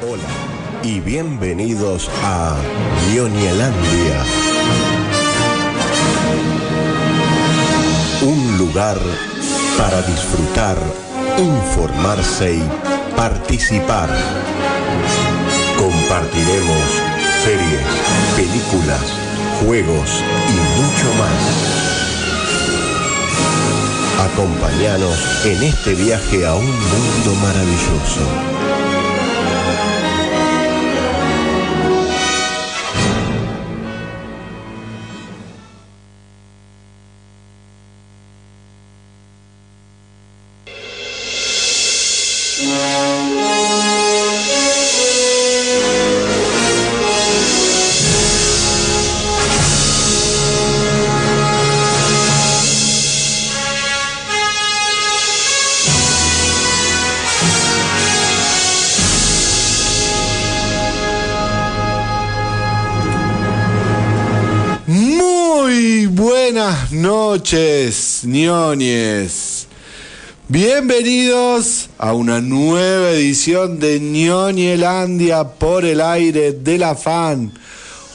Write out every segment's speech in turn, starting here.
Hola y bienvenidos a Ñoñelandia. Un lugar para disfrutar, informarse y participar. Compartiremos series, películas, juegos y mucho más. Acompáñanos en este viaje a un mundo maravilloso. Noches, ñoñes. Bienvenidos a una nueva edición de Ñoñelandia por el aire de la fan.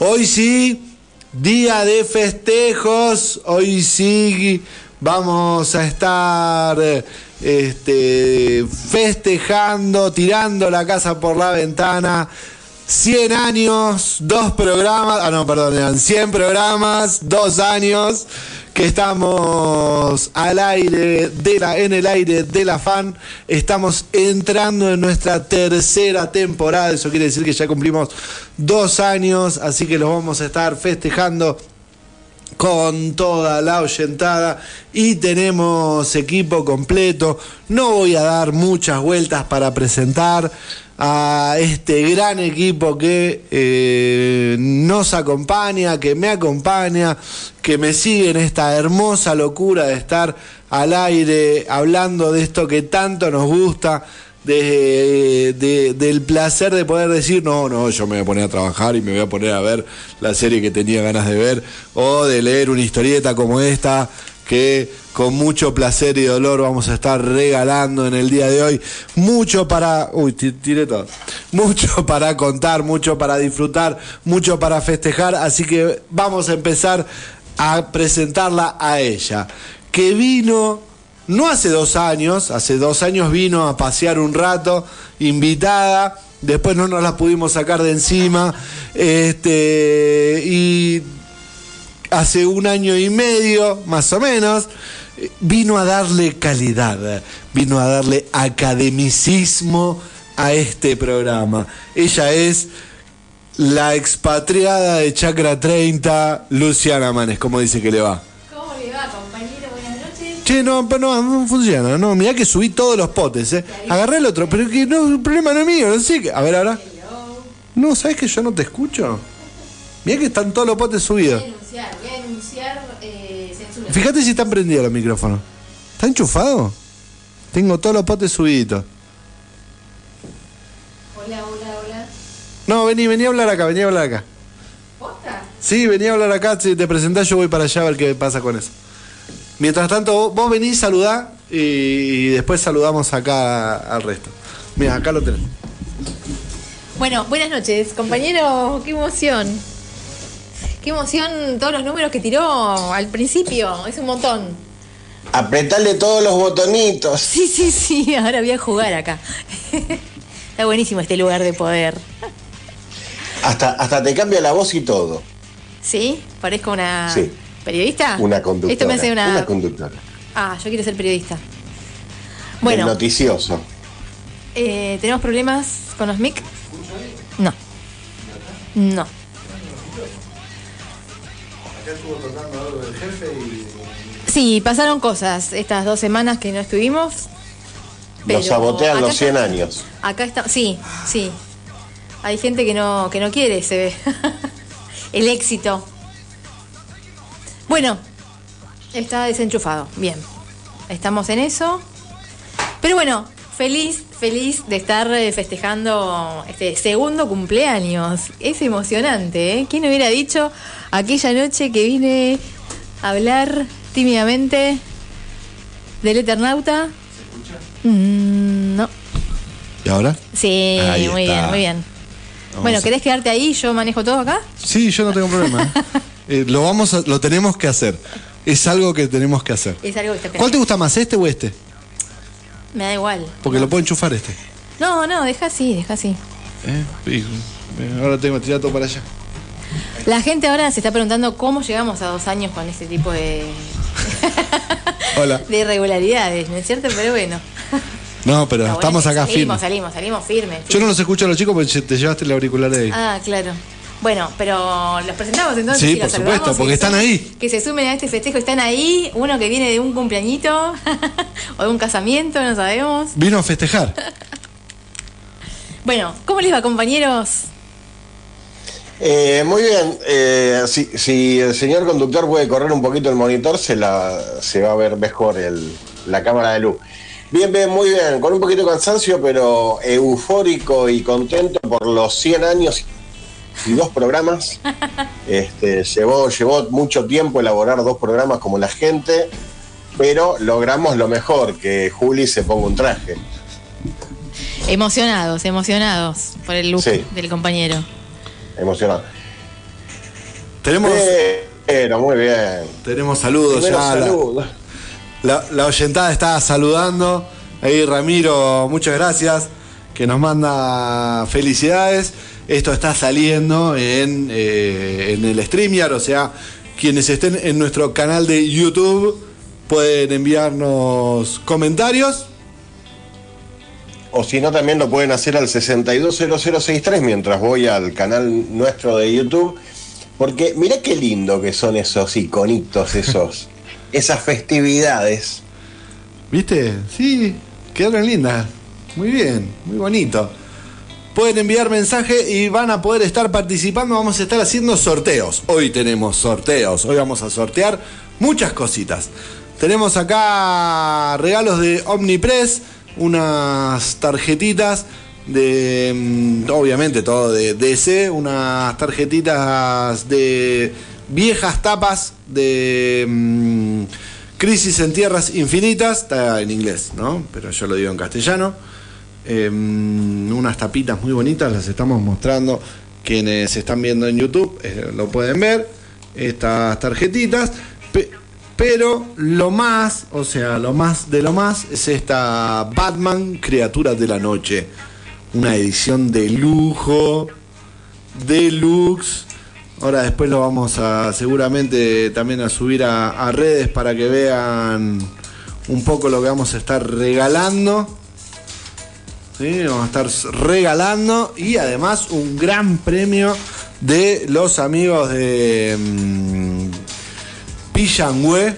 Hoy sí, día de festejos. Hoy sí vamos a estar este, festejando, tirando la casa por la ventana. 100 años, dos programas, ah no, perdón, eran 100 programas, dos años que estamos al aire, de la, en el aire de la fan, estamos entrando en nuestra tercera temporada, eso quiere decir que ya cumplimos dos años, así que los vamos a estar festejando con toda la oyentada. Y tenemos equipo completo. No voy a dar muchas vueltas para presentar a este gran equipo que eh, nos acompaña, que me acompaña, que me sigue en esta hermosa locura de estar al aire hablando de esto que tanto nos gusta. De, de- del placer de poder decir, no, no, yo me voy a poner a trabajar y me voy a poner a ver la serie que tenía ganas de ver, o de leer una historieta como esta, que con mucho placer y dolor vamos a estar regalando en el día de hoy. Mucho para. Uy, ti- tiré todo. Mucho para contar, mucho para disfrutar, mucho para festejar. Así que vamos a empezar a presentarla a ella. Que vino. No hace dos años, hace dos años vino a pasear un rato, invitada, después no nos la pudimos sacar de encima, este, y hace un año y medio, más o menos, vino a darle calidad, vino a darle academicismo a este programa. Ella es la expatriada de Chacra 30, Luciana Manes, como dice que le va. ¿Cómo le va, compañero? Buenas noches. Che, no, pero no, no funciona, no, mirá que subí todos los potes, eh. Agarré el otro, pero que no, el problema no es mío, no sé qué. A ver ahora. No, ¿sabes que yo no te escucho? Mirá que están todos los potes subidos. Voy a denunciar, voy a denunciar eh. Fíjate si están prendidos los micrófonos. ¿Está enchufado? Tengo todos los potes subiditos. Hola, hola, hola. No, vení, vení a hablar acá, vení a hablar acá. ¿Posta? Sí, vení a hablar acá, si te presentás yo voy para allá a ver qué pasa con eso. Mientras tanto, vos, venís, saludá y, y después saludamos acá al resto. Mira, acá lo tenés. Bueno, buenas noches, compañero. Qué emoción. Qué emoción todos los números que tiró al principio. Es un montón. Apretale todos los botonitos. Sí, sí, sí. Ahora voy a jugar acá. Está buenísimo este lugar de poder. Hasta, hasta te cambia la voz y todo. ¿Sí? Parezco una Sí. periodista. Una conductora. Esto me hace una. conductora. Ah, yo quiero ser periodista. El Bueno, noticioso. eh, ¿tenemos problemas con los mic? No. No. Sí, pasaron cosas estas dos semanas que no estuvimos. pero Nos sabotean acá los 100 está- años. Acá está, sí, sí. Hay gente que no, que no quiere, se ve. El éxito. Bueno, está desenchufado. Bien. Estamos en eso. Pero bueno, feliz, feliz de estar eh, festejando este segundo cumpleaños. Es emocionante, ¿eh? ¿Quién hubiera dicho aquella noche que vine a hablar tímidamente del Eternauta? Mm, no. ¿Y ahora? Sí, Ahí muy está. bien, muy bien. Vamos bueno, ¿querés quedarte ahí? Yo manejo todo acá. Sí, yo no tengo problema. Eh, lo vamos a- lo tenemos que hacer. Es algo que tenemos que hacer. Es algo que está ¿Cuál te gusta más, este o este? Me da igual. Porque lo puedo enchufar este. No, no, deja así, deja así. ¿Eh? Eh, ahora tengo que tirar todo para allá. La gente ahora se está preguntando cómo llegamos a dos años con este tipo de, Hola. de irregularidades, ¿no es cierto? Pero bueno. No, pero estamos acá salimos, firmes. salimos, salimos firmes. Yo no los escucho a los chicos porque te llevaste el auricular de ahí. Ah, claro. Bueno, pero los presentamos entonces. Sí, y los por supuesto, porque que están ahí. Que se sumen a este festejo, están ahí. Uno que viene de un cumpleañito o de un casamiento, no sabemos. Vino a festejar. Bueno, ¿cómo les va, compañeros? Eh, muy bien, eh, si, si el señor conductor puede correr un poquito el monitor, se, la, se va a ver mejor el- la cámara de luz. Bien, bien, muy bien, con un poquito de cansancio, pero eufórico y contento por los 100 años y dos programas. Este, llevó, llevó mucho tiempo elaborar dos programas como la gente, pero logramos lo mejor, que Juli se ponga un traje. Emocionados, emocionados por el look Sí. del compañero. Emocionado. Tenemos, Pero muy bien. tenemos saludos Primero ya. la- saludos. La, la oyentada está saludando. Ahí Ramiro, muchas gracias. Que nos manda felicidades. Esto está saliendo en, eh, en el StreamYard, o sea, quienes estén en nuestro canal de YouTube pueden enviarnos comentarios. O si no, también lo pueden hacer al 620063 mientras voy al canal nuestro de YouTube. Porque mirá qué lindo que son esos iconitos, esos, esas festividades. ¿Viste? Sí, quedaron lindas. Muy bien, muy bonito. Pueden enviar mensaje y van a poder estar participando. Vamos a estar haciendo sorteos. Hoy tenemos sorteos. Hoy vamos a sortear muchas cositas. Tenemos acá regalos de Omnipress, unas tarjetitas de, mm, obviamente todo de DC, unas tarjetitas de viejas tapas de mm, Crisis en Tierras Infinitas, está en inglés, ¿no? Pero yo lo digo en castellano. Eh, unas tapitas muy bonitas, las estamos mostrando. Quienes están viendo en YouTube eh, lo pueden ver. Estas tarjetitas. Pero lo más, o sea, lo más de lo más es esta Batman Criaturas de la Noche. Una edición de lujo, deluxe. Ahora después lo vamos a seguramente también a subir a, redes para que vean un poco lo que vamos a estar regalando. ¿Sí? Vamos a estar regalando y además un gran premio de los amigos de mm, Pillangüe.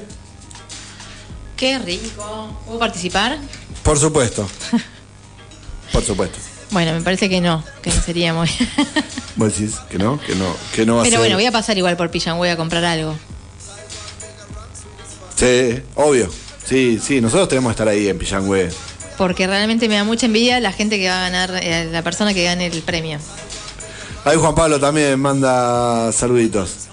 Qué rico. ¿Puedo participar? Por supuesto. Por supuesto. Bueno, me parece que no, que no sería muy. Vos decís que no, que no, que no va a Pero ser. bueno, voy a pasar igual por Pillanway a comprar algo. Sí, obvio. Sí, sí, nosotros tenemos que estar ahí en Pillangüe. Porque realmente me da mucha envidia la gente que va a ganar, eh, la persona que gane el premio. Ahí Juan Pablo también manda saluditos.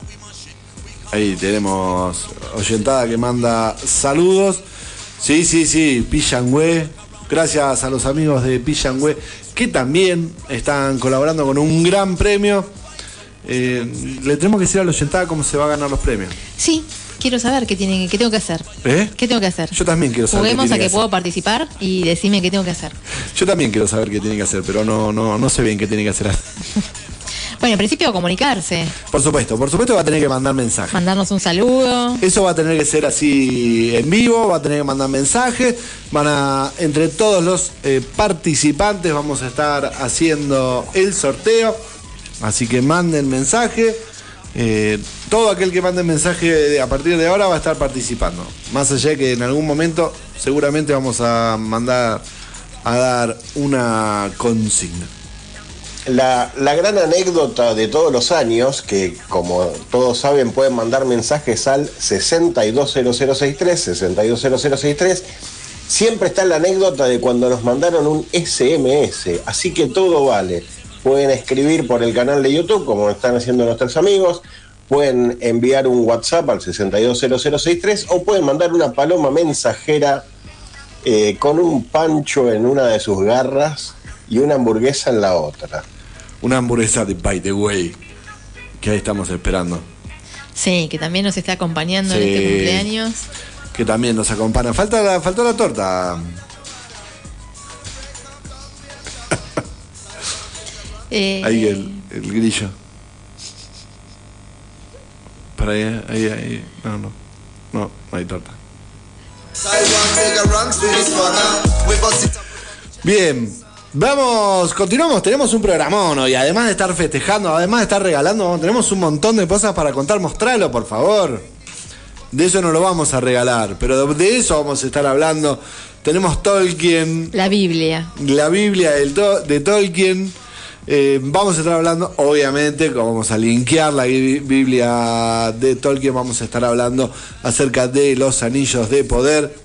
Ahí tenemos oyentada que manda saludos. Sí, sí, sí, Pillangüe. Gracias a los amigos de Pillangüe que también están colaborando con un gran premio. Eh, le tenemos que decir a la oyentada cómo se va a ganar los premios. Sí, quiero saber qué, tiene, qué tengo que hacer. ¿Eh? ¿Qué tengo que hacer? Yo también quiero saber. qué Juguemos a que hacer. puedo participar y decime qué tengo que hacer. Yo también quiero saber qué tiene que hacer, pero no, no, no sé bien qué tiene que hacer. Bueno, en principio comunicarse, Por supuesto, por supuesto va a tener que mandar mensajes. mandarnos un saludo. Eso va a tener que ser así en vivo, va a tener que mandar mensajes. Van a, entre todos los eh, participantes, vamos a estar haciendo el sorteo. Así que manden mensaje. Eh, todo aquel que mande mensaje a partir de ahora va a estar participando. Más allá de que en algún momento seguramente vamos a mandar a dar una consigna. La, gran anécdota de todos los años, que como todos saben pueden mandar mensajes al 620063, 620063, siempre está la anécdota de cuando nos mandaron un SMS, así que todo vale. Pueden escribir por el canal de YouTube, como están haciendo nuestros amigos, pueden enviar un WhatsApp al 620063 o pueden mandar una paloma mensajera eh, con un pancho en una de sus garras y una hamburguesa en la otra. Una hamburguesa de By the Way, que ahí estamos esperando. Sí, que también nos está acompañando en Sí. este cumpleaños. Que también nos acompaña. Falta la, faltó la torta. Eh, Ahí el, el grillo. Para ahí, ahí, ahí. No, no. No, no hay torta. Bien, vamos, continuamos, tenemos un programón hoy, además de estar festejando, además de estar regalando, tenemos un montón de cosas para contar, mostralo por favor. De eso no lo vamos a regalar, pero de, eso vamos a estar hablando. Tenemos Tolkien, La Biblia. la Biblia del To- de Tolkien. Eh, vamos a estar hablando, obviamente, vamos a linkear la Bi- Biblia de Tolkien, vamos a estar hablando acerca de los anillos de poder.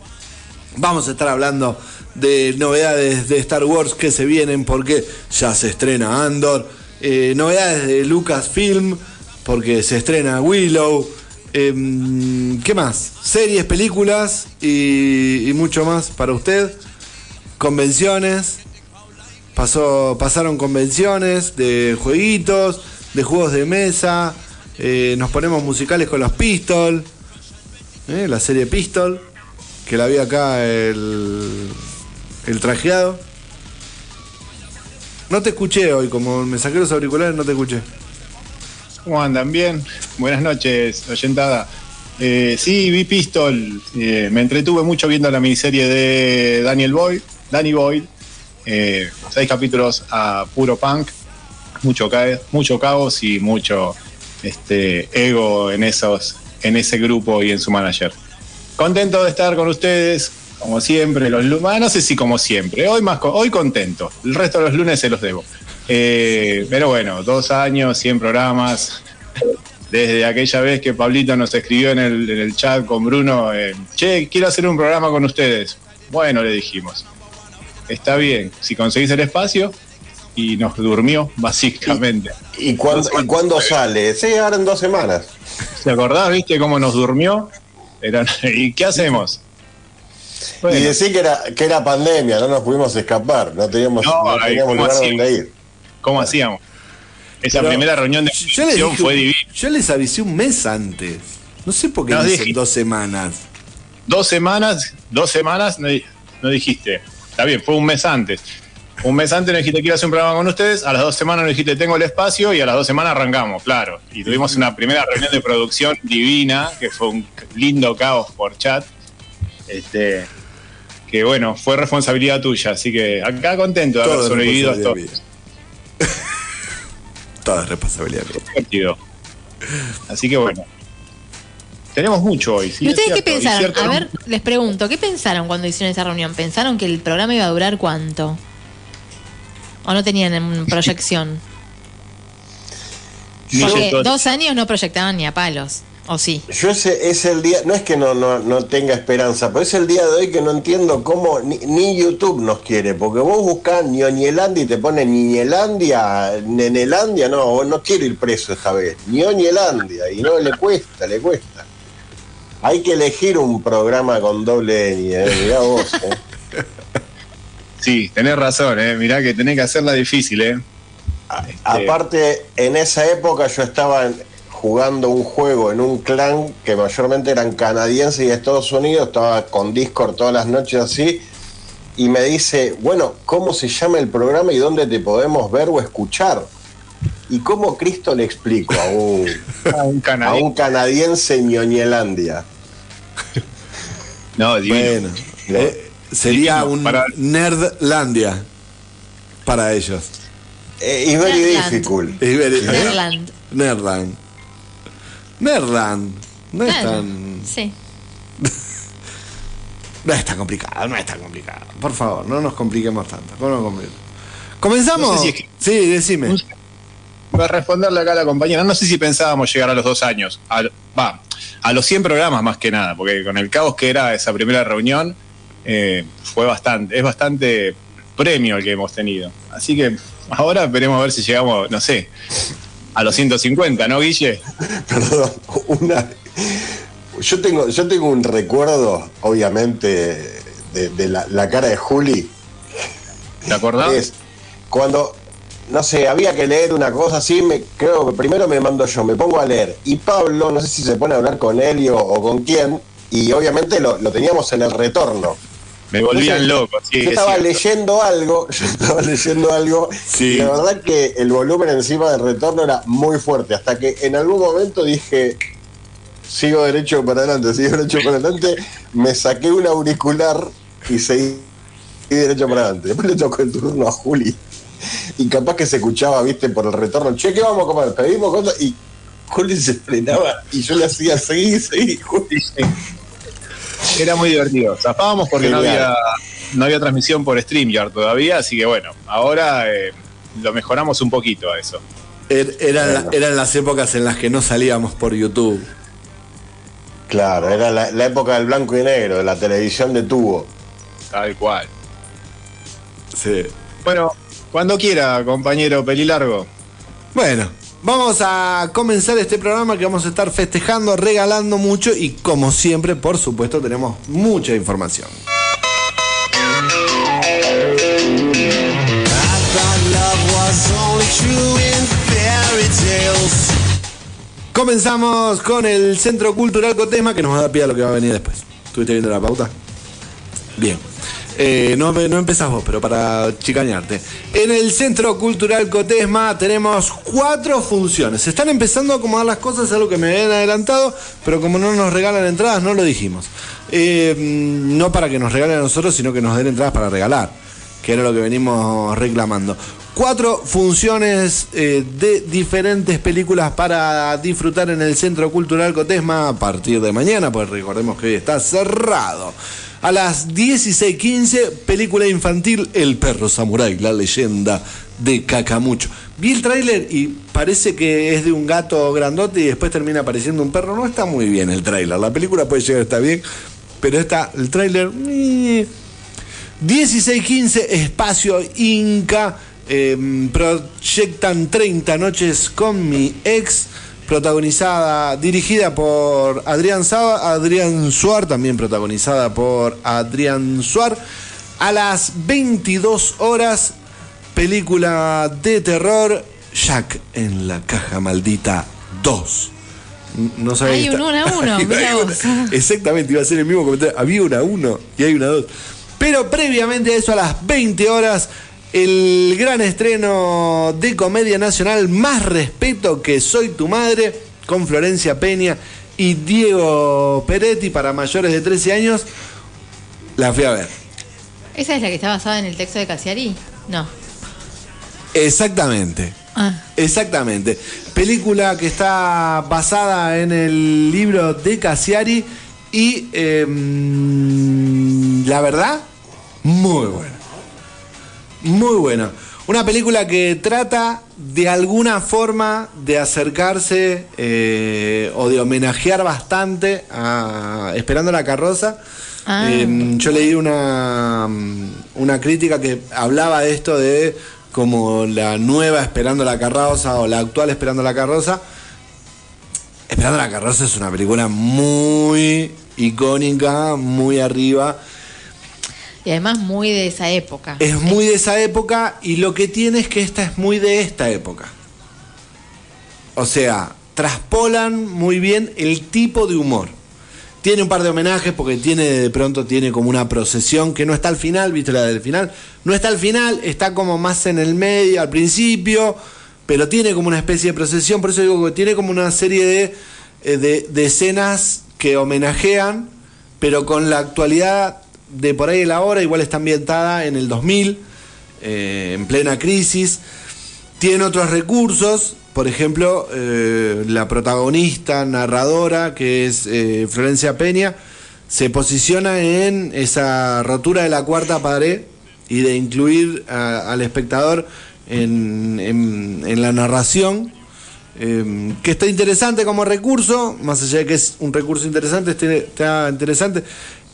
Vamos a estar hablando de novedades de Star Wars que se vienen porque ya se estrena Andor. Eh, novedades de Lucasfilm porque se estrena Willow. Em, ¿Qué más? Series, películas y, mucho más para usted. Convenciones. Pasó, pasaron convenciones de jueguitos, de juegos de mesa. eh, nos ponemos musicales con los Pistol. eh, la serie Pistol. Que la vi acá el, el trajeado. No te escuché hoy, como me saqué los auriculares, no te escuché. ¿Cómo andan? Bien. Buenas noches, oyentada. Eh, sí, vi Pistol. Eh, me entretuve mucho viendo la miniserie de Daniel Boyd, Danny Boyd. Eh, seis capítulos a puro punk, mucho, ca- mucho caos y mucho este, ego en, esos, en ese grupo y en su manager. Contento de estar con ustedes, como siempre, los lunes. No sé si como siempre, hoy, más, hoy contento. El resto de los lunes se los debo. Eh, pero bueno, dos años, 100 programas. Desde aquella vez que Pablito nos escribió en el, en el chat con Bruno, eh, che, quiero hacer un programa con ustedes. Bueno, le dijimos, está bien, si conseguís el espacio, y nos durmió, básicamente. ¿Y cuándo, ¿y cuándo sale? Sí, ahora en dos semanas. ¿Te acordás, viste, cómo nos durmió? Era- ¿Y qué hacemos? Bueno, Y decir que era, que era pandemia, no nos pudimos escapar, no teníamos, No, no teníamos ¿cómo lugar así? donde ir. ¿cómo hacíamos? Esa Pero primera reunión de Yo les, producción dije- fue divina. yo les avisé un mes antes. No sé por qué No, dicen dije- dos semanas. Dos semanas, dos semanas no, di- no dijiste. Está bien, fue un mes antes. Un mes antes nos dijiste quiero hacer un programa con ustedes, a las dos semanas nos dijiste tengo el espacio y a las dos semanas arrancamos, claro. Y tuvimos una primera reunión de producción divina, que fue un lindo caos por chat. Este, que bueno, fue responsabilidad tuya, así que acá contento de Todo haber sobrevivido a mía. Toda es responsabilidad mía. Así que bueno. Tenemos mucho hoy. ¿sí? ¿Y es ustedes qué pensaron? cierto, A ver, les pregunto, ¿qué pensaron cuando hicieron esa reunión? ¿Pensaron que el programa iba a durar cuánto? ¿O no tenían en proyección? Porque dos años no proyectaban ni a palos. ¿O sí? Yo ese es el día, no es que no, no, no tenga esperanza, pero es el día de hoy que no entiendo cómo ni, ni YouTube nos quiere, porque vos buscás Ñoñelandia y te pone Niñelandia, Nenelandia, no, vos no quiero ir preso esta vez, Ñoñelandia, y no le cuesta, le cuesta. Hay que elegir un programa con doble N, eh, mirá vos, eh. Sí, tenés razón, eh. mirá que tenés que hacerla difícil, ¿eh? Este, Aparte, en esa época yo estaba en- jugando un juego en un clan que mayormente eran canadienses y de Estados Unidos, estaba con Discord todas las noches así, y me dice, bueno, ¿cómo se llama el programa y dónde te podemos ver o escuchar? ¿Y cómo Cristo le explico a un, a un a canadiense. un canadiense en Ñoñelandia? No, divino. Bueno, eh, sería Divino, un para- Nerdlandia para ellos. Eh, it's very Nerdland. difficult. Very- Nerdland. Nerdland. Nerdland. No es tan. Sí. No es tan complicado, no es tan complicado. Por favor, no nos compliquemos tanto. no nos compliquemos. ¿Comenzamos? No sé si es que- Sí, decime. Voy a responderle acá a la compañera. No sé si pensábamos llegar a los dos años. A, va, a los 100 programas más que nada, porque con el caos que era esa primera reunión, eh, fue bastante, es bastante premio el que hemos tenido. Así que ahora veremos a ver si llegamos, no sé, a los 150, ¿no, Guille? Perdón, una. Yo tengo, yo tengo un recuerdo, obviamente, de, de la, la cara de Juli. ¿Te acordás? Es, cuando, no sé, había que leer una cosa así, me, creo que primero me mando yo, me pongo a leer. Y Pablo, no sé si se pone a hablar con Helio o con quién, y obviamente lo, lo teníamos en el retorno. Me volvían Entonces, loco. Sí, yo es estaba leyendo algo, yo estaba leyendo algo, Sí. y la verdad que el volumen encima del retorno era muy fuerte, hasta que en algún momento dije, sigo derecho para adelante, sigo derecho para adelante, me saqué un auricular y seguí derecho para adelante. Después le tocó el turno a Juli, y capaz que se escuchaba, viste, por el retorno, che, ¿qué vamos a comer? Pedimos cosas, y Juli se frenaba, y yo le hacía seguir, seguir, Juli. Era muy divertido. Zafábamos porque no había, no había transmisión por StreamYard todavía, así que bueno, ahora eh, lo mejoramos un poquito a eso. Er- eran, la- eran las épocas en las que no salíamos por YouTube. Claro, era la, la época del blanco y negro, de la televisión de tubo. Tal cual. Sí. Bueno, cuando quiera, compañero Pelilargo. Bueno, vamos a comenzar este programa que vamos a estar festejando, regalando mucho y como siempre, por supuesto, tenemos mucha información. Comenzamos con el Centro Cultural Cotesma que nos va a dar pie a lo que va a venir después. ¿Estuviste viendo la pauta? Bien. Eh, no, no empezás vos, pero para chicañarte. En el Centro Cultural Cotesma tenemos cuatro funciones. Se están empezando a acomodar las cosas, algo que me habían adelantado, pero como no nos regalan entradas, no lo dijimos. Eh, no para que nos regalen a nosotros, sino que nos den entradas para regalar, que era lo que venimos reclamando. Cuatro funciones eh, de diferentes películas para disfrutar en el Centro Cultural Cotesma a partir de mañana, pues recordemos que hoy está cerrado. A las 16.15, película infantil El perro samurái, la leyenda de Cacamucho. Vi el tráiler y parece que es de un gato grandote y después termina apareciendo un perro. No está muy bien el tráiler. La película puede llegar a estar bien, pero está el tráiler... eh, 16-15, Espacio Inca. eh, proyectan 30 noches con mi ex. Protagonizada, dirigida por Adrián, Saba, Adrián Suar, también protagonizada por Adrián Suar. A las 22 horas, película de terror, Jack en la caja maldita 2. No sabía Hay un está- uno a uno, Hay mirá una- vos. Exactamente, iba a ser el mismo comentario. Había una 1 y hay una 2. Pero previamente a eso, a las 20 horas, el gran estreno de comedia nacional, Más respeto que soy tu madre, con Florencia Peña y Diego Peretti para mayores de 13 años. La fui a ver. ¿Esa es la que está basada en el texto de Cassiari? No. Exactamente. Ah, Exactamente. Película que está basada en el libro de Cassiari y em, la verdad, muy buena. Muy buena. Una película que trata de alguna forma de acercarse eh, o de homenajear bastante a Esperando la carroza. Ah. Em, yo leí una, una crítica que hablaba de esto de como la nueva Esperando la carroza o la actual Esperando la carroza. Esperando la carroza es una película muy icónica, muy arriba. Y además muy de esa época. Es muy de esa época y lo que tiene es que esta es muy de esta época. O sea, traspolan muy bien el tipo de humor. Tiene un par de homenajes porque tiene de pronto tiene como una procesión que no está al final, ¿viste la del final? No está al final, está como más en el medio, al principio, pero tiene como una especie de procesión, por eso digo que tiene como una serie de, eh, de, de escenas que homenajean, pero con la actualidad de por ahí la hora, igual está ambientada en el 2000, eh, en plena crisis. Tiene otros recursos, por ejemplo, eh, la protagonista, narradora, que es eh, Florencia Peña, se posiciona en esa rotura de la cuarta pared y de incluir a- al espectador en, en- la narración, eh, que está interesante como recurso, más allá de que es un recurso interesante, este- está interesante,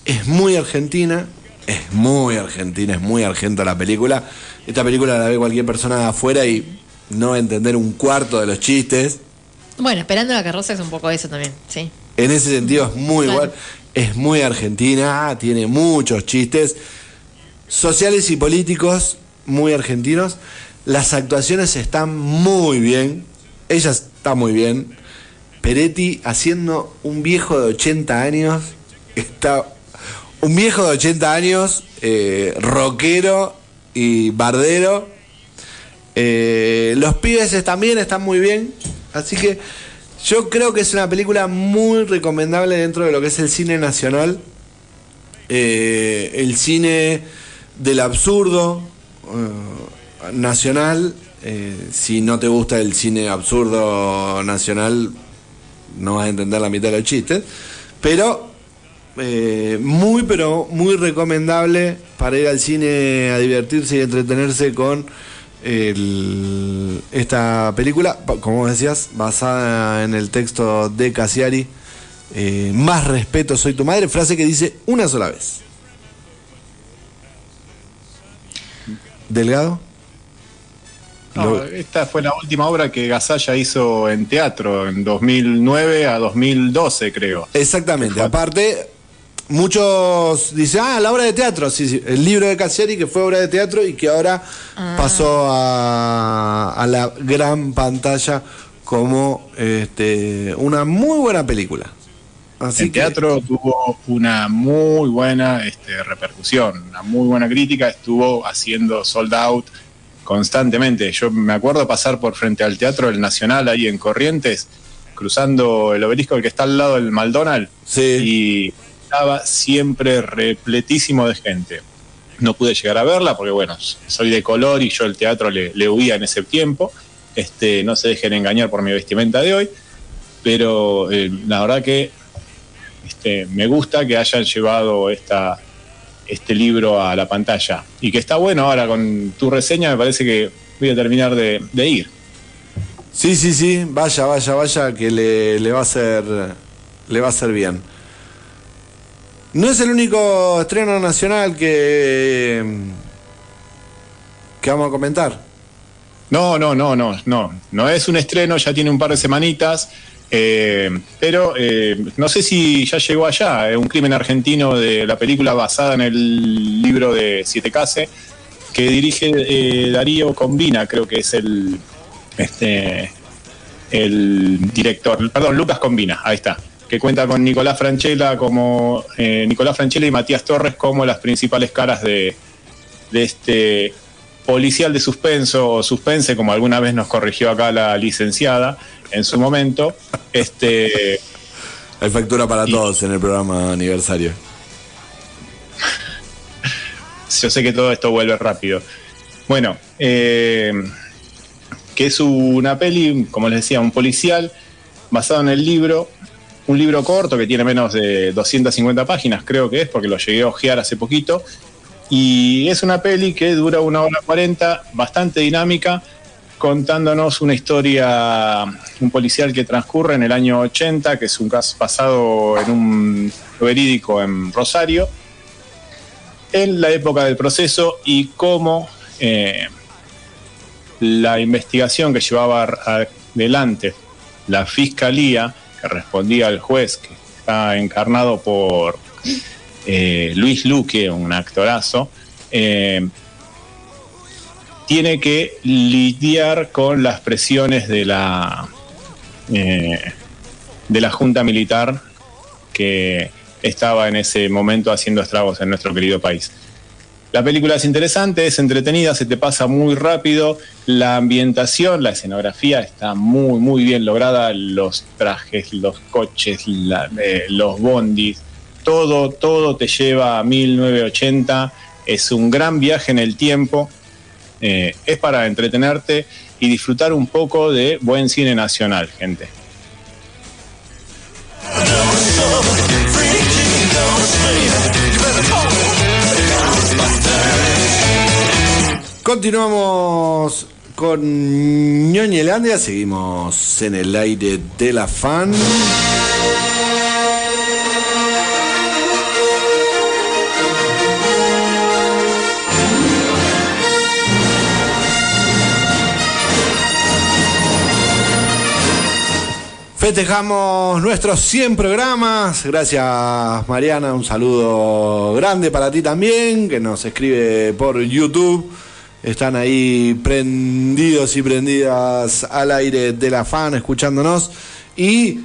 es muy argentina, es muy argentina, es muy argenta la película. Esta película la ve cualquier persona de afuera y no va a entender un cuarto de los chistes. Bueno, esperando la carroza es un poco eso también, sí. En ese sentido es muy Claro. igual, es muy argentina, tiene muchos chistes sociales y políticos muy argentinos. Las actuaciones están muy bien. Ella está muy bien. Peretti haciendo un viejo de 80 años. Está un viejo de 80 años, eh, rockero y bardero. Eh, los pibes también están muy bien. Así que yo creo que es una película muy recomendable dentro de lo que es el cine nacional. Eh, el cine del absurdo nacional. si no te gusta el cine absurdo nacional, no vas a entender la mitad de los chistes. Pero eh, muy, pero muy recomendable para ir al cine a divertirse y entretenerse con el- esta película, como decías, basada en el texto de Cassiari. eh, más respeto, soy tu madre, frase que dice una sola vez. Delgado. No, esta fue la última obra que Gasalla hizo en teatro, en 2009 a 2012, creo. Exactamente. Aparte, muchos dicen, ah, la obra de teatro. Sí, sí, el libro de Cassiari, que fue obra de teatro y que ahora pasó a, a la gran pantalla como este, una muy buena película. Así el que- teatro tuvo una muy buena este, repercusión, una muy buena crítica, estuvo haciendo sold out constantemente. Yo me acuerdo pasar por frente al Teatro del Nacional ahí en Corrientes, cruzando el obelisco el que está al lado del McDonald's, Sí. y estaba siempre repletísimo de gente. No pude llegar a verla porque, bueno, soy de color y yo el teatro le, le huía en ese tiempo. Este, no se dejen engañar por mi vestimenta de hoy, pero eh, la verdad que este, me gusta que hayan llevado esta, este libro a la pantalla y que está bueno ahora con tu reseña me parece que voy a terminar de, de ir. Sí, sí, sí, vaya, vaya, vaya, que le, le va a hacer le va a hacer bien. No es el único estreno nacional que que vamos a comentar. No, no, no, no, no, no es un estreno, ya tiene un par de semanitas, eh, pero eh, no sé si ya llegó allá, eh, un crimen argentino de la película basada en el libro de Siete Case, que dirige Darío Combina, creo que es el, este, el director, perdón, Lucas Combina, ahí está, que cuenta con Nicolás Franchella como eh, Nicolás Franchella y Matías Torres como las principales caras de, de este policial de suspenso o suspense, como alguna vez nos corrigió acá la licenciada en su momento. Este, Hay factura para Y- todos en el programa aniversario. yo sé que todo esto vuelve rápido. Bueno, eh, que es una peli, como les decía, un policial basado en el libro, un libro corto que tiene menos de 250 páginas, creo que es, porque lo llegué a ojear hace poquito. Y es una peli que dura una hora 40, bastante dinámica, contándonos una historia, un policial que transcurre en el año 80, que es un caso pasado en un verídico en Rosario, en la época del proceso y cómo eh, la investigación que llevaba adelante la fiscalía, respondía al juez, que está encarnado por eh, Luis Luque, un actorazo, eh, tiene que lidiar con las presiones de la eh, de la Junta Militar que estaba en ese momento haciendo estragos en nuestro querido país. La película es interesante, es entretenida, se te pasa muy rápido, la ambientación, la escenografía está muy, muy bien lograda, los trajes, los coches, eh, los bondis, todo, todo te lleva a 1980, es un gran viaje en el tiempo, eh, es para entretenerte y disfrutar un poco de buen cine nacional, gente. Continuamos con Ñoñelandia, seguimos en el aire de la fan. Festejamos nuestros 100 programas. Gracias Mariana, un saludo grande para ti también, que nos escribe por YouTube. Están ahí prendidos y prendidas al aire de la fan, escuchándonos. Y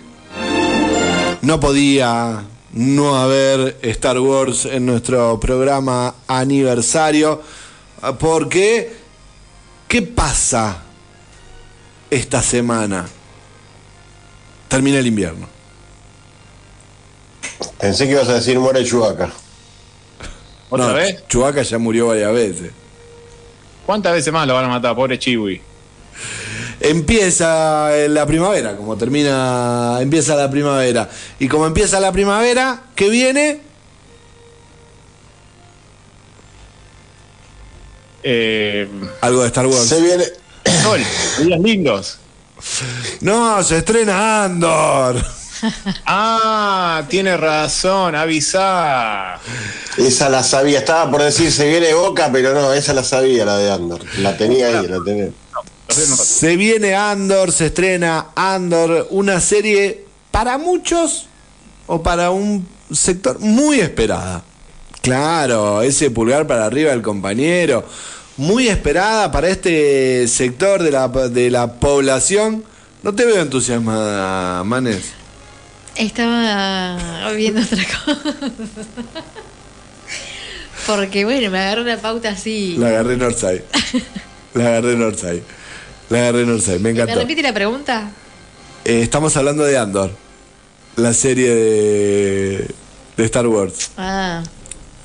no podía no haber Star Wars en nuestro programa aniversario. Porque, ¿qué pasa esta semana? Termina el invierno. Pensé que ibas a decir muere Chubaca. ¿Otra No, vez? Chewbacca ya murió varias veces. ¿Cuántas veces más lo van a matar, pobre Chiwi? Empieza la primavera, como termina, empieza la primavera. Y como empieza la primavera, ¿qué viene? Eh, Algo de Star Wars. Se viene. Sol, días lindos. No, se estrena Andor. Ah, tiene razón, avisa. Esa la sabía, estaba por decir se viene Boca, pero no, esa la sabía, la de Andor. La tenía ahí, la tenía. Se viene Andor, se estrena Andor, una serie para muchos o para un sector muy esperada. Claro, ese pulgar para arriba del compañero, muy esperada para este sector de la, de la población. No te veo entusiasmada, Manes. Estaba viendo otra cosa. Porque bueno, me agarró una pauta así. La agarré Northside. La agarré Northside. La agarré Northside, me ¿Me encantó. repite la pregunta? Eh, estamos hablando de Andor, la serie de, de Star Wars. Ah,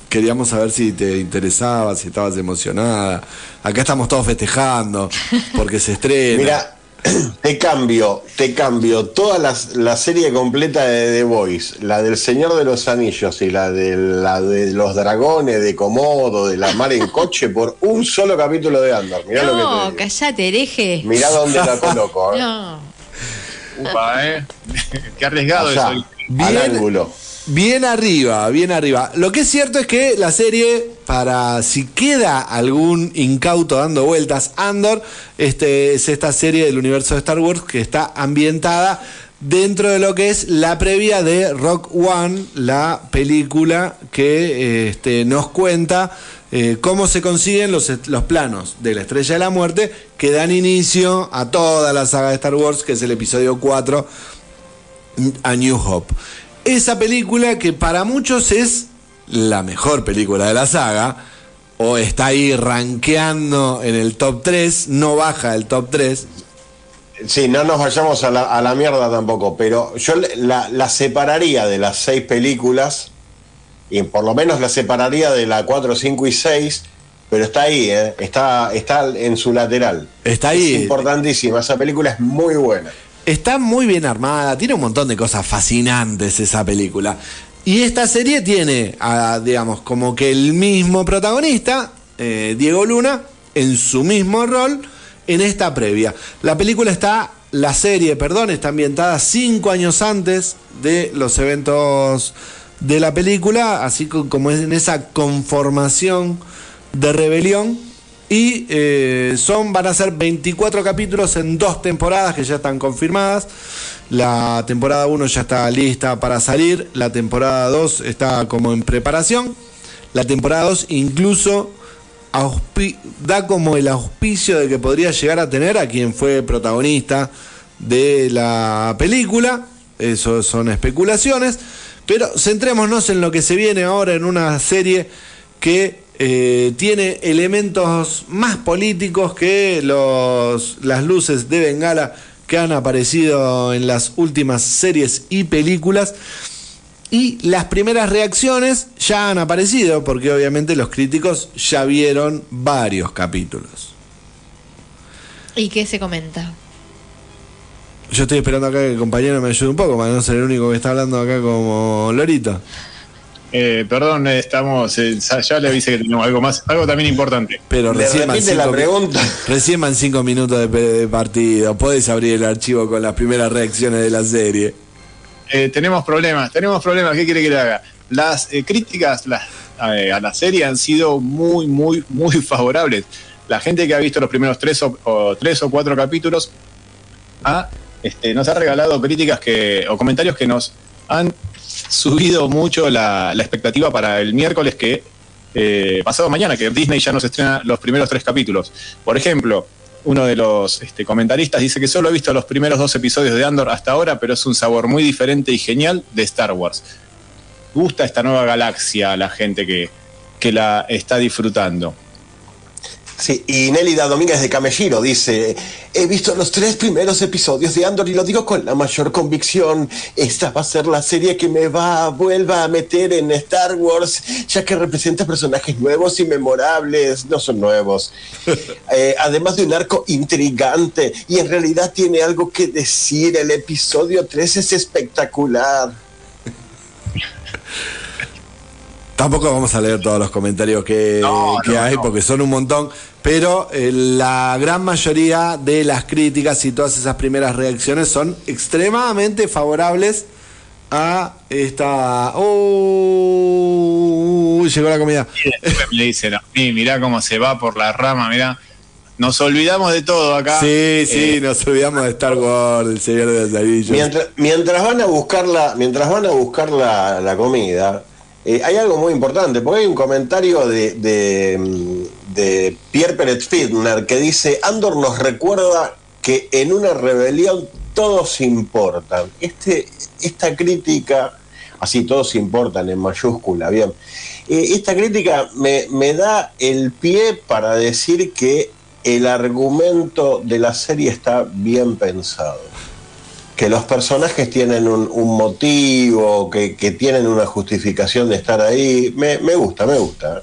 Queríamos saber si te interesaba, si estabas emocionada. Acá estamos todos festejando porque se estrena. Mira, te cambio, te cambio toda la, la serie completa de The Voice, la del Señor de los Anillos y la de, la de los dragones, de Komodo, de la mar en coche, por un solo capítulo de Andor. Mirá lo no, que te callate, hereje. Mirá dónde la coloco. ¿eh? No. Upa, ¿eh? Qué arriesgado Allá, eso. al ángulo. Bien arriba, bien arriba. Lo que es cierto es que la serie, para si queda algún incauto dando vueltas, Andor, este, es esta serie del universo de Star Wars que está ambientada dentro de lo que es la previa de Rock One, la película que este, nos cuenta eh, cómo se consiguen los, los planos de la Estrella de la Muerte que dan inicio a toda la saga de Star Wars, que es el episodio 4 a New Hope. Esa película que para muchos es la mejor película de la saga, o está ahí rankeando en el top 3, no baja del top 3. Sí, no nos vayamos a la, a la mierda tampoco, pero yo la, la separaría de las seis películas, y por lo menos la separaría de la 4, 5 y 6, pero está ahí, ¿eh? está, está en su lateral. Está ahí. Es importantísima, esa película es muy buena. Está muy bien armada, tiene un montón de cosas fascinantes esa película. Y esta serie tiene, a, digamos, como que el mismo protagonista, eh, Diego Luna, en su mismo rol en esta previa. La película está, la serie, perdón, está ambientada cinco años antes de los eventos de la película, así co- como es en esa conformación de rebelión. Y eh, son, van a ser 24 capítulos en dos temporadas que ya están confirmadas. La temporada 1 ya está lista para salir. La temporada 2 está como en preparación. La temporada 2 incluso da como el auspicio de que podría llegar a tener a quien fue protagonista de la película. Eso son especulaciones. Pero centrémonos en lo que se viene ahora en una serie que eh, tiene elementos más políticos que los, las luces de Bengala que han aparecido en las últimas series y películas. Y las primeras reacciones ya han aparecido, porque obviamente los críticos ya vieron varios capítulos. ¿Y qué se comenta? Yo estoy esperando acá que el compañero me ayude un poco, para no ser el único que está hablando acá como Lorito. Eh, perdón, eh, estamos. eh, ya le avisé que tenemos algo más, algo también importante. Pero recién la cinco, mi- pregunta. recién van cinco minutos de, partido. Podés abrir el archivo con las primeras reacciones de la serie. Eh, tenemos problemas, tenemos problemas. ¿Qué quiere que le haga? Las eh, críticas las- a la serie han sido muy, muy, muy favorables. La gente que ha visto los primeros tres o, o tres o cuatro capítulos ha, este, nos ha regalado críticas que o comentarios que nos han subido mucho la, la expectativa para el miércoles que eh, pasado mañana, que Disney ya nos estrena los primeros tres capítulos. Por ejemplo, uno de los este, comentaristas dice que solo ha visto los primeros dos episodios de Andor hasta ahora, pero es un sabor muy diferente y genial de Star Wars. Gusta esta nueva galaxia a la gente que, que la está disfrutando. Sí, y Nélida Domínguez de Camelliro dice, he visto los tres primeros episodios de Andor y lo digo con la mayor convicción, esta va a ser la serie que me va, vuelva a meter en Star Wars, ya que representa personajes nuevos y memorables, no son nuevos, eh, además de un arco intrigante y en realidad tiene algo que decir, el episodio 3 es espectacular. Tampoco vamos a leer todos los comentarios que, No, que no, hay no. porque son un montón, pero eh, la gran mayoría de las críticas y todas esas primeras reacciones son extremadamente favorables a esta... ¡Oh! Llegó la comida. Le dicen, a mí, mirá cómo se va por la rama, mirá. Nos olvidamos de todo acá. Sí, sí, Eh, nos olvidamos de Star Wars, el Señor de los Anillos. Mientras, mientras van a buscar la, mientras van a buscar la, la comida, eh, hay algo muy importante, porque hay un comentario de, de, mm, Pierre Peret Fitner que dice, Andor nos recuerda que en una rebelión todos importan. Este, esta crítica, así todos importan en mayúscula, bien. Eh, esta crítica me, me da el pie para decir que el argumento de la serie está bien pensado que los personajes tienen un, un motivo, que, que tienen una justificación de estar ahí. Me, me gusta, me gusta.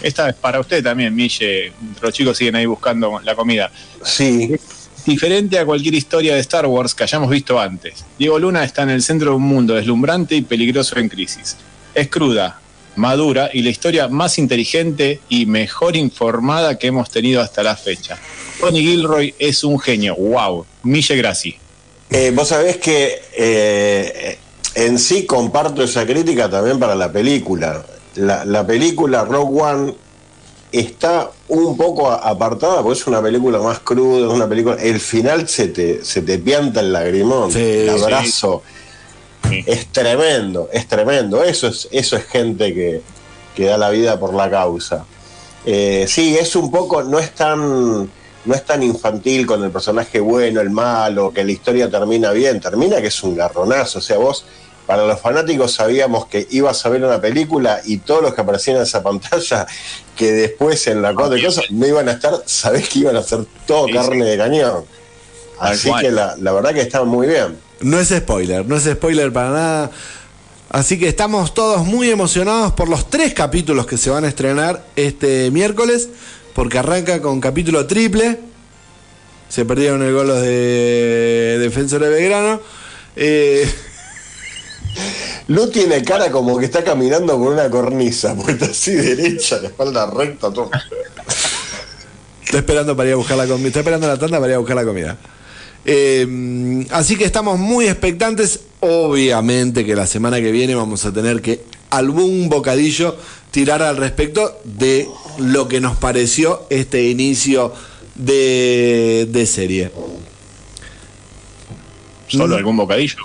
Esta es para usted también, Mille. Los chicos siguen ahí buscando la comida. Sí, Diferente a cualquier historia de Star Wars que hayamos visto antes. Diego Luna está en el centro de un mundo deslumbrante y peligroso en crisis. Es cruda, madura y la historia más inteligente y mejor informada que hemos tenido hasta la fecha. Tony Gilroy es un genio. ¡Wow! Mille Grassi. Eh, vos sabés que eh, en sí comparto esa crítica también para la película. La, la película Rogue One está un poco a- apartada porque es una película más cruda, es una película. El final se te, se te pianta el lagrimón, Sí, el abrazo. Sí. Es tremendo, es tremendo. Eso es, eso es gente que, que da la vida por la causa. Eh, sí, es un poco, no es tan, no es tan infantil con el personaje bueno, el malo, que la historia termina bien, termina que es un garronazo. O sea, vos, para los fanáticos sabíamos que ibas a ver una película y todos los que aparecían en esa pantalla, que después en la cosa de cosas no iban a estar, sabés que iban a ser todo Sí, carne de cañón. Así que la, la verdad que está muy bien. No es spoiler, no es spoiler para nada. Así que estamos todos muy emocionados por los tres capítulos que se van a estrenar este miércoles, porque arranca con capítulo triple. Se perdieron el gol los de Defensor de Belgrano. Eh, Lu tiene cara como que está caminando por una cornisa, porque está así derecha, la espalda recta, todo. Está esperando para ir a buscar la comida. Está esperando la tanda para ir a buscar la comida. Eh, así que estamos muy expectantes. Obviamente que la semana que viene vamos a tener que algún bocadillo tirar al respecto de lo que nos pareció este inicio de, de serie. Solo algún bocadillo.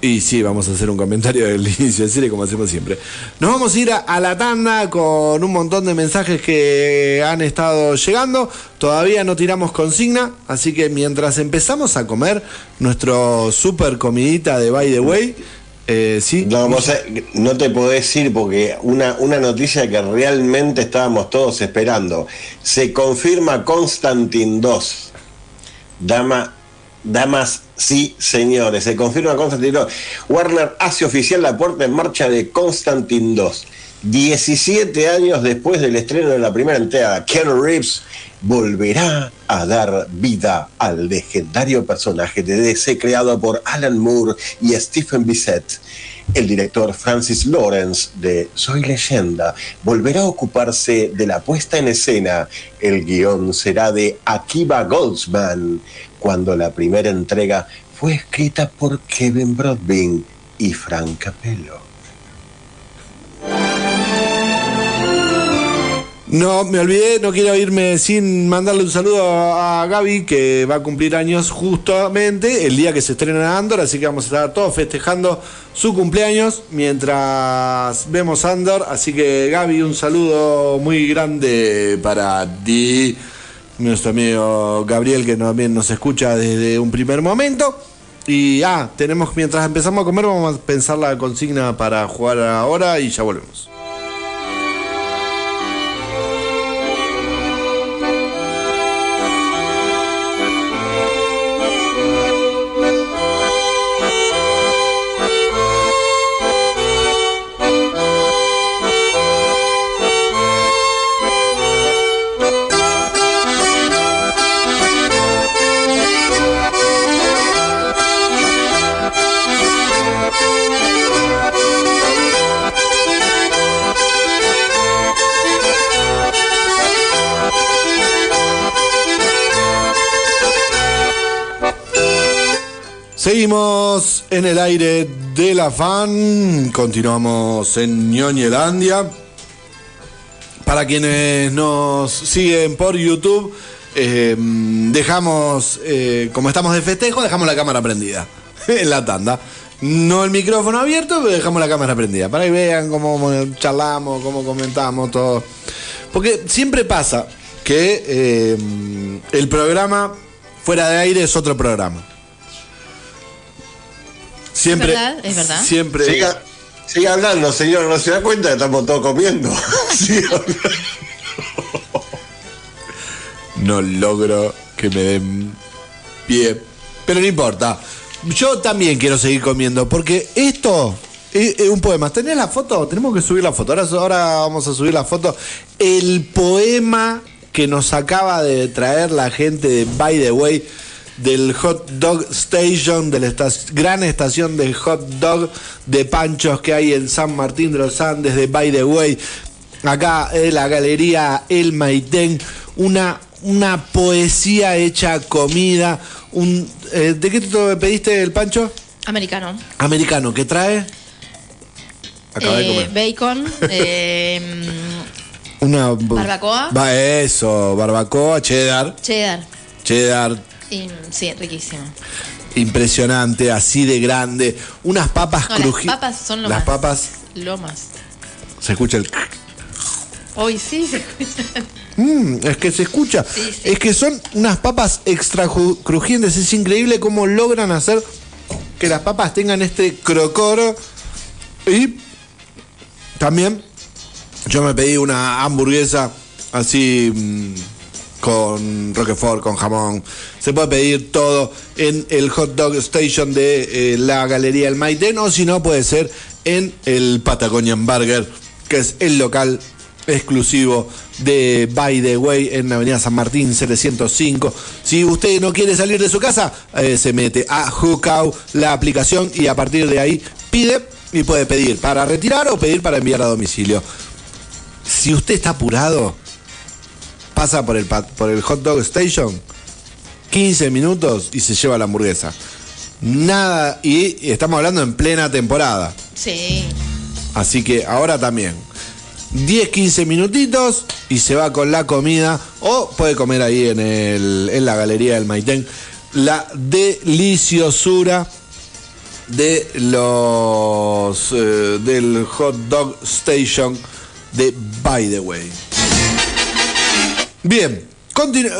Y sí, vamos a hacer un comentario del inicio de serie como hacemos siempre. Nos vamos a ir a, a la tanda con un montón de mensajes que han estado llegando. Todavía no tiramos consigna, así que mientras empezamos a comer nuestro super comidita de By the Way, eh, sí. No, vos sabés, no te podés ir porque una, una noticia que realmente estábamos todos esperando. Se confirma Constantine 2. Dama, damas, sí, señores. Se confirma Constantine 2. Warner hace oficial la puerta en marcha de Constantine 2. 17 años después del estreno de la primera entrega, Keanu Reeves volverá a dar vida al legendario personaje de DC creado por Alan Moore y Stephen Bissett. El director Francis Lawrence de Soy Leyenda volverá a ocuparse de la puesta en escena. El guion será de Akiva Goldsman, cuando la primera entrega fue escrita por Kevin Broadbent y Frank Capello. No, me olvidé, no quiero irme sin mandarle un saludo a Gaby, que va a cumplir años justamente el día que se estrena Andor, así que vamos a estar todos festejando su cumpleaños mientras vemos Andor. Así que Gaby, un saludo muy grande para ti, nuestro amigo Gabriel, que también nos escucha desde un primer momento. Y ah, tenemos, mientras empezamos a comer, vamos a pensar la consigna para jugar ahora y ya volvemos. Seguimos en el aire de la fan, continuamos en Ñoñelandia. Para quienes nos siguen por YouTube, eh, dejamos, eh, como estamos de festejo, dejamos la cámara prendida en la tanda. No el micrófono abierto, pero dejamos la cámara prendida. Para que vean cómo charlamos, cómo comentamos, todo. Porque siempre pasa que eh, el programa fuera de aire es otro programa. Siempre. Es verdad, es verdad. Siempre. Siga, siga hablando, señor, no se da cuenta que estamos todos comiendo. No logro que me den pie. Pero no importa. Yo también quiero seguir comiendo. Porque esto es, es un poema. ¿Tenés la foto? Tenemos que subir la foto. Ahora, ahora vamos a subir la foto. El poema que nos acaba de traer la gente de By the Way del Hot Dog Station, de la esta- gran estación de hot dog de panchos que hay en San Martín de los Andes, de By the Way, acá en la galería El Maitén, una, una poesía hecha comida. Un, eh, ¿De qué te pediste el pancho? Americano. Americano, ¿qué trae? De Eh, comer. bacon. eh, Una barbacoa. Va eso, barbacoa, cheddar, cheddar. cheddar, Y, sí, riquísimo. impresionante, así de grande, unas papas No, las crujientes. papas son lo Las más. papas, Lo más. se escucha el Hoy sí se escucha. Mm, es que se escucha. Sí, sí. Es que son unas papas extra crujientes. Es increíble cómo logran hacer que las papas tengan este crocor. Y también yo me pedí una hamburguesa así mm, con Roquefort, con jamón. Se puede pedir todo en el hot dog station de eh, la Galería El Maitén o si no puede ser en el Patagonian Burger, que es el local exclusivo de By the Way en la Avenida San Martín 705. Si usted no quiere salir de su casa, eh, se mete a Hookout, la aplicación, y a partir de ahí pide y puede pedir para retirar o pedir para enviar a domicilio. Si usted está apurado, pasa por el, por el hot dog station, 15 minutos y se lleva la hamburguesa. Nada, y estamos hablando en plena temporada. Sí. Así que ahora también. 10, 15 minutitos y se va con la comida. O puede comer ahí en, el, en la galería del Maitén. La deliciosura de los eh, del hot dog station de By the Way. Bien,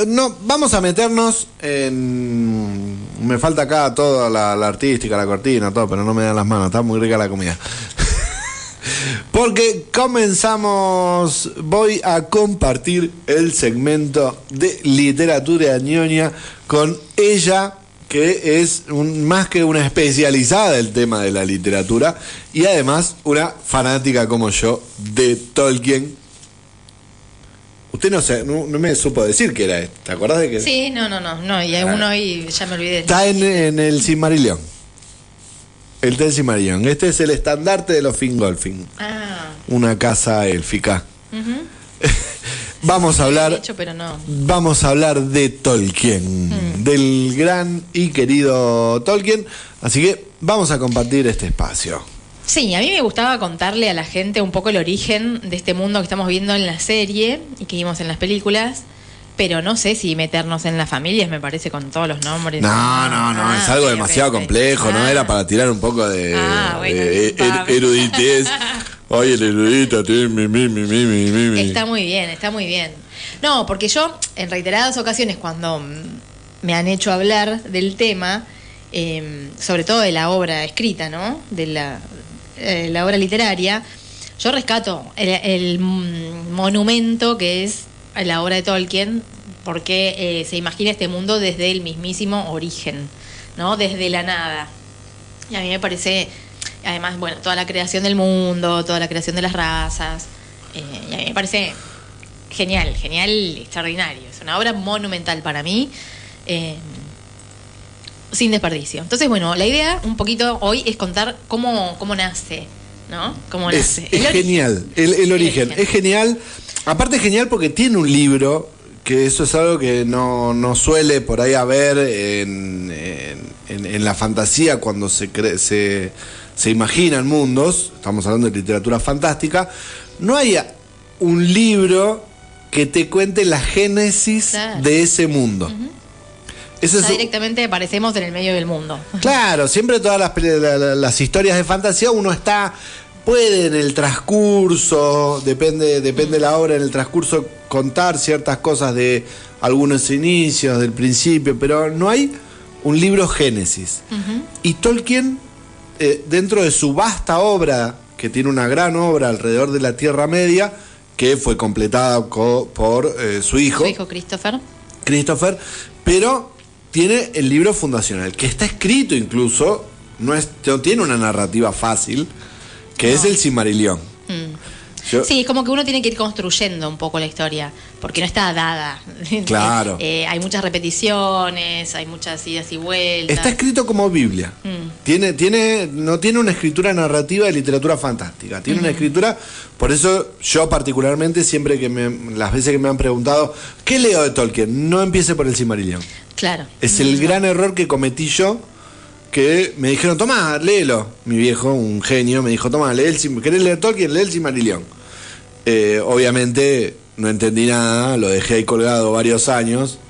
no, vamos a meternos en. Me falta acá toda la, artística, la cortina, todo, pero no me dan las manos, está muy rica la comida. Porque comenzamos, voy a compartir el segmento de literatura ñoña con ella, que es más que una especializada del tema de la literatura y además una fanática como yo de Tolkien. Usted no, se, no, no me supo decir que era esto, ¿te acordás de que Sí, no, no, no. no y hay uno y ya me olvidé. está en, en el Silmarillion? El del Silmarillion. Este es el estandarte de los Fingolfin. Ah, una casa élfica. Vamos a hablar, hecho, pero no. vamos a hablar de Tolkien, del gran y querido Tolkien. Así que vamos a compartir este espacio. Sí, a mí me gustaba contarle a la gente un poco el origen de este mundo que estamos viendo en la serie y que vimos en las películas. Pero no sé si meternos en las familias, me parece, con todos los nombres. No, no, no, Ah, es algo demasiado complejo, ¿no? Era para tirar un poco de, Ah, bueno, de disculpame. er- eruditez. Ay, el erudito, mi, mi, mi, mi, mi. Está muy bien, está muy bien. No, porque yo, en reiteradas ocasiones, cuando me han hecho hablar del tema, eh, sobre todo de la obra escrita, ¿no? De la, eh, la obra literaria, yo rescato el, monumento que es la obra de Tolkien, porque eh, se imagina este mundo desde el mismísimo origen, ¿no? Desde la nada. Y a mí me parece, además, bueno, toda la creación del mundo, toda la creación de las razas, eh, y a mí me parece genial, genial, extraordinario. Es una obra monumental para mí, sin desperdicio. Entonces, bueno, la idea un poquito hoy es contar cómo, cómo nace, ¿no? Cómo Es, nace. es El genial, el, el origen. Es genial. Aparte es genial porque tiene un libro, que eso es algo que no, no suele por ahí haber en, en- la fantasía cuando se, cre- se, se imaginan mundos, estamos hablando de literatura fantástica, no hay un libro que te cuente la génesis Claro. de ese mundo. Ese Ya es- directamente aparecemos en el medio del mundo. Claro, siempre todas las, historias de fantasía uno está, puede en el transcurso, depende, depende de la obra, en el transcurso contar ciertas cosas de algunos inicios, del principio, pero no hay un libro Génesis. Y Tolkien, eh, dentro de su vasta obra, que tiene una gran obra alrededor de la Tierra Media, que fue completada co- por eh, su hijo, Su hijo Christopher. Christopher, pero tiene el libro fundacional, que está escrito incluso, no, es, no tiene una narrativa fácil, que es el Silmarillion. Yo- Sí, es como que uno tiene que ir construyendo un poco la historia, porque no está dada. Claro. Eh, hay muchas repeticiones, hay muchas idas y vueltas. Está escrito como Biblia. Mm. Tiene, tiene, no tiene una escritura narrativa de literatura fantástica. Tiene una escritura, por eso yo particularmente siempre que me, las veces que me han preguntado, ¿qué leo de Tolkien? No empiece por el Silmarillion. Claro. Es el gran error que cometí yo, que me dijeron, tomá, léelo. Mi viejo, un genio, me dijo, tomá, lee el, ¿querés leer Tolkien? Lee el Silmarillion. Eh, obviamente no entendí nada, lo dejé ahí colgado varios años.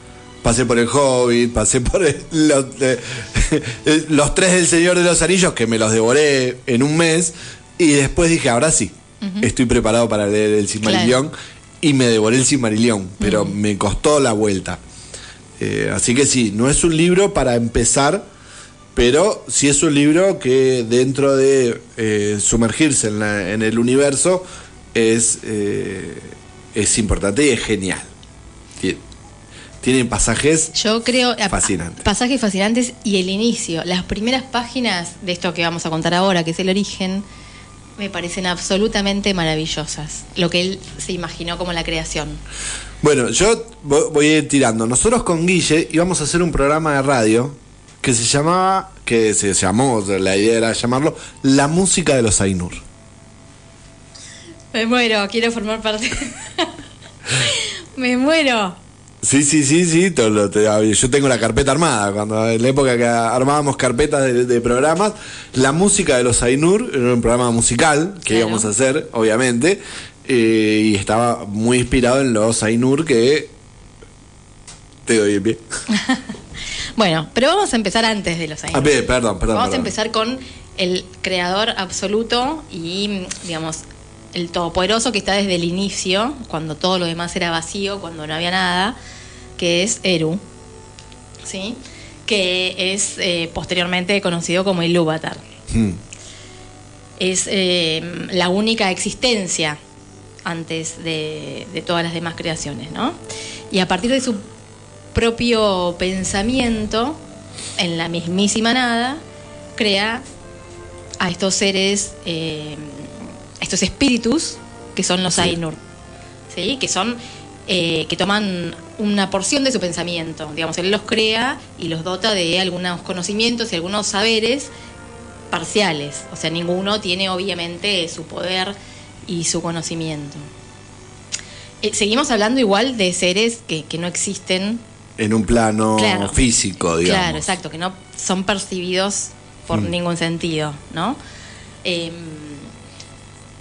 Pasé por el Hobbit, pasé por el- los, eh, los tres del Señor de los Anillos, que me los devoré en un mes. Y después dije, ahora sí, estoy preparado para leer el Silmarillion. Y me devoré el Silmarillion, pero me costó la vuelta. Eh, así que sí, no es un libro para empezar, pero sí es un libro que dentro de eh, sumergirse en, la- en el universo es, eh, es importante y es genial. Tie- Tiene pasajes Yo creo. a- Fascinante. Pasajes fascinantes y el inicio. Las primeras páginas de esto que vamos a contar ahora, que es el origen, me parecen absolutamente maravillosas. Lo que él se imaginó como la creación. Bueno, yo vo- voy a ir tirando. Nosotros con Guille íbamos a hacer un programa de radio que se llamaba, que se llamó, la idea era llamarlo La música de los Ainur. Me muero, quiero formar parte. me muero. Sí, sí, sí, sí. todo te- yo tengo la carpeta armada. Cuando en la época que armábamos carpetas de, de programas, la música de los Ainur era un programa musical que Claro. íbamos a hacer, obviamente, eh, y estaba muy inspirado en los Ainur que te doy el pie. Bueno, pero vamos a empezar antes de los años. A ver, perdón, perdón. Vamos a empezar con el creador absoluto y, digamos, el todopoderoso que está desde el inicio, cuando todo lo demás era vacío, cuando no había nada, que es Eru, ¿sí? Que es eh, posteriormente conocido como Ilúvatar. Hmm. Es eh, la única existencia antes de, de todas las demás creaciones, ¿no? Y a partir de su propio pensamiento, en la mismísima nada, crea a estos seres, eh, estos espíritus que son los Sí. Ainur, ¿sí? que son eh, que toman una porción de su pensamiento, digamos, él los crea y los dota de algunos conocimientos y algunos saberes parciales, o sea, ninguno tiene obviamente su poder y su conocimiento. Eh, seguimos hablando igual de seres que, que no existen En un plano Claro. físico, digamos. Claro, exacto, que no son percibidos por Mm. ningún sentido, ¿no? Em,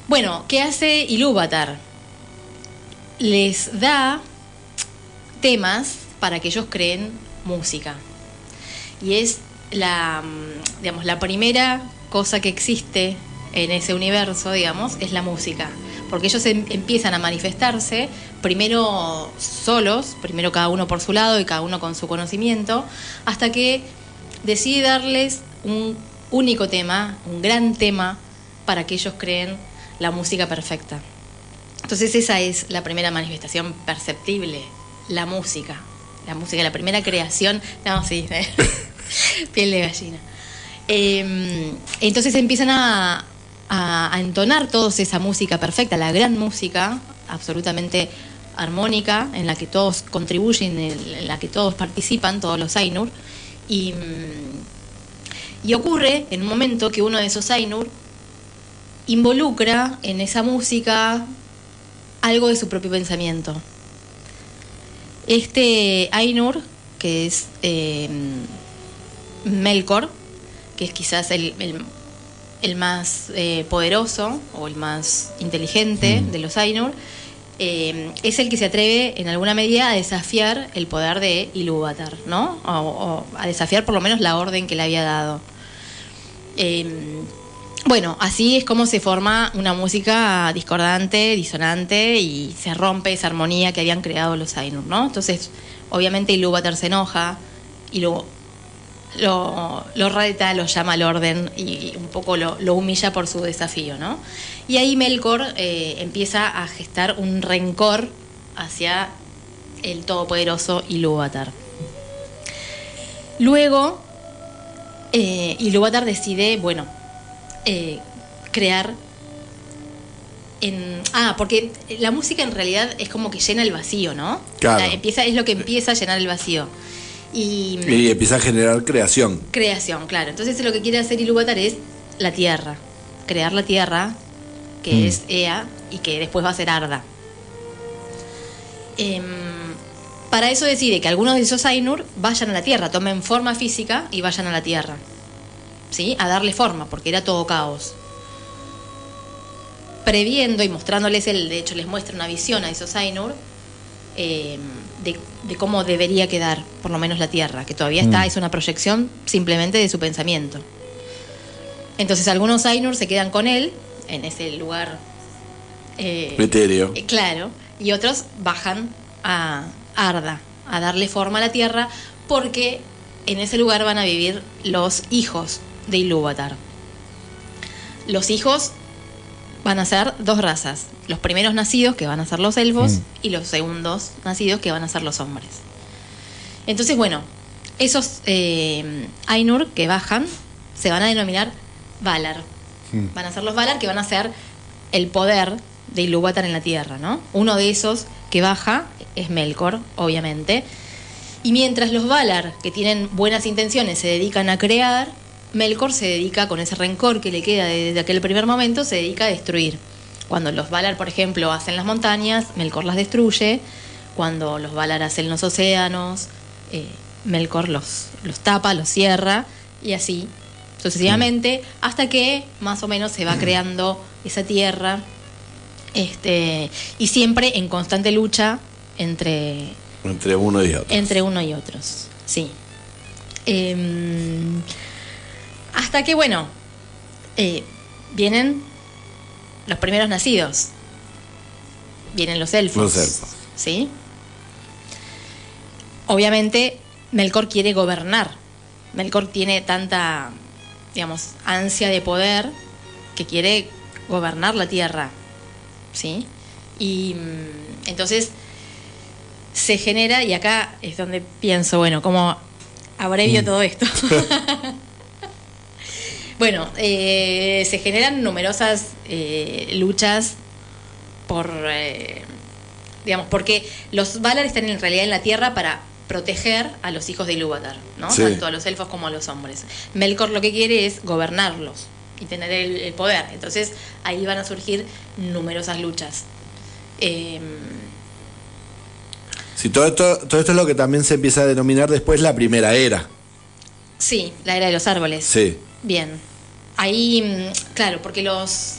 bueno, ¿qué hace Ilúvatar? Les da temas para que ellos creen música. Y es la, mm, digamos, la primera cosa que existe en ese universo, digamos, es la música. Porque ellos em- empiezan a manifestarse, primero solos, primero cada uno por su lado y cada uno con su conocimiento, hasta que decide darles un único tema, un gran tema, para que ellos creen la música perfecta. Entonces esa es la primera manifestación perceptible, la música. La música, la primera creación, no, sí, piel de gallina. Eh, entonces empiezan a, entonar todos esa música perfecta, la gran música, absolutamente armónica, en la que todos contribuyen, en la que todos participan, todos los Ainur. Y, y ocurre en un momento que uno de esos Ainur involucra en esa música algo de su propio pensamiento. Este Ainur, que es eh, Melkor, que es quizás el, el- el más eh, poderoso o el más inteligente de los Ainur, eh, es el que se atreve en alguna medida a desafiar el poder de Ilúvatar, ¿no? O, o a desafiar por lo menos la orden que le había dado. Eh, bueno, así es como se forma una música discordante, disonante y se rompe esa armonía que habían creado los Ainur, ¿no? Entonces, obviamente Ilúvatar se enoja y lo, lo, lo reta, lo llama al orden y un poco lo, humilla por su desafío, ¿no? Y ahí Melkor eh, empieza a gestar un rencor hacia el todopoderoso Ilúvatar. Luego, eh, Ilúvatar decide, bueno, eh, crear en ah porque la música en realidad es como que llena el vacío no Claro. La- empieza es lo que empieza a llenar el vacío y, Y empieza a generar creación. creación claro entonces lo que quiere hacer Ilúvatar es la tierra crear la tierra que Mm. es Ea y que después va a ser Arda Em, para eso decide que algunos de esos Ainur vayan a la tierra tomen forma física y vayan a la tierra ¿sí? a darle forma, porque era todo caos. Previendo y mostrándoles, el, de hecho les muestra una visión a esos Ainur eh, de, de cómo debería quedar, por lo menos la Tierra, que todavía está, es una proyección simplemente de su pensamiento. Entonces algunos Ainur se quedan con él en ese lugar. eh, Etéreo. eh, claro, y otros bajan a Arda, a darle forma a la tierra, porque en ese lugar van a vivir los hijos de Ilúvatar. Los hijos van a ser dos razas, los primeros nacidos que van a ser los elfos Mm. y los segundos nacidos que van a ser los hombres. Entonces, bueno, esos eh, Ainur que bajan se van a denominar Valar. Mm. Van a ser los Valar que van a ser el poder de Ilúvatar en la tierra, ¿no? Uno de esos que baja es Melkor, obviamente. Y mientras los Valar, que tienen buenas intenciones, se dedican a crear, Melkor se dedica, con ese rencor que le queda desde aquel primer momento, se dedica a destruir. Cuando los Valar, por ejemplo, hacen las montañas, Melkor las destruye. Cuando los Valar hacen los océanos, eh, Melkor los, los tapa, los cierra, y así sucesivamente, hasta que más o menos se va creando esa tierra, este, y siempre en constante lucha entre Entre uno y otro. entre uno y otros, sí. Em, hasta que, bueno, eh, vienen los primeros nacidos. Vienen los elfos. Los elfos. ¿Sí? Obviamente, Melkor quiere gobernar. Melkor tiene tanta, digamos, ansia de poder que quiere gobernar la tierra. ¿Sí? Y mm, entonces se genera, y acá es donde pienso, bueno, ¿cómo abrevio todo esto? bueno, eh, se generan numerosas eh, luchas por, eh, digamos, porque los Valar están en realidad en la Tierra para proteger a los hijos de Ilúvatar, ¿no? Sí. Tanto a los elfos como a los hombres. Melkor lo que quiere es gobernarlos y tener el, el poder. Entonces ahí van a surgir numerosas luchas. Eh, Sí, todo esto, todo esto es lo que también se empieza a denominar después la primera era. sí, la era de los árboles. Sí. Bien. ahí, mm, claro, porque los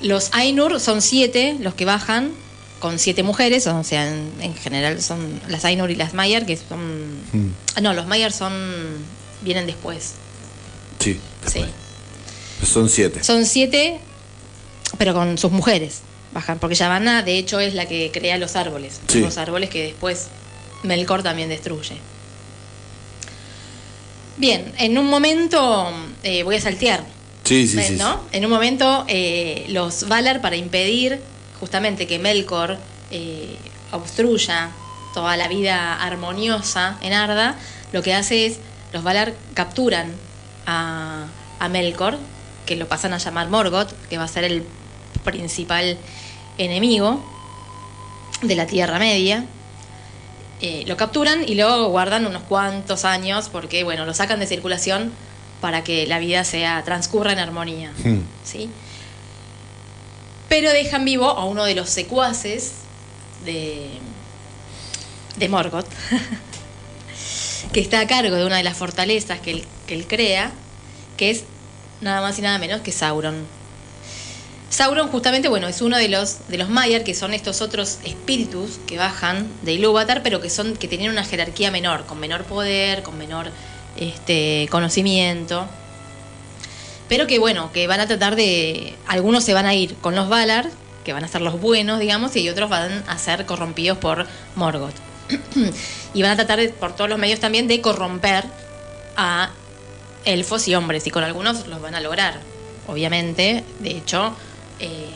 los Ainur son siete los que bajan con siete mujeres, o sea, en, en general son las Ainur y las Mayer, que son... Mm. No, los Mayer son... vienen después. Sí. Sí. Son siete. Son siete, pero con sus mujeres bajan, porque Yavanna de hecho es la que crea los árboles, Sí. los árboles que después Melkor también destruye. Bien, en un momento eh, voy a saltear, Sí, sí, ¿ven, sí. ¿no? En un momento eh, los Valar para impedir justamente que Melkor eh, obstruya toda la vida armoniosa en Arda, lo que hace es los Valar capturan a, a Melkor, que lo pasan a llamar Morgoth, que va a ser el principal enemigo de la Tierra Media. Eh, lo capturan y lo guardan unos cuantos años porque, bueno, lo sacan de circulación para que la vida sea transcurra en armonía. Mm. ¿sí? Pero dejan vivo a uno de los secuaces de, de Morgoth, que está a cargo de una de las fortalezas que él, que él crea, que es nada más y nada menos que Sauron. Sauron justamente, bueno, es uno de los de los Maiar, que son estos otros espíritus que bajan de Ilúvatar, pero que son que tienen una jerarquía menor, con menor poder, con menor este conocimiento. Pero que bueno, que van a tratar de algunos se van a ir con los Valar, que van a ser los buenos, digamos, y otros van a ser corrompidos por Morgoth. y van a tratar de, por todos los medios también de corromper a elfos y hombres, y con algunos los van a lograr, obviamente. De hecho, eh,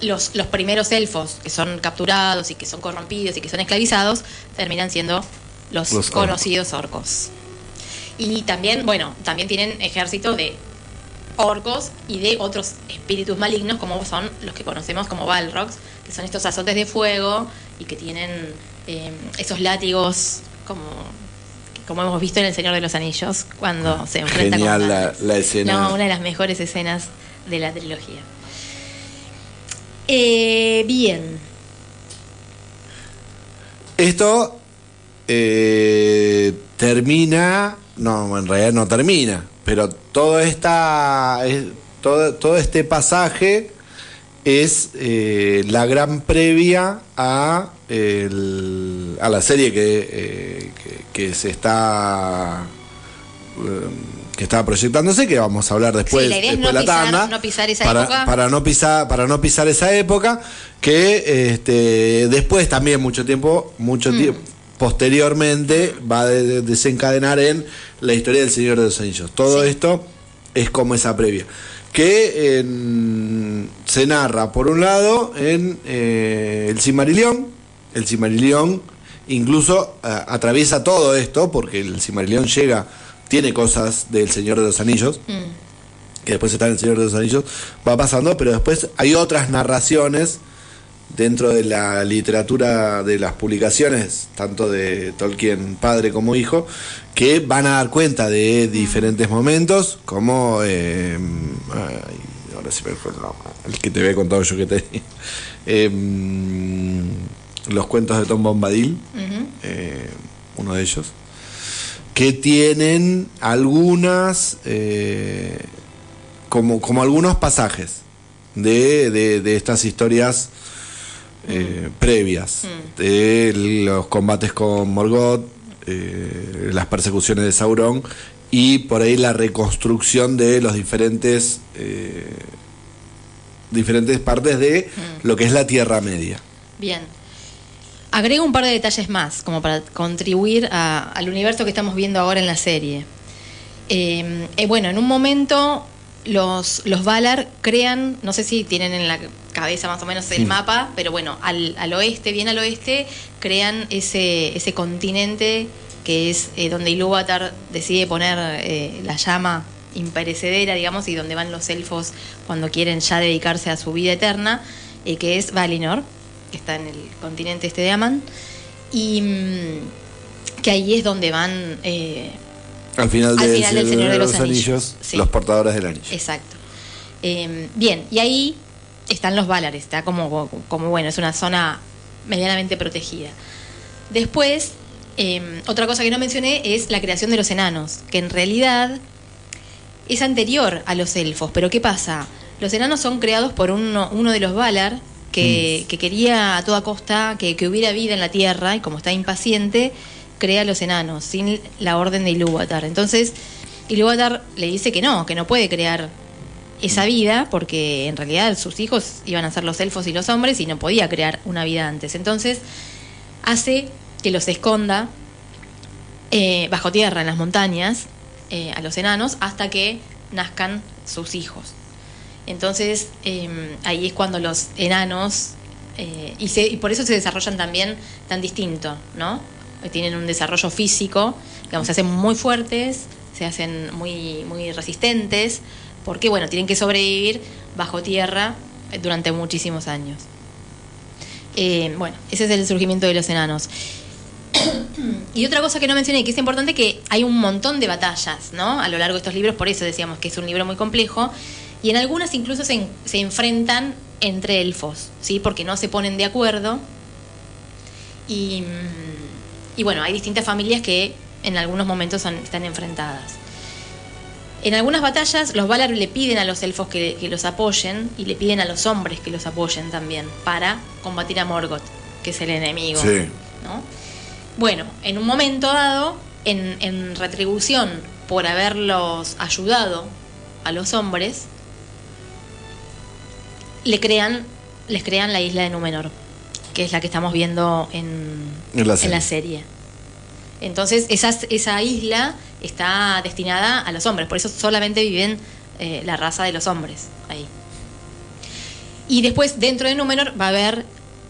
los, los primeros elfos que son capturados y que son corrompidos y que son esclavizados terminan siendo los, conocidos orcos. Y también, bueno, también tienen ejército de orcos y de otros espíritus malignos como son los que conocemos como Balrogs, que son estos azotes de fuego y que tienen eh, esos látigos como como hemos visto en El Señor de los Anillos cuando se enfrenta Genial con la escena. No, una de las mejores escenas de la trilogía. Eh, bien. Esto eh, termina, no, en realidad no termina, pero todo esta, es- todo, todo este pasaje es eh, la gran previa a, el- a la serie que, eh, que, se está eh, que estaba proyectándose, que vamos a hablar después, Sí, la idea es después no de la pisar- tanda, no pisar esa para, época. para no pisar, para no pisar esa época, que este, después también mucho tiempo, mucho Mm. tiempo posteriormente va a de- desencadenar en la historia del Señor de los Anillos. Todo Sí. esto es como esa previa. Que en- se narra, por un lado, en eh, el Cimarillón. El Cimarillón incluso a- atraviesa todo esto, porque el Cimarillón llega, tiene cosas del Señor de los Anillos, Mm. que después está en el Señor de los Anillos, va pasando, pero después hay otras narraciones dentro de la literatura de las publicaciones, tanto de Tolkien padre como hijo, que van a dar cuenta de diferentes momentos, como eh, ay, ahora sí me acuerdo, el que te había contado yo que te em, los cuentos de Tom Bombadil, eh, uno de ellos, que tienen algunas, eh, como, como algunos pasajes de, de- de estas historias eh, previas, Mm. de los combates con Morgoth, eh, las persecuciones de Sauron y por ahí la reconstrucción de los diferentes... eh, diferentes partes de Mm. lo que es la Tierra Media. Bien. Agrego un par de detalles más, como para contribuir a- al universo que estamos viendo ahora en la serie. Eh, eh, bueno, en un momento los, los Valar crean, no sé si tienen en la cabeza más o menos el mapa, pero bueno, al, al oeste, bien al oeste, crean ese, ese continente que es eh, donde Ilúvatar decide poner eh, la llama imperecedera, digamos, y donde van los elfos cuando quieren ya dedicarse a su vida eterna, que es Valinor, que está en el continente este de Aman, y mm, que ahí es donde van... eh, Al final, Al del final del Señor de los Anillos, sí. los portadores del anillo. Exacto. Eh, bien, y ahí están los Valares, está como, como bueno, es una zona medianamente protegida. Después, eh, otra cosa que no mencioné es la creación de los enanos, que en realidad es anterior a los elfos, pero ¿qué pasa? Los enanos son creados por uno, uno de los Valar que, que quería a toda costa que, que hubiera vida en la Tierra y como está impaciente, crea a los enanos sin la orden de Ilúvatar. Entonces, Ilúvatar le dice que no, que no puede crear esa vida porque en realidad sus hijos iban a ser los elfos y los hombres y no podía crear una vida antes. Entonces, hace que los esconda eh, bajo tierra en las montañas eh, a los enanos hasta que nazcan sus hijos. Entonces eh, ahí es cuando los enanos, eh, y, se- y por eso se desarrollan también tan distinto, ¿no? Eh, Tienen un desarrollo físico, digamos, se hacen muy fuertes, se hacen muy, muy resistentes, porque bueno, tienen que sobrevivir bajo tierra eh, durante muchísimos años. Bueno, ese es el surgimiento de los enanos. Y otra cosa que no mencioné, que es importante, que hay un montón de batallas, ¿no? A lo largo de estos libros, por eso decíamos que es un libro muy complejo. Y en algunas incluso se, en- se enfrentan entre elfos, ¿sí? Porque no se ponen de acuerdo. Y, mm, y bueno, hay distintas familias que en algunos momentos son- están enfrentadas. En algunas batallas los Valar le piden a los elfos que, que los apoyen y le piden a los hombres que los apoyen también para combatir a Morgoth, que es el enemigo. Sí. ¿no? Bueno, en un momento dado, en, en retribución por haberlos ayudado a los hombres, le crean, les crean la isla de Númenor, que es la que estamos viendo en, En la serie. serie. Entonces, esa, esa isla está destinada a los hombres, por eso solamente viven eh, la raza de los hombres ahí. Y después, dentro de Númenor, va a haber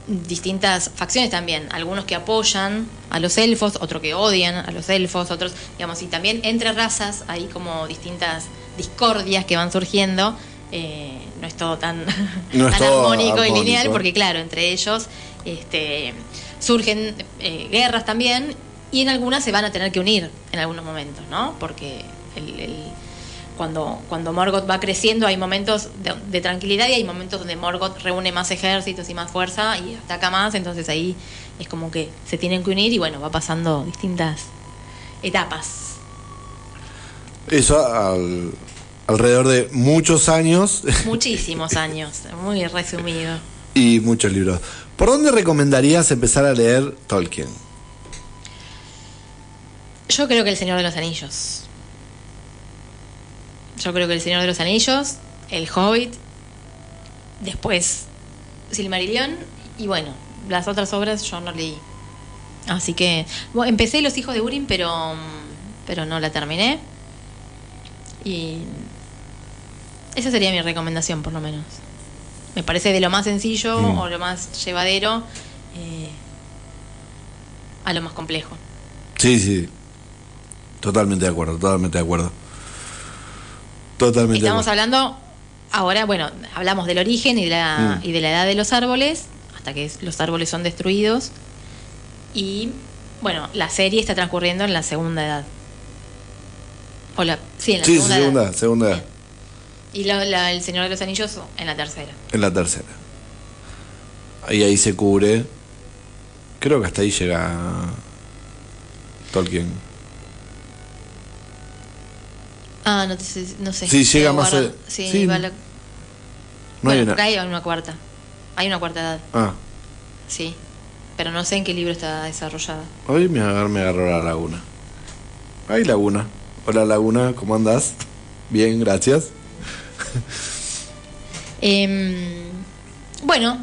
distintas facciones también. Algunos que apoyan a los elfos, otros que odian a los elfos, otros, digamos, y también entre razas hay como distintas discordias que van surgiendo. Eh, no es todo tan, No es tan todo armónico, y lineal, porque claro, entre ellos este, surgen eh, guerras también, y en algunas se van a tener que unir en algunos momentos, ¿no? Porque el- el, cuando, cuando Morgoth va creciendo hay momentos de, de tranquilidad y hay momentos donde Morgoth reúne más ejércitos y más fuerza y ataca más, entonces ahí es como que se tienen que unir y bueno, va pasando distintas etapas. Eso al- alrededor de muchos años Muchísimos años, muy resumido. y muchos libros. ¿Por dónde recomendarías empezar a leer Tolkien? Yo creo que El Señor de los Anillos. Yo creo que El Señor de los Anillos, El Hobbit, después Silmarillion y bueno, las otras obras yo no leí. Así que bueno, empecé Los Hijos de Urim, pero, pero no la terminé. Y esa sería mi recomendación, por lo menos. Me parece de lo más sencillo Mm. o lo más llevadero eh, a lo más complejo. Sí, sí. Totalmente de acuerdo, totalmente de acuerdo. Totalmente de Estamos acuerdo. hablando ahora, bueno, hablamos del origen y de la, Mm. y de la edad de los árboles, hasta que los árboles son destruidos. Y bueno, la serie está transcurriendo en la segunda edad. O la, sí, en la Sí, segunda, edad. segunda, segunda edad. Y la- la- El Señor de los Anillos en la tercera. En la tercera. Y ahí se cubre. Creo que hasta ahí llega Tolkien. Ah, no, te sé- no sé. Sí, llega más a- Sí, sí, va la- No bueno, hay una. hay una cuarta. Hay una cuarta edad, Ah, sí. Pero no sé en qué libro está desarrollada. hoy me agarró, me agarró la laguna. Ay, laguna. Hola, laguna, ¿cómo andás? Bien, gracias. Em, bueno,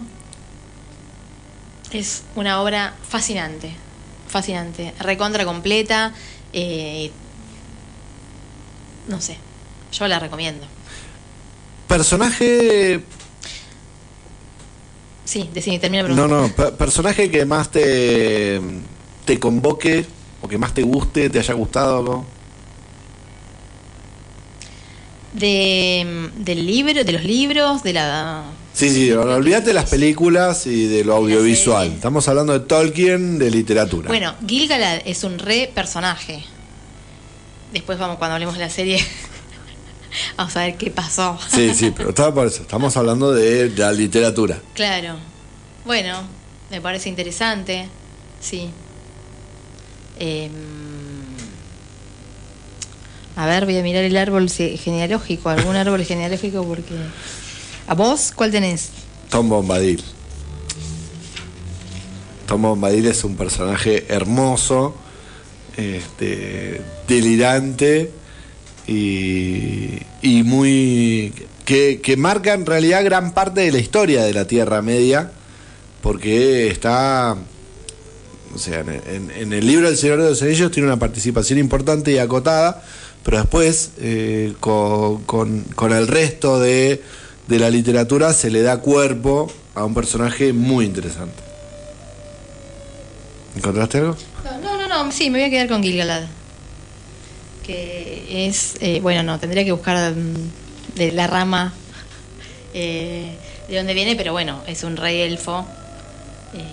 es una obra fascinante, fascinante, recontra completa. eh, no sé, yo la recomiendo. Personaje. Sí, decime, termina No, no, per- personaje que más te, te convoque o que más te guste, te haya gustado. ¿no? De, del libro, de los libros, de la. Sí, sí, olvídate de las películas y de lo audiovisual. Estamos hablando de Tolkien, de literatura. Bueno, Gilgalad es un re personaje. Después vamos cuando hablemos de la serie. vamos a ver qué pasó. Sí, sí, pero estaba por eso. Estamos hablando de la literatura. Claro. Bueno, me parece interesante. Sí. Em, A ver, voy a mirar el árbol genealógico, algún árbol genealógico porque... ¿A vos cuál tenés? Tom Bombadil. Tom Bombadil es un personaje hermoso, este, delirante y, y muy. Que, marca en realidad gran parte de la historia de la Tierra Media, porque está. O sea, en, en- el libro del Señor de los Anillos tiene una participación importante y acotada, pero después, eh, con, con- con el resto de, de la literatura, se le da cuerpo a un personaje muy interesante. ¿Encontraste algo? No, no, no, sí, me voy a quedar con Gilgalad. Que es, eh, bueno, no, tendría que buscar mm, de la rama eh, de dónde viene, pero bueno, es un rey elfo eh,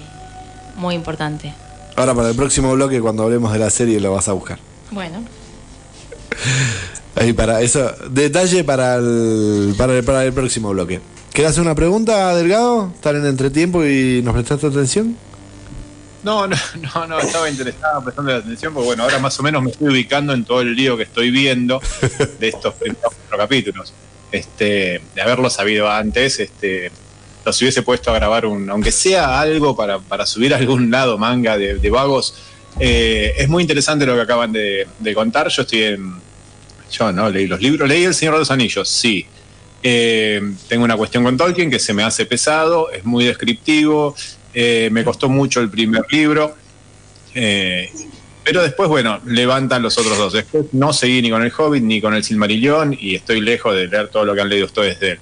muy importante. Ahora para el próximo bloque, cuando hablemos de la serie, lo vas a buscar. Bueno, Ahí para eso, detalle para el, para el, próximo bloque. ¿Quieres hacer una pregunta, Delgado? ¿Estar en entretiempo y nos prestaste atención? No, no, no, no, estaba interesado prestando la atención porque bueno, ahora más o menos me estoy ubicando en todo el lío que estoy viendo de estos primeros cuatro capítulos. Este, de haberlo sabido antes, este, los hubiese puesto a grabar un, aunque sea algo para, subir algún lado manga de vagos. Eh, es muy interesante lo que acaban de, contar. Yo estoy en. Yo no leí los libros, leí El Señor de los Anillos, sí. Eh, tengo una cuestión con Tolkien que se me hace pesado, es muy descriptivo, eh, me costó mucho el primer libro, pero después, bueno, levantan los otros dos. Después no seguí ni con el Hobbit ni con el Silmarillón y estoy lejos de leer todo lo que han leído ustedes de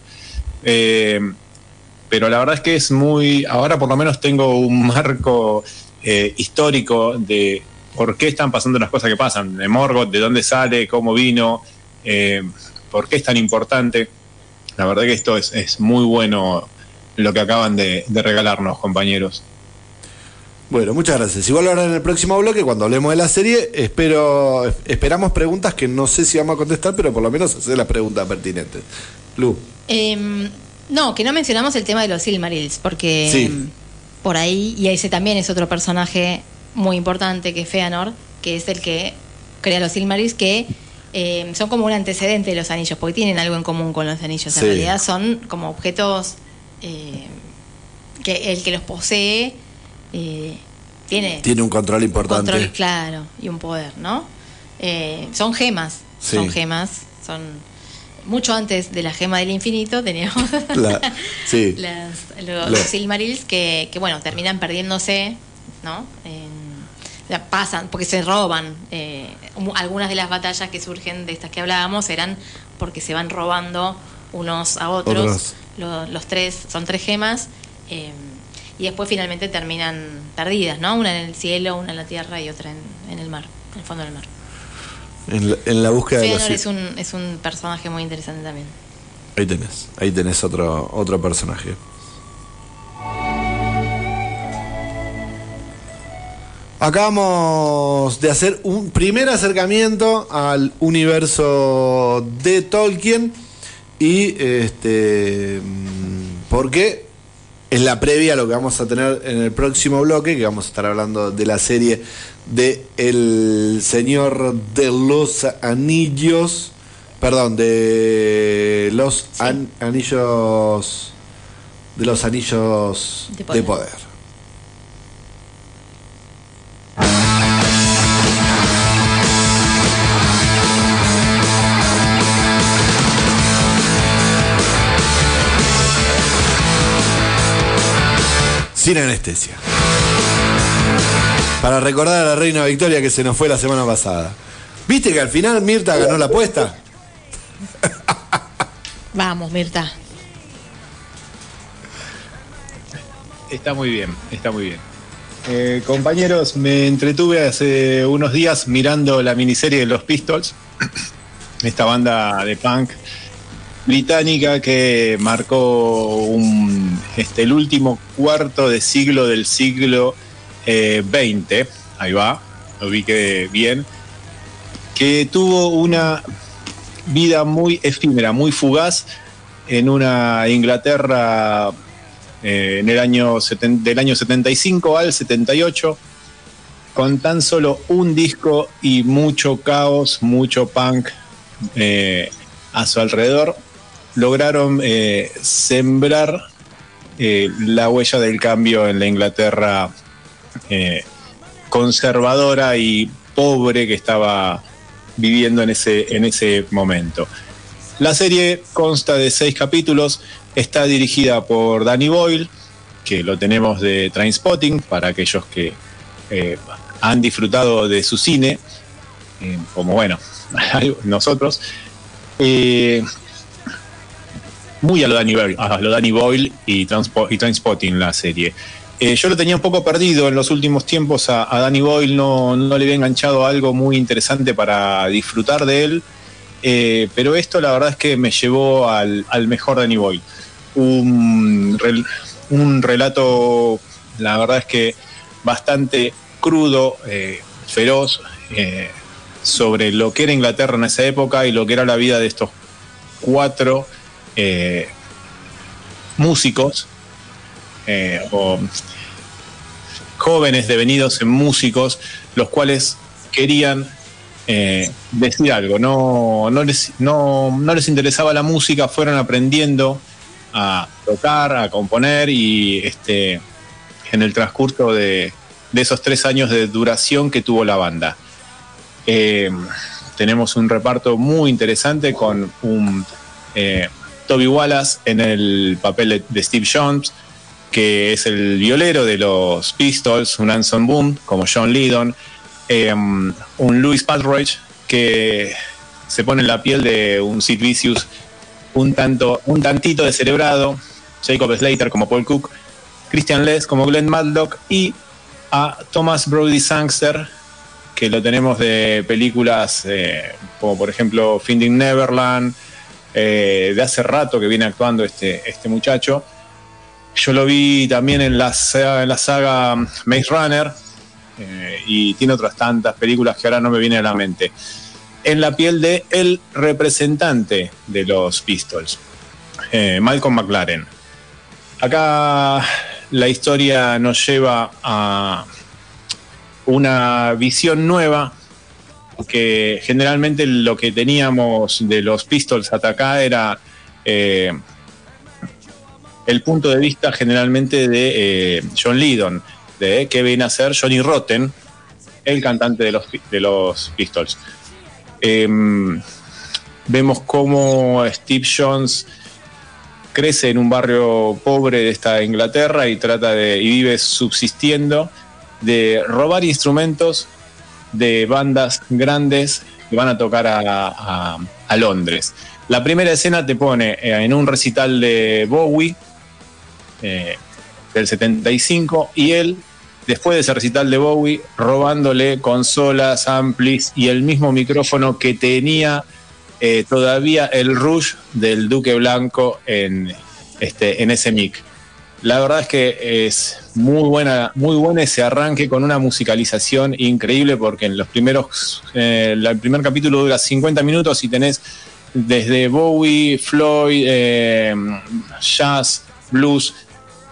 él. Pero la verdad es que es muy, ahora por lo menos tengo un marco eh, histórico de por qué están pasando las cosas que pasan, de Morgoth, de dónde sale, cómo vino, eh, por qué es tan importante. La verdad que esto es, es muy bueno lo que acaban de, de regalarnos, compañeros. Bueno, muchas gracias. Igual ahora en el próximo bloque, cuando hablemos de la serie, espero esperamos preguntas que no sé si vamos a contestar, pero por lo menos hacer las preguntas pertinentes. Lu. Em, no, que no mencionamos el tema de los Silmarils, porque Sí. Por ahí, y ese también es otro personaje muy importante que es Feanor, que es el que crea los Silmarils, que em, son como un antecedente de los anillos, porque tienen algo en común con los anillos. Sí. En realidad son como objetos eh, que el que los posee eh, tiene, Tiene un control importante. control claro y un poder, ¿no? Eh, son gemas, Sí. son gemas, son mucho antes de la gema del infinito teníamos La- sí. las- lo- La- los Silmarils que, que, bueno terminan perdiéndose, ¿no? En- la pasan porque se roban. eh, algunas de las batallas que surgen de estas que hablábamos eran porque se van robando unos a otros. Otros. Lo- los tres son tres gemas. eh, y después finalmente terminan perdidas, ¿no? Una en el cielo, una en la tierra y otra en, en el mar, en el fondo del mar. En la, en la búsqueda de los es un, es un personaje muy interesante también. Ahí tenés, ahí tenés otro, otro personaje. Acabamos de hacer un primer acercamiento al universo de Tolkien y este mm, porque es la previa a lo que vamos a tener en el próximo bloque, que vamos a estar hablando de la serie de El Señor de los Anillos, perdón, de los an- anillos de los anillos De de poder. Sin anestesia. Para recordar a la reina Victoria que se nos fue la semana pasada. ¿Viste que al final Mirta ganó la apuesta? Vamos, Mirta. Está muy bien, está muy bien. Eh, compañeros, me entretuve hace unos días mirando la miniserie de los Pistols, esta banda de punk británica que marcó un, este, el último cuarto de siglo del siglo eh, XX, ahí va, lo vi que bien, que tuvo una vida muy efímera, muy fugaz en una Inglaterra eh, en el año del año 75 al 78, con tan solo un disco y mucho caos, mucho punk, eh, a su alrededor, lograron eh, sembrar eh, la huella del cambio en la Inglaterra eh, conservadora y pobre que estaba viviendo en ese, en ese momento. La serie consta de seis capítulos, está dirigida por Danny Boyle, que lo tenemos de Trainspotting, para aquellos que han disfrutado de su cine, como bueno, nosotros. Muy a lo Danny Boyle, y, Transpo- y Trainspotting la serie. Eh, yo lo tenía un poco perdido en los últimos tiempos a, Danny Boyle, no, no le había enganchado algo muy interesante para disfrutar de él, eh, pero esto la verdad es que me llevó al, mejor Danny Boyle. Un, un relato, la verdad es que bastante crudo, eh, feroz, sobre lo que era Inglaterra en esa época y lo que era la vida de estos cuatro eh, músicos eh, o jóvenes devenidos en músicos, los cuales querían eh, decir algo, no, no, les, no, no les interesaba la música, fueron aprendiendo a tocar, a componer y este, en el transcurso de, de esos tres años de duración que tuvo la banda. Tenemos un reparto muy interesante con un Toby Wallace en el papel de, Steve Jones, que es el violero de los Pistols, un Anson Boom como John Lydon, eh, un Louis Patrick que se pone en la piel de un Sid Vicious un tanto, un tantito descerebrado, Jacob Slater como Paul Cook, Christian Les como Glenn Madlock y a Thomas Brody Sangster, que lo tenemos de películas eh, como por ejemplo Finding Neverland, eh, de hace rato que viene actuando este, este muchacho. Yo lo vi también en la, en la saga Maze Runner eh, y tiene otras tantas películas que ahora no me vienen a la mente. En la piel de el representante de los Pistols, eh, Malcolm McLaren. Acá la historia nos lleva a una visión nueva que generalmente lo que teníamos de los Pistols hasta acá era eh, el punto de vista generalmente de eh, John Lydon, de que viene a ser Johnny Rotten, el cantante de los, de los Pistols. Em, vemos cómo Steve Jones crece en un barrio pobre de esta Inglaterra y trata de y vive subsistiendo de robar instrumentos de bandas grandes que van a tocar a, a- Londres. La primera escena te pone eh, en un recital de Bowie eh, del 75 y él, después de ese recital de Bowie, robándole consolas, amplis y el mismo micrófono que tenía eh, todavía el Rush del Duque Blanco en, este, en ese mic. La verdad es que es muy buena, muy buena ese arranque con una musicalización increíble porque en los primeros, eh, el primer capítulo dura 50 minutos y tenés desde Bowie, Floyd, eh, jazz, blues,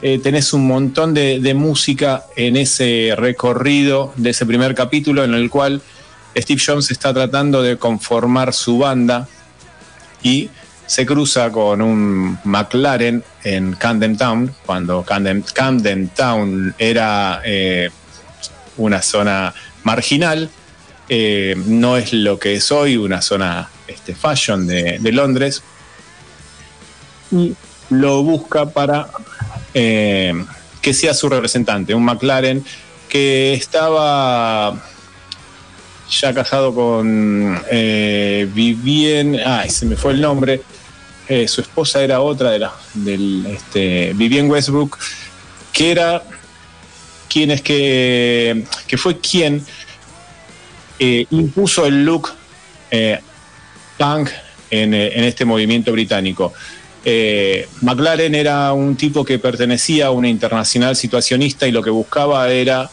eh, tenés un montón de, de música en ese recorrido de ese primer capítulo en el cual Steve Jones está tratando de conformar su banda y se cruza con un McLaren en Camden Town, cuando Camden, Camden Town era eh, una zona marginal, eh, no es lo que es hoy, una zona este, fashion de, Londres, y lo busca para eh, que sea su representante, un McLaren que estaba ya casado con eh, Vivien, ay, se me fue el nombre, eh, su esposa era otra de las del este, Vivien Westbrook, que era quien es que, que fue quien eh, impuso el look eh, punk en, en este movimiento británico. McLaren era un tipo que pertenecía a una internacional situacionista y lo que buscaba era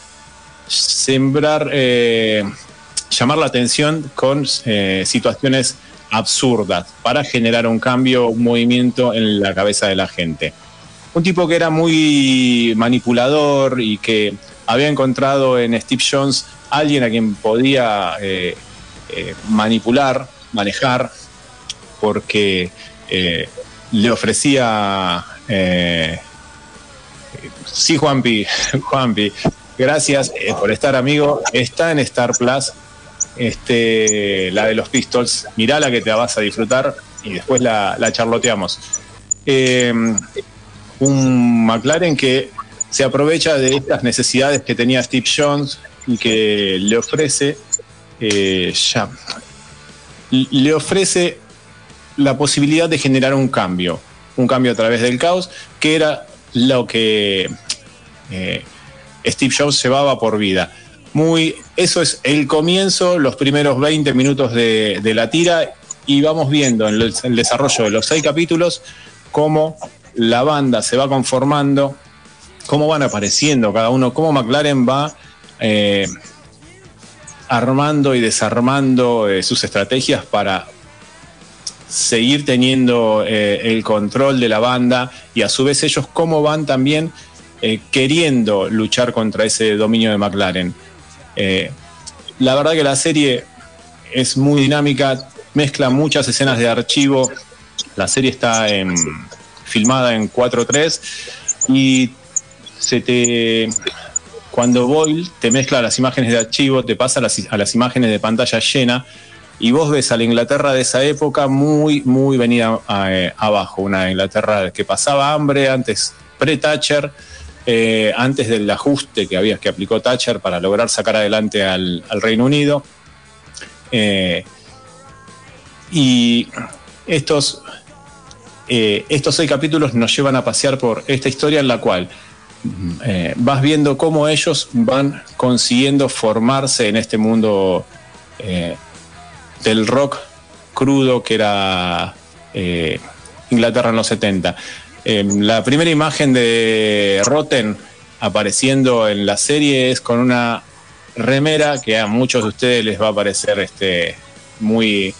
sembrar, llamar la atención con situaciones absurdas para generar un cambio, un movimiento en la cabeza de la gente. Un tipo que era muy manipulador y que había encontrado en Steve Jones alguien a quien podía eh, eh, manipular manejar porque eh, le ofrecía... Sí, Juanpi, Juanpi, gracias por estar, amigo. Está en Star Plus, este, la de los Pistols. Mirá que te vas a disfrutar y después la, charloteamos. un McLaren que se aprovecha de estas necesidades que tenía Steve Jones y que le ofrece ya le ofrece la posibilidad de generar un cambio, un cambio a través del caos, que era lo que eh, Steve Jobs llevaba por vida. Muy, eso es el comienzo, los primeros 20 minutos de, la tira, y vamos viendo en el, desarrollo de los seis capítulos cómo la banda se va conformando, cómo van apareciendo cada uno, cómo McLaren va eh, armando y desarmando eh, sus estrategias para seguir teniendo eh, el control de la banda y a su vez ellos cómo van también queriendo luchar contra ese dominio de McLaren. La verdad que la serie es muy dinámica, mezcla muchas escenas de archivo, la serie está filmada en 4.3 y cuando Boyle te mezcla las imágenes de archivo, te pasa a las, imágenes de pantalla llena y vos ves a la Inglaterra de esa época muy, muy venida eh, abajo, una Inglaterra que pasaba hambre antes pre-Thatcher, eh, antes del ajuste que, había, que aplicó Thatcher para lograr sacar adelante al, Reino Unido. Eh, y estos, estos seis capítulos nos llevan a pasear por esta historia en la cual eh, vas viendo cómo ellos van consiguiendo formarse en este mundo eh, del rock crudo que era eh, Inglaterra en los 70. La primera imagen de Rotten apareciendo en la serie es con una remera que a muchos de ustedes les va a parecer este, muy,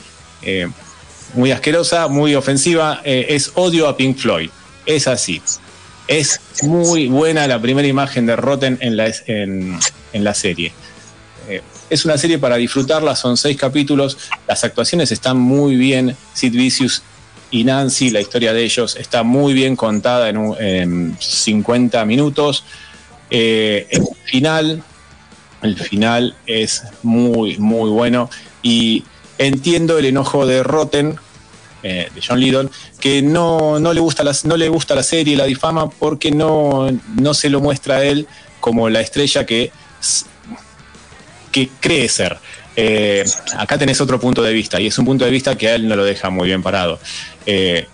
muy asquerosa, muy ofensiva. es odio a Pink Floyd. Es así. Es muy buena la primera imagen de Rotten en la, en, la serie. Eh, es una serie para disfrutarla, son seis capítulos, las actuaciones están muy bien, Sid Vicious y Nancy, la historia de ellos está muy bien contada en, 50 minutos. Eh, el final, el final es muy, muy bueno y entiendo el enojo de Rotten eh, de John Lydon, que no, le gusta la, no le gusta la serie, la difama, porque no, no se lo muestra a él como la estrella que, que cree ser. Eh, acá tenés otro punto de vista, y es un punto de vista que a él no lo deja muy bien parado. Eh,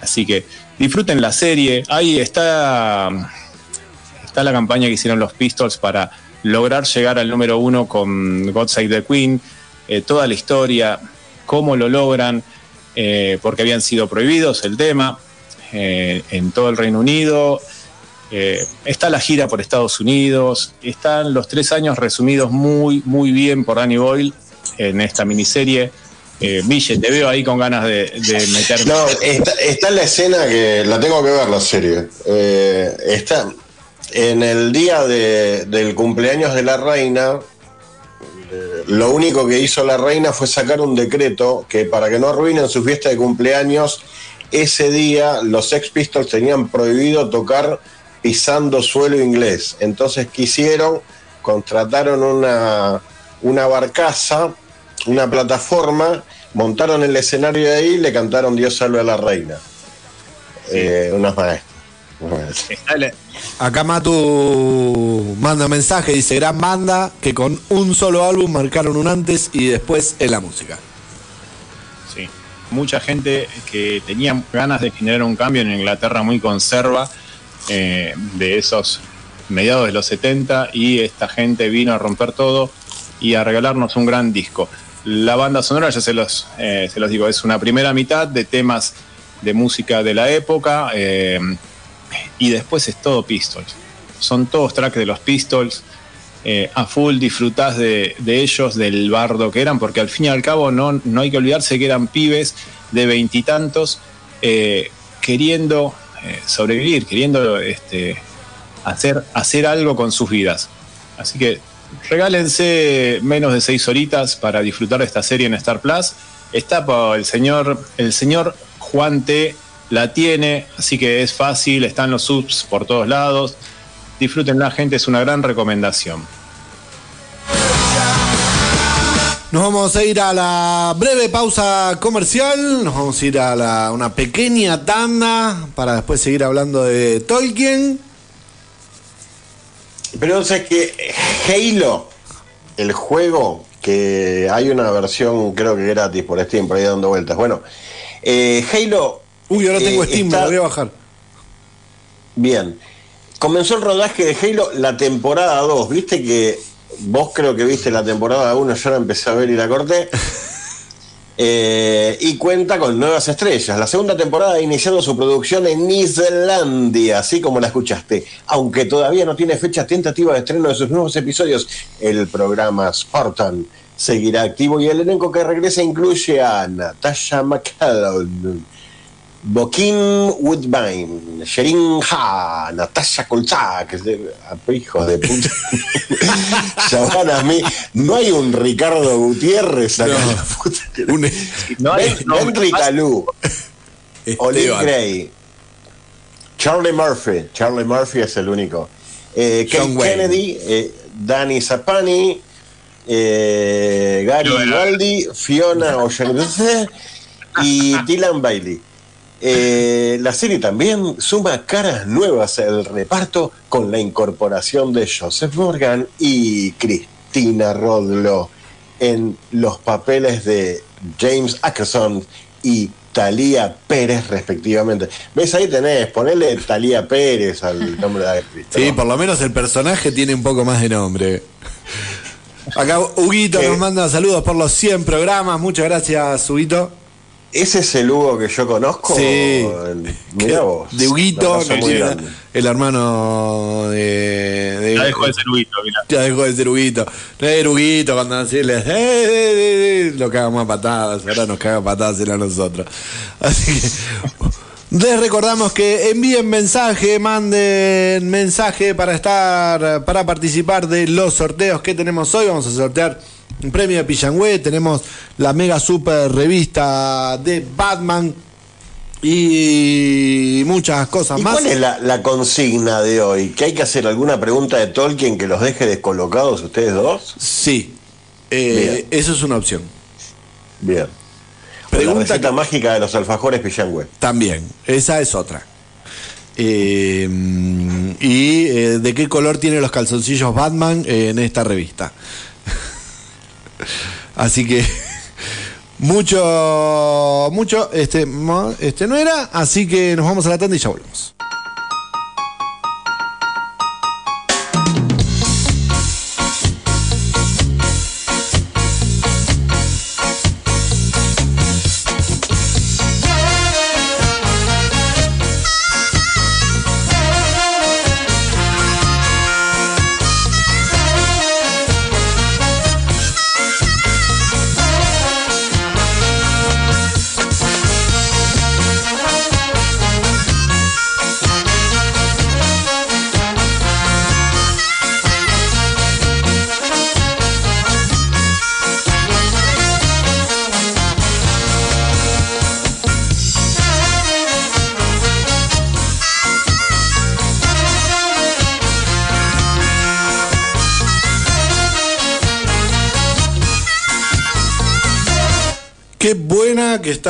así que disfruten la serie. Ahí está, está la campaña que hicieron los Pistols para lograr llegar al número uno con God Save the Queen, toda la historia, cómo lo logran. Eh, porque habían sido prohibidos el tema eh, en todo el Reino Unido. Eh, está la gira por Estados Unidos, están los tres años resumidos muy, muy bien por Danny Boyle en esta miniserie. Eh, Ville, te veo ahí con ganas de, meter. No, está, la escena que la tengo que ver la serie. está en el día del cumpleaños de la reina, lo único que hizo la reina fue sacar un decreto que para que no arruinen su fiesta de cumpleaños, ese día los Sex Pistols tenían prohibido tocar pisando suelo inglés. Entonces quisieron, contrataron una, una barcaza, una plataforma, montaron el escenario de ahí y le cantaron Dios salve a la reina. Eh, unas maestras. Acá Matu manda mensaje, dice gran banda que con un solo álbum marcaron un antes y después en la música. Sí, mucha gente que tenía ganas de generar un cambio en Inglaterra muy conserva eh, de esos mediados de los 70 y esta gente vino a romper todo y a regalarnos un gran disco. La banda sonora, ya se los, eh, se los digo, es una primera mitad de temas de música de la época. Eh, y después es todo Pistols. Son todos tracks de los Pistols. Eh, a full disfrutás de, ellos, del bardo que eran, porque al fin y al cabo no, no hay que olvidarse que eran pibes de veintitantos queriendo sobrevivir, queriendo este, hacer, hacer algo con sus vidas. Así que regálense menos de seis horitas para disfrutar de esta serie en Star Plus. Está por el señor, el señor Juan T. La tiene, así que es fácil, están los subs por todos lados. Disfrútenla, gente, es una gran recomendación. Nos vamos a ir a la breve pausa comercial, nos vamos a ir a una pequeña tanda para después seguir hablando de Tolkien. Pero o sea, es que Halo, el juego, que hay una versión creo que gratis por Steam, por ahí dando vueltas. Bueno, eh, Halo... Uy, ahora tengo eh, Steam, me voy a bajar. Bien. Comenzó el rodaje de Halo la temporada 2. Viste que vos creo que viste la temporada 1, yo la empecé a ver y la corté. Eh, y cuenta con nuevas estrellas. La segunda temporada ha iniciado su producción en Islandia, así como la escuchaste. Aunque todavía no tiene fecha tentativa de estreno de sus nuevos episodios, el programa Spartan seguirá activo y el elenco que regresa incluye a Natasha McCallum, Bokin Woodbine, Sherin Ha, Natasha Kolchak, es de- hijo de puta. Llaman a mí. No hay un Ricardo Gutiérrez acá. No. la puta que- Un- No hay Ben- Olive. Gray, Charlie Murphy. Charlie Murphy es el único. Eh, Wayne. Kennedy, eh, Danny Zapani, eh, Gary Fiona. Baldi, Fiona O'Shannessy y Dylan Bailey. Eh, la serie también suma caras nuevas al reparto con la incorporación de Joseph Morgan y Cristina Rodlo en los papeles de James Ackerson y Talía Pérez respectivamente. ¿Ves? Ahí tenés, ponele Talía Pérez al nombre de actriz. Sí, por lo menos el personaje tiene un poco más de nombre. Acá Huguito Eh. nos manda saludos por los 100 programas. Muchas gracias, Huguito. ¿Ese es el Hugo que yo conozco? Sí. Mirá vos. De Huguito, el hermano de. de- Ya dejó de ser Huguito, mirá. Ya dejó de ser Huguito. No era Huguito cuando decirle, eh, eh, eh, eh, lo cagamos a patadas, ahora nos caga a patadas él a nosotros. Así que les recordamos que envíen mensaje, manden mensaje para estar, para participar de los sorteos que tenemos hoy. Vamos a sortear premio de Pillangüe, tenemos la mega super revista de Batman y muchas cosas ¿Y más. cuál es la, la consigna de hoy? ¿Que hay que hacer alguna pregunta de Tolkien que los deje descolocados ustedes dos? Sí, eh, eso es una opción. Bien. Pregunta la receta que- mágica de los alfajores Pillangüe. También, esa es otra. Eh, y eh, de qué color tienen los calzoncillos Batman en esta revista. Así que mucho, mucho, este, este no era, así que nos vamos a la tanda y ya volvemos.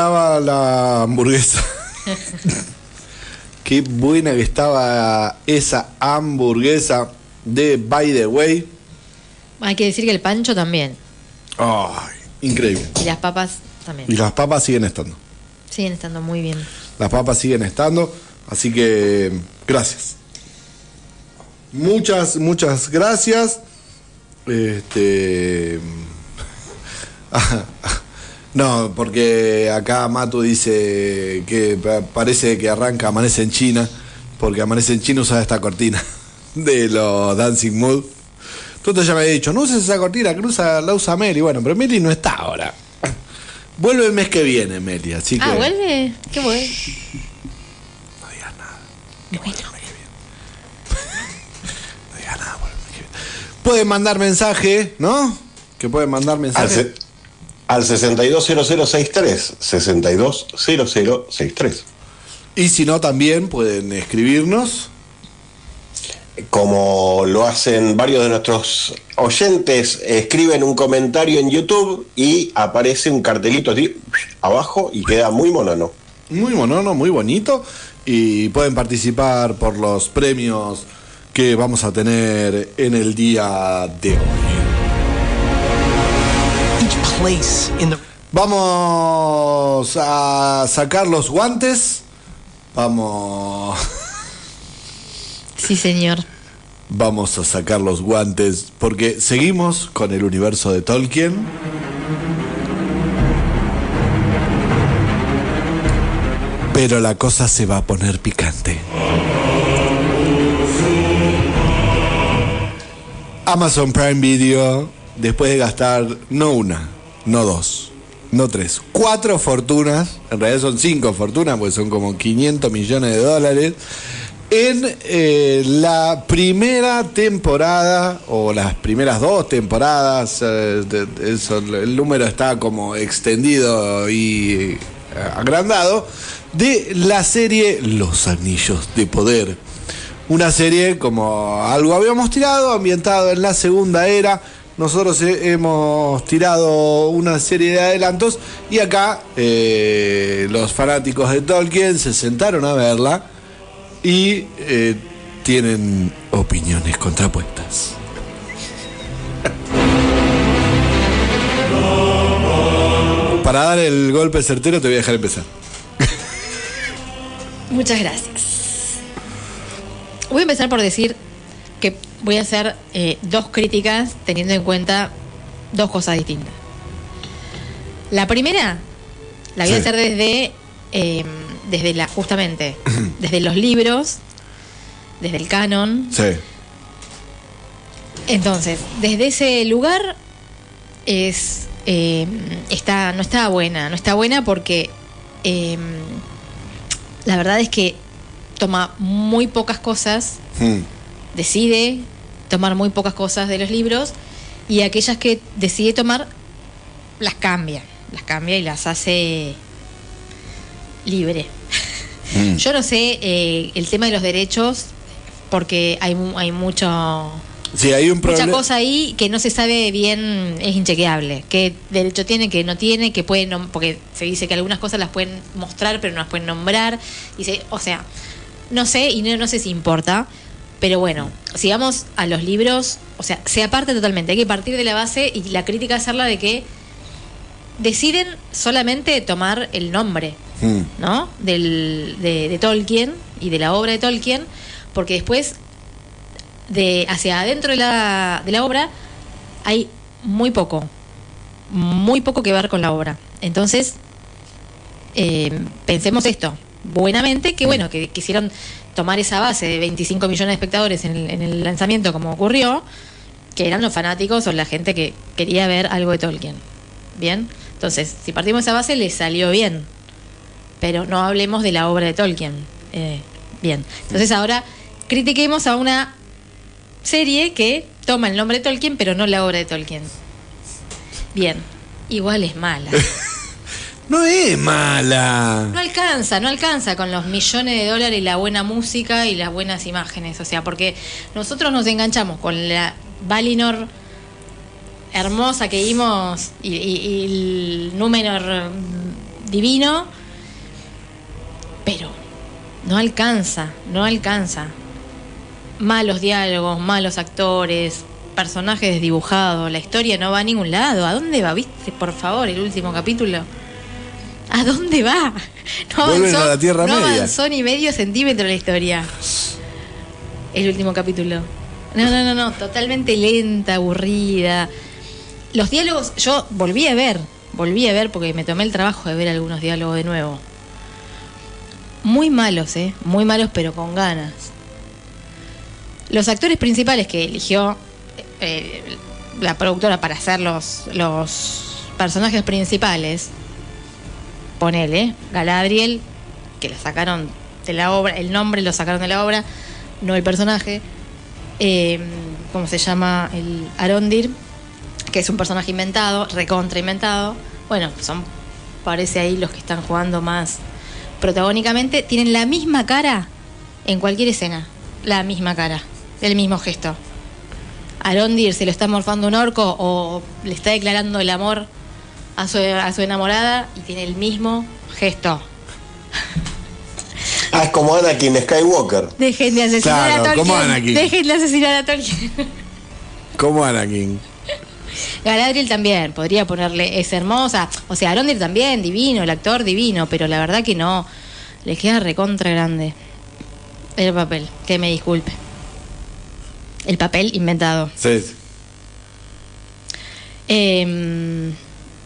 Estaba la hamburguesa. Qué buena que estaba esa hamburguesa de By the Way. Hay que decir que el pancho también. Ay, increíble. Y las papas Y también. las papas siguen estando. Siguen estando muy bien. Las papas siguen estando. Así que gracias. Muchas, muchas gracias. Este. No, porque acá Matu dice que pa- parece que arranca Amanece en China, porque Amanece en China usa esta cortina de los Dancing Mood. Tú ya me habías dicho, no uses esa cortina, que usa, la usa Meli. Bueno, pero Meli no está ahora. Vuelve el mes que viene, Meli, así que. Ah, vuelve. Qué bueno. No digas nada. Bueno. No digas nada, vuelve el mes que viene. pueden mandar mensaje, ¿no? Que pueden mandar Al, mensaje. Al 620063. 620063. Y si no, también pueden escribirnos. Como lo hacen varios de nuestros oyentes, escriben un comentario en YouTube y aparece un cartelito así abajo y queda muy monono. Muy monono, muy bonito. Y pueden participar por los premios que vamos a tener en el día de hoy. Vamos a sacar los guantes. Vamos. Sí, señor. Vamos a sacar los guantes porque seguimos con el universo de Tolkien. Pero la cosa se va a poner picante. Amazon Prime Video, después de gastar no una, no dos, no tres, cuatro fortunas, en realidad son cinco fortunas, porque son como 500 millones de dólares, en eh, la primera temporada, o las primeras dos temporadas, eh, el número está como extendido y eh, agrandado, de la serie Los Anillos de Poder. Una serie como algo habíamos tirado, ambientado en la segunda era. Nosotros he- hemos tirado una serie de adelantos y acá eh, los fanáticos de Tolkien se sentaron a verla y eh, tienen opiniones contrapuestas. Para dar el golpe certero te voy a dejar empezar. Muchas gracias. Voy a empezar por decir voy a hacer eh, dos críticas teniendo en cuenta dos cosas distintas. La primera la voy a hacer desde, eh, desde la, justamente, desde los libros, desde el canon. Sí. Entonces, desde ese lugar es eh, está no está buena, no está buena porque eh, la verdad es que toma muy pocas cosas, Hmm. Decide tomar muy pocas cosas de los libros y aquellas que decide tomar las cambia, las cambia y las hace libre. Mm. Yo no sé eh, el tema de los derechos porque hay, hay mucho Sí, hay un mucha cosa ahí que no se sabe bien, es inchequeable. Qué derecho tiene, que no tiene, que puede, nom- porque se dice que algunas cosas las pueden mostrar, pero no las pueden nombrar. Y se, o sea, no sé y no, no sé si importa. Pero bueno, si vamos a los libros, o sea, se aparte totalmente. Hay que partir de la base y la crítica hacerla de que deciden solamente tomar el nombre. Hmm. ¿no? Del, de, de Tolkien y de la obra de Tolkien, porque después, de hacia adentro de la, de la obra, hay muy poco, muy poco que ver con la obra. Entonces, eh, pensemos esto, buenamente, que bueno, que quisieron tomar esa base de 25 millones de espectadores en el, en el lanzamiento, como ocurrió, que eran los fanáticos o la gente que quería ver algo de Tolkien. Bien, entonces, si partimos de esa base, les salió bien pero no hablemos de la obra de Tolkien. Eh, bien, entonces ahora critiquemos a una serie que toma el nombre de Tolkien, pero no la obra de Tolkien. Bien, igual es mala. No es mala. No alcanza, no alcanza con los millones de dólares y la buena música y las buenas imágenes. O sea, porque nosotros nos enganchamos con la Valinor hermosa que vimos y, y- y el Númenor mm, divino, pero no alcanza, no alcanza. Malos diálogos, malos actores, personajes desdibujados, la historia no va a ningún lado. ¿A dónde va? ¿Viste, por favor, el último capítulo? ¿A dónde va? No Vuelven a la Tierra no Media. avanzó ni medio centímetro la historia. El último capítulo. No, no, no, no, totalmente lenta, aburrida. Los diálogos, yo volví a ver, volví a ver porque me tomé el trabajo de ver algunos diálogos de nuevo. Muy malos, ¿eh? Muy malos, pero con ganas. Los actores principales que eligió eh, la productora para hacer los, los personajes principales, ponele, Galadriel, que la sacaron de la obra, el nombre lo sacaron de la obra, no el personaje. Eh, ¿cómo se llama? El Arondir, que es un personaje inventado, recontra inventado. Bueno, son, parece ahí los que están jugando más protagónicamente, tienen la misma cara en cualquier escena. La misma cara, el mismo gesto. Arondir se lo está morfando un orco o le está declarando el amor a su, a su enamorada y tiene el mismo gesto. Ah, es como Anakin Skywalker. Dejen de asesinar Claro, a Tolkien. como Anakin. Dejen de asesinar a Tolkien. Como Anakin. Galadriel también, podría ponerle, es hermosa. O sea, Arondir también, divino, el actor divino, pero la verdad que no. Le queda recontra grande el papel, que me disculpe. El papel inventado. Sí. sí. Eh,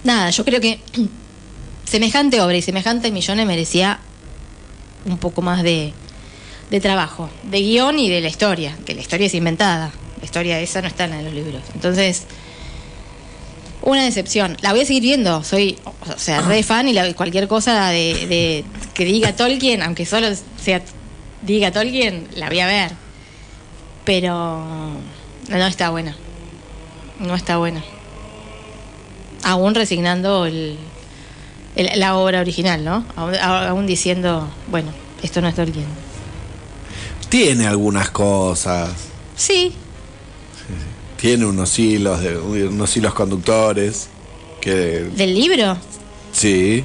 nada, yo creo que semejante obra y semejantes millones merecía un poco más de, de trabajo, de guion y de la historia, que la historia es inventada. La historia esa no está en los libros. Entonces, una decepción. La voy a seguir viendo. Soy, o sea, re fan y la- cualquier cosa de, de- que diga Tolkien, aunque solo sea diga Tolkien, la voy a ver. Pero no está buena. No está buena. Aún resignando el, el- la obra original, ¿no? Aún, aún diciendo, bueno, esto no es Tolkien. Tiene algunas cosas. Sí, Tiene unos hilos, de, unos hilos conductores. Que. del libro. Sí.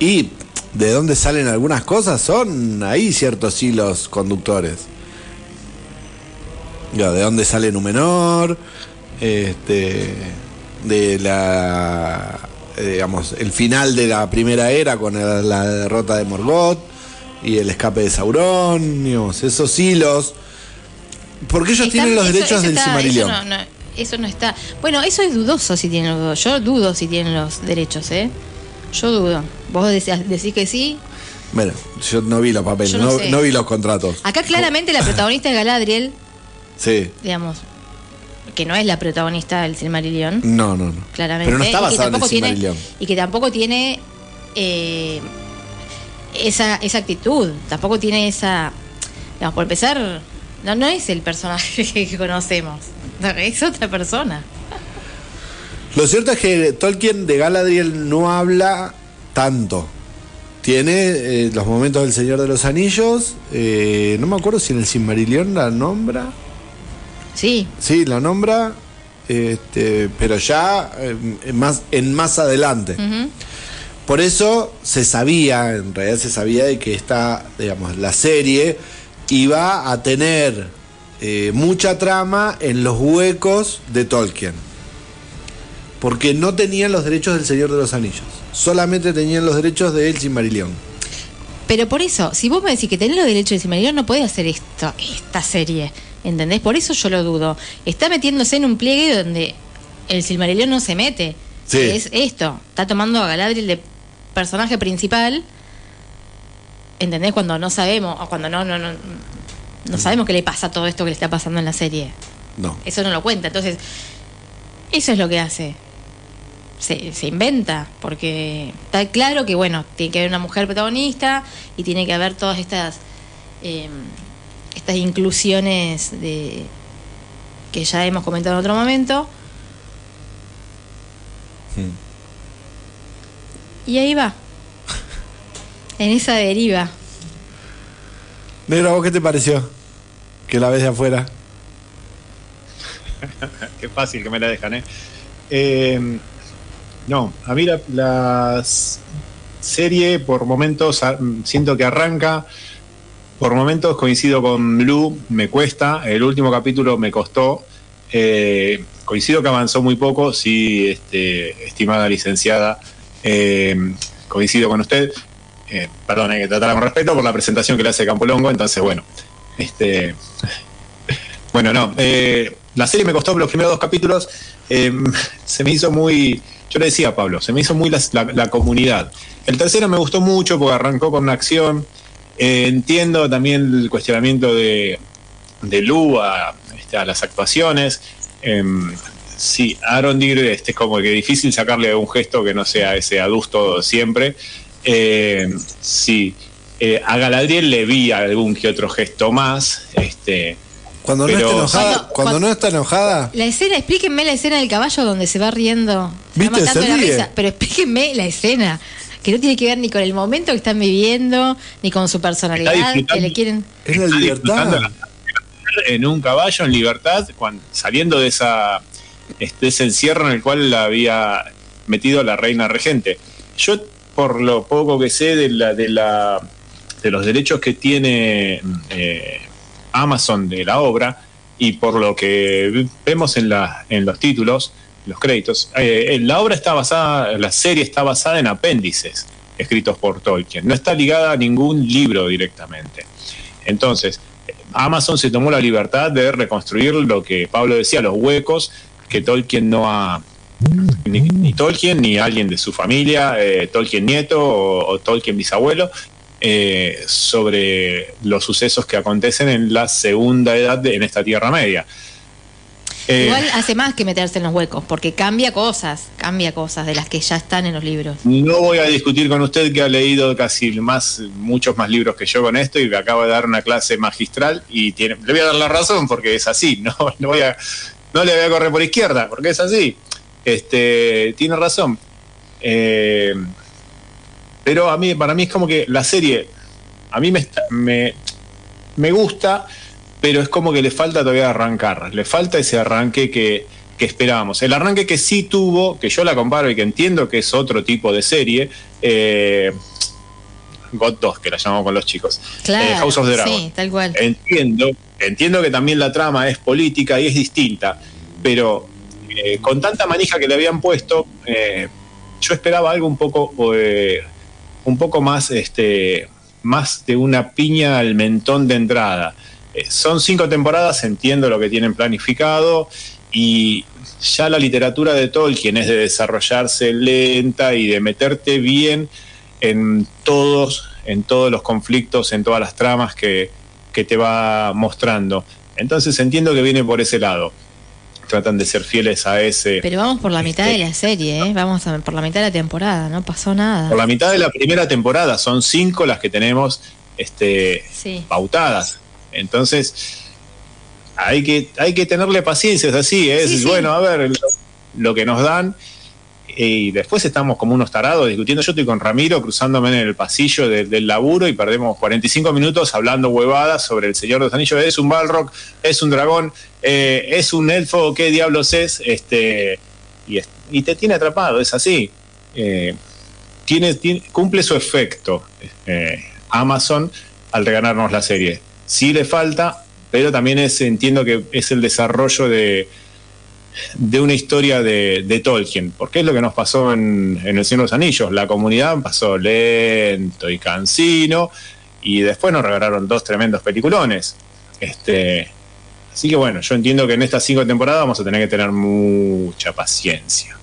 Y de dónde salen algunas cosas son ahí ciertos hilos conductores. Ya, de dónde sale Númenor, este, de la, eh, digamos, el final de la primera era con el- la derrota de Morgoth y el escape de Sauron, digamos, esos hilos. Porque ellos Está- tienen los eso- derechos eso del está-. Eso no, no, eso no está. Bueno, eso es dudoso si tienen los Yo dudo si tienen los derechos, ¿eh? Yo dudo. Vos decís, decís que sí. Bueno, yo no vi los papeles, no no, sé. no vi los contratos. Acá claramente la protagonista es Galadriel, Sí. digamos, que no es la protagonista del Silmarillion. No, no, no. claramente. Pero no está y que basado en el tampoco tiene, Silmarillion. y que tampoco tiene eh, esa, esa actitud, tampoco tiene esa. Digamos, por empezar, no, no es el personaje que conocemos, no, es otra persona. Lo cierto es que Tolkien de Galadriel no habla tanto. Tiene eh, los momentos del Señor de los Anillos. eh, no me acuerdo si en el Silmarillion la nombra. Sí, Sí, la nombra. este, pero ya eh, en más, en más adelante. Por eso se sabía, en realidad se sabía de que esta, digamos, la serie iba a tener eh, mucha trama en los huecos de Tolkien. Porque no tenían los derechos del Señor de los Anillos. Solamente tenían los derechos de El Silmarillion. Pero por eso, si vos me decís que tenés los derechos de Silmarillion, no podés hacer esto, esta serie. ¿Entendés? Por eso yo lo dudo. Está metiéndose en un pliegue donde el Silmarillion no se mete. Sí. Es esto. Está tomando a Galadriel de personaje principal. ¿Entendés? Cuando no sabemos, o cuando no, no, no, no sabemos qué le pasa a todo esto que le está pasando en la serie. No. Eso no lo cuenta. Entonces, eso es lo que hace. Se, se inventa, porque está claro que, bueno, tiene que haber una mujer protagonista y tiene que haber todas estas eh, estas inclusiones de que ya hemos comentado en otro momento. Y ahí va. En esa deriva. Negro, ¿a vos qué te pareció? Que la ves de afuera. Qué fácil que me la dejan, ¿eh? Eh, no, a mí la, serie por momentos ah, siento que arranca, por momentos coincido con Blue, me cuesta, el último capítulo me costó, eh, coincido que avanzó muy poco, sí, este, estimada licenciada, eh, coincido con usted, eh, perdón, hay que tratarla con respeto por la presentación que le hace Campolongo, entonces bueno, este, bueno, no. eh, la serie me costó los primeros dos capítulos. se me hizo muy. Yo le decía a Pablo, se me hizo muy la- la comunidad. El tercero me gustó mucho porque arrancó con una acción. Eh, entiendo también el cuestionamiento de, de Lu a, este, a las actuaciones. Em, sí, Aaron Deere este, es como que difícil sacarle un gesto que no sea ese adusto siempre. Eh, sí, eh, a Galadriel le vi algún que otro gesto más. Este, Cuando no está enojada, Cuando- cuando, cuando- no está enojada, La escena, explíquenme la escena del caballo donde se va riendo. Se va ¿Viste? matando Se de la risa. Pero explíquenme la escena. Que no tiene que ver ni con el momento que están viviendo, ni con su personalidad, que le quieren. es la Está libertad. en un caballo en libertad, cuando, saliendo de esa este, ese encierro en el cual la había metido la reina regente. Yo, por lo poco que sé de la de la de los derechos que tiene eh, Amazon de la obra y por lo que vemos en la en los títulos, los créditos, eh, la obra está basada, la serie está basada en apéndices escritos por Tolkien. No está ligada a ningún libro directamente. Entonces, Amazon se tomó la libertad de reconstruir lo que Pablo decía, los huecos que Tolkien no ha, ni, Tolkien ni alguien de su familia, eh, Tolkien nieto o, o Tolkien bisabuelo, eh, sobre los sucesos que acontecen en la segunda edad de- en esta Tierra Media. Eh, Igual hace más que meterse en los huecos, porque cambia cosas, cambia cosas de las que ya están en los libros. No voy a discutir con usted que ha leído casi más, muchos más libros que yo con esto y me acaba de dar una clase magistral y tiene, le voy a dar la razón porque es así, no, no, voy a, no le voy a correr por izquierda porque es así. Este, tiene razón. Eh, pero a mí, para mí es como que la serie, a mí me, me, me gusta, pero es como que le falta todavía arrancar, le falta ese arranque que, que esperábamos. El arranque que sí tuvo, que yo la comparo y que entiendo que es otro tipo de serie, eh, God 2, que la llamamos con los chicos, Claro. eh, House of the Dragon. Sí, tal cual. Entiendo, entiendo que también la trama es política y es distinta, pero eh, con tanta manija que le habían puesto, eh, yo esperaba algo un poco, un poco más, este, más de una piña al mentón de entrada. Eh, son cinco temporadas, entiendo lo que tienen planificado y ya la literatura de Tolkien es de desarrollarse lenta y de meterte bien en todos, en todos los conflictos, en todas las tramas que, que te va mostrando. Entonces entiendo que viene por ese lado. Tratan de ser fieles a ese. Pero vamos por la mitad de la serie, ¿eh? Vamos a- por la mitad de la temporada, no pasó nada. Por la mitad de la primera temporada, son cinco las que tenemos este, Sí. pautadas. Entonces, hay que, hay que tenerle paciencia, es así, es Sí, sí. bueno, a ver lo, lo que nos dan. Y después estamos como unos tarados discutiendo. Yo estoy con Ramiro cruzándome en el pasillo de- del laburo y perdemos 45 minutos hablando huevadas sobre el Señor de los Anillos. Es un Balrog, es un dragón, eh, es un elfo, ¿qué diablos es? Este, y, es- y te tiene atrapado, es así. Eh, tiene, tiene- cumple su efecto eh, Amazon al regalarnos la serie. Sí le falta, pero también entiendo que es el desarrollo de, de una historia de, de Tolkien, porque es lo que nos pasó en, en El Señor de los Anillos. La comunidad pasó lento y cansino, y después nos regalaron dos tremendos peliculones. Este, así que bueno, yo entiendo que en estas cinco temporadas vamos a tener que tener mucha paciencia.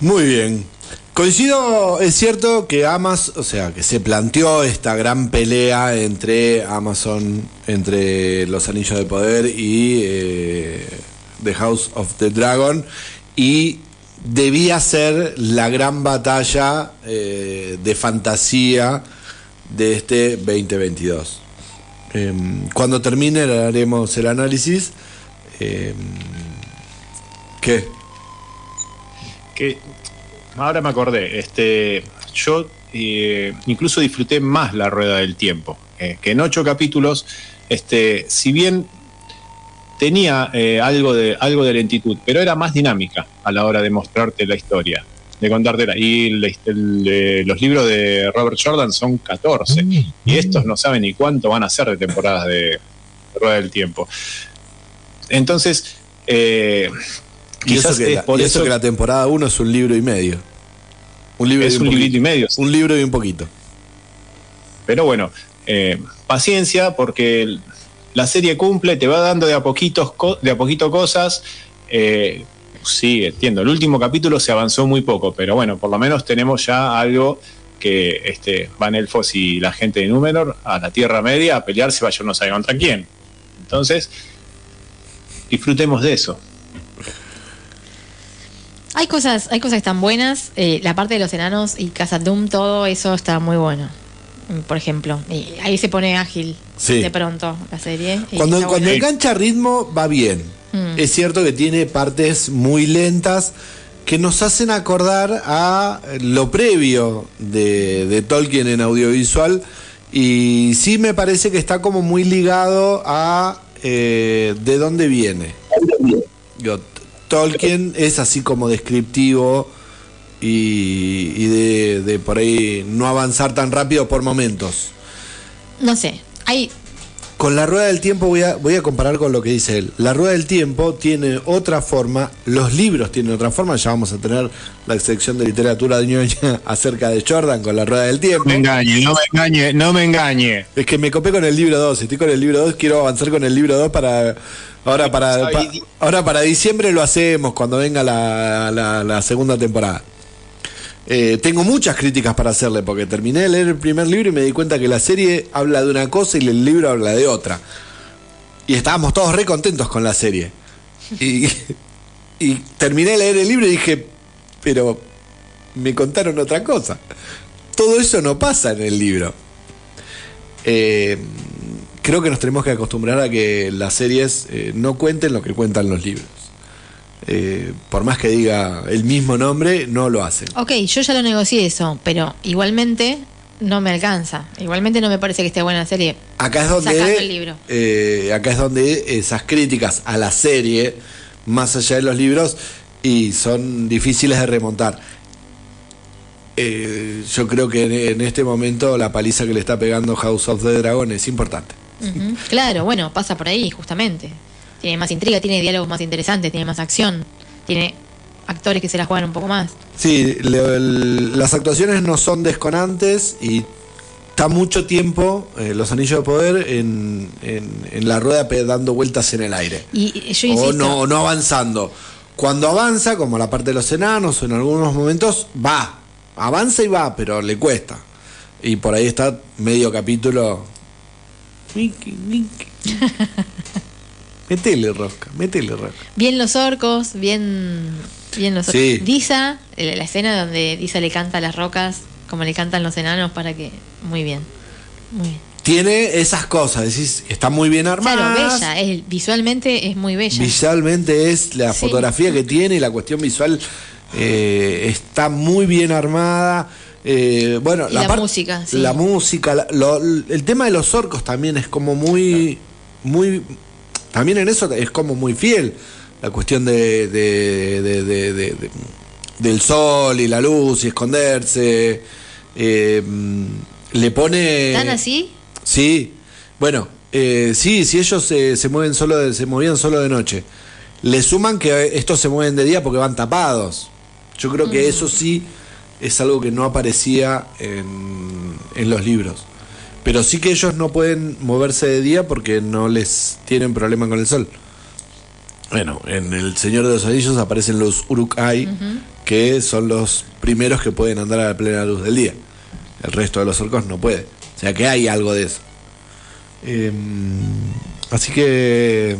Muy bien. Coincido, es cierto que Amazon, o sea, que se planteó esta gran pelea entre Amazon, entre los Anillos de Poder y eh, The House of the Dragon, y debía ser la gran batalla eh, de fantasía de este 2022. Em, cuando termine haremos el análisis. Em, ¿Qué? que ahora me acordé, este, yo eh, incluso disfruté más la rueda del tiempo, eh, que en ocho capítulos, este, si bien tenía eh, algo de algo de lentitud, pero era más dinámica a la hora de mostrarte la historia, de contártela. Y la- el, eh, los libros de Robert Jordan son 14, y estos no saben ni cuánto van a ser de temporadas de rueda del tiempo. Entonces, Y eso, quizás que es la, por y eso eso que la temporada 1 es un libro y medio. Un libro es y un poquito. librito y medio. Un libro y un poquito. Pero bueno, eh, paciencia porque la serie cumple, te va dando de a poquitos de a poquito cosas. eh, sí, entiendo. El último capítulo se avanzó muy poco, pero bueno, por lo menos tenemos ya algo que este, van elfos y la gente de Númenor a la Tierra Media a pelearse, vaya no sabe contra quién. Entonces, disfrutemos de eso. Hay cosas, hay cosas que están buenas. eh, la parte de los enanos y Casa Doom, todo eso está muy bueno. por ejemplo. Y ahí se pone ágil Sí. de pronto la serie. y Cuando, cuando bueno. engancha ritmo va bien. Mm. Es cierto que tiene partes muy lentas que nos hacen acordar a lo previo de, de Tolkien en audiovisual y sí me parece que está como muy ligado a eh, de dónde viene. Tolkien es así como descriptivo y, y de, de por ahí no avanzar tan rápido por momentos. No sé, hay Con la rueda del tiempo voy a, voy a comparar con lo que dice él. La rueda del tiempo tiene otra forma, los libros tienen otra forma, ya vamos a tener la sección de literatura de ñoña acerca de Jordan con la rueda del tiempo. No me engañe, no me engañe, no me engañe. Es que me copé con el libro 2, estoy con el libro 2, quiero avanzar con el libro 2 para... Ahora para, pa- ahora para diciembre lo hacemos cuando venga la, la- la segunda temporada. Eh, tengo muchas críticas para hacerle porque terminé de leer el primer libro y me di cuenta que la serie habla de una cosa y el libro habla de otra. Y estábamos todos re contentos con la serie. Y, y terminé de leer el libro y dije, pero me contaron otra cosa. Todo eso no pasa en el libro. Eh, creo que nos tenemos que acostumbrar a que las series eh, no cuenten lo que cuentan los libros. Eh, por más que diga el mismo nombre, no lo hacen. Ok, yo ya lo negocié eso, pero igualmente no me alcanza. Igualmente no me parece que esté buena la serie. Acá es Sacando donde, el libro. eh, acá es donde esas críticas a la serie, más allá de los libros, y son difíciles de remontar. Eh, yo creo que en, en este momento la paliza que le está pegando House of the Dragon es importante. Claro, bueno, pasa por ahí, justamente. Tiene más intriga, tiene diálogos más interesantes, tiene más acción, tiene actores que se la juegan un poco más. Sí, le- el- las actuaciones no son desconantes y está mucho tiempo eh, los anillos de poder en, en- en la rueda dando vueltas en el aire. Y yo o insisto, no, o no avanzando. Cuando avanza, como la parte de los enanos o en algunos momentos, va. Avanza y va, pero le cuesta. Y por ahí está medio capítulo. Wiki, wiki. Metele rosca, metele rosca. bien los orcos, bien, bien los orcos. Sí. Disa, la la escena donde Disa le canta a las rocas, como le cantan los enanos, para que. Muy bien. Muy bien. Tiene esas cosas, decís, está muy bien armada. Claro, bella, es, visualmente es muy bella. Visualmente es la Sí. fotografía que tiene y la cuestión visual eh, está muy bien armada. Eh, bueno, la música, sí. La música, la- lo- el tema de los orcos también es como muy, muy, también en eso es como muy fiel. La cuestión de, de- de- de- de- de- del sol y la luz y esconderse. eh, le pone. ¿Tan así? Sí, bueno, eh, sí, si ellos se, se mueven solo de- se movían solo de noche, le suman que estos se mueven de día porque van tapados. Yo creo que eso sí es algo que no aparecía en, en los libros. Pero sí que ellos no pueden moverse de día porque no les tienen problema con el sol. Bueno, en El Señor de los Anillos aparecen los Uruk-hai, que son los primeros que pueden andar a la plena luz del día. El resto de los orcos no puede. O sea que hay algo de eso. Eh, así que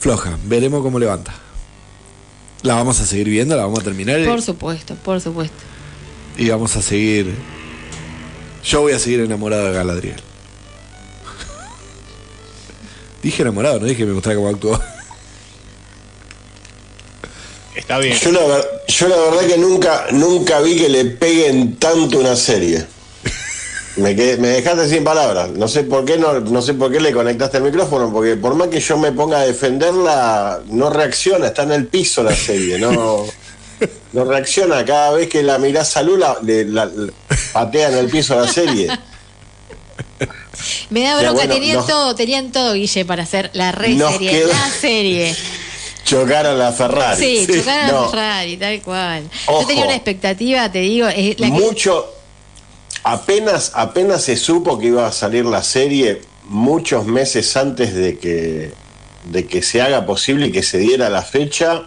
floja, veremos cómo levanta. La vamos a seguir viendo, la vamos a terminar Por supuesto, por supuesto. y vamos a seguir. Yo voy a seguir enamorado de Galadriel. dije enamorado, no dije que me gustara cómo actuó. Está bien. Yo la, yo la verdad que nunca, nunca vi que le peguen tanto una serie. Me, quedé- me dejaste sin palabras. No sé por qué no, no sé por qué le conectaste el micrófono, porque por más que yo me ponga a defenderla, no reacciona, está en el piso la serie, no, no reacciona. Cada vez que la mirás a Lula, le, la- patea en el piso la serie. Me da bronca, bueno, tenían nos- todo, tenían todo, Guille, para hacer la re serie, la serie. Chocar a la Ferrari. Sí, chocaron a No. Ferrari, tal cual. Ojo. Yo tenía una expectativa, te digo, es la que- mucho apenas apenas se supo que iba a salir la serie muchos meses antes de que de que se haga posible y que se diera la fecha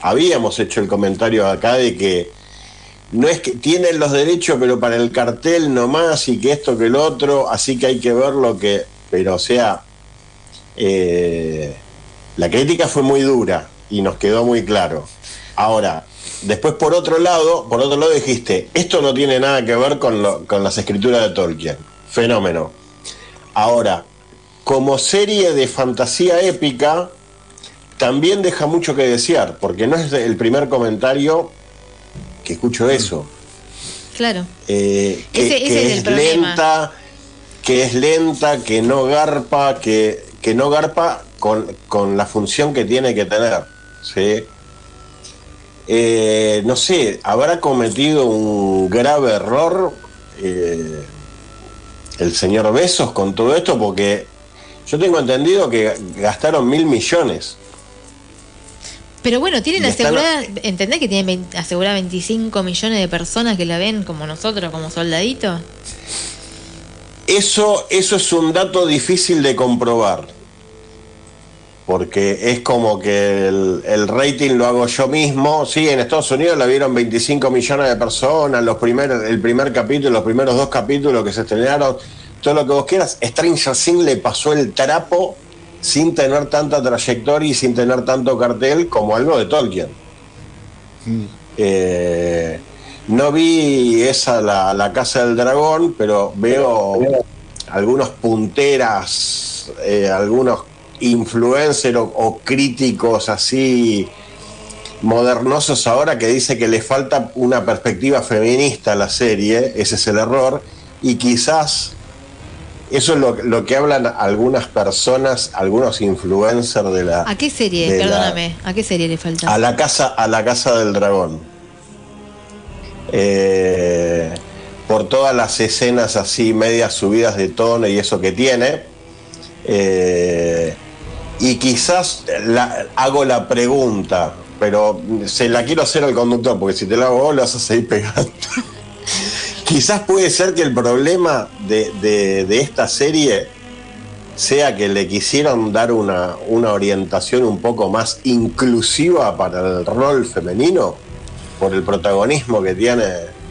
habíamos hecho el comentario acá de que no es que tienen los derechos pero para el cartel nomás y que esto que el otro así que hay que ver lo que pero o sea eh, la crítica fue muy dura y nos quedó muy claro. Ahora después por otro lado, por otro lado dijiste, esto no tiene nada que ver con, lo- con las escrituras de Tolkien. Fenómeno. Ahora, como serie de fantasía épica, también deja mucho que desear, porque no es el primer comentario que escucho eso. Claro. Eh, que, Ese- ese que es es lenta, que es lenta, que no garpa, que, que no garpa con, con la función que tiene que tener. ¿sí? Eh, no sé, habrá cometido un grave error eh, el señor Besos con todo esto, porque yo tengo entendido que gastaron mil millones. Pero bueno, tienen Y están- asegurada, ¿entendés que tienen 20 asegurada 25 millones de personas que la ven como nosotros, como soldaditos? Eso, eso es un dato difícil de comprobar. Porque es como que el, el rating lo hago yo mismo. Sí, en Estados Unidos la vieron 25 millones de personas, los primeros, el primer capítulo, los primeros dos capítulos que se estrenaron, todo lo que vos quieras. Stranger Things le pasó el trapo sin tener tanta trayectoria y sin tener tanto cartel como algo de Tolkien. Eh, no vi esa la, la Casa del Dragón, pero veo algunos punteras, eh, algunos influencers o, o críticos así modernosos ahora que dice que le falta una perspectiva feminista a la serie, ese es el error, y quizás eso es lo, lo que hablan algunas personas, algunos influencers de la... ¿A qué serie? la- Perdóname, ¿a qué serie le falta? a la casa, a la casa del dragón. Eh, por todas las escenas así, medias subidas de tono y eso que tiene. Eh, y quizás hago la pregunta, pero se la quiero hacer al conductor, porque si te la hago vos, la vas a seguir pegando. quizás puede ser que el problema de, de- de esta serie sea que le quisieron dar una, una orientación un poco más inclusiva para el rol femenino, por el protagonismo que tiene.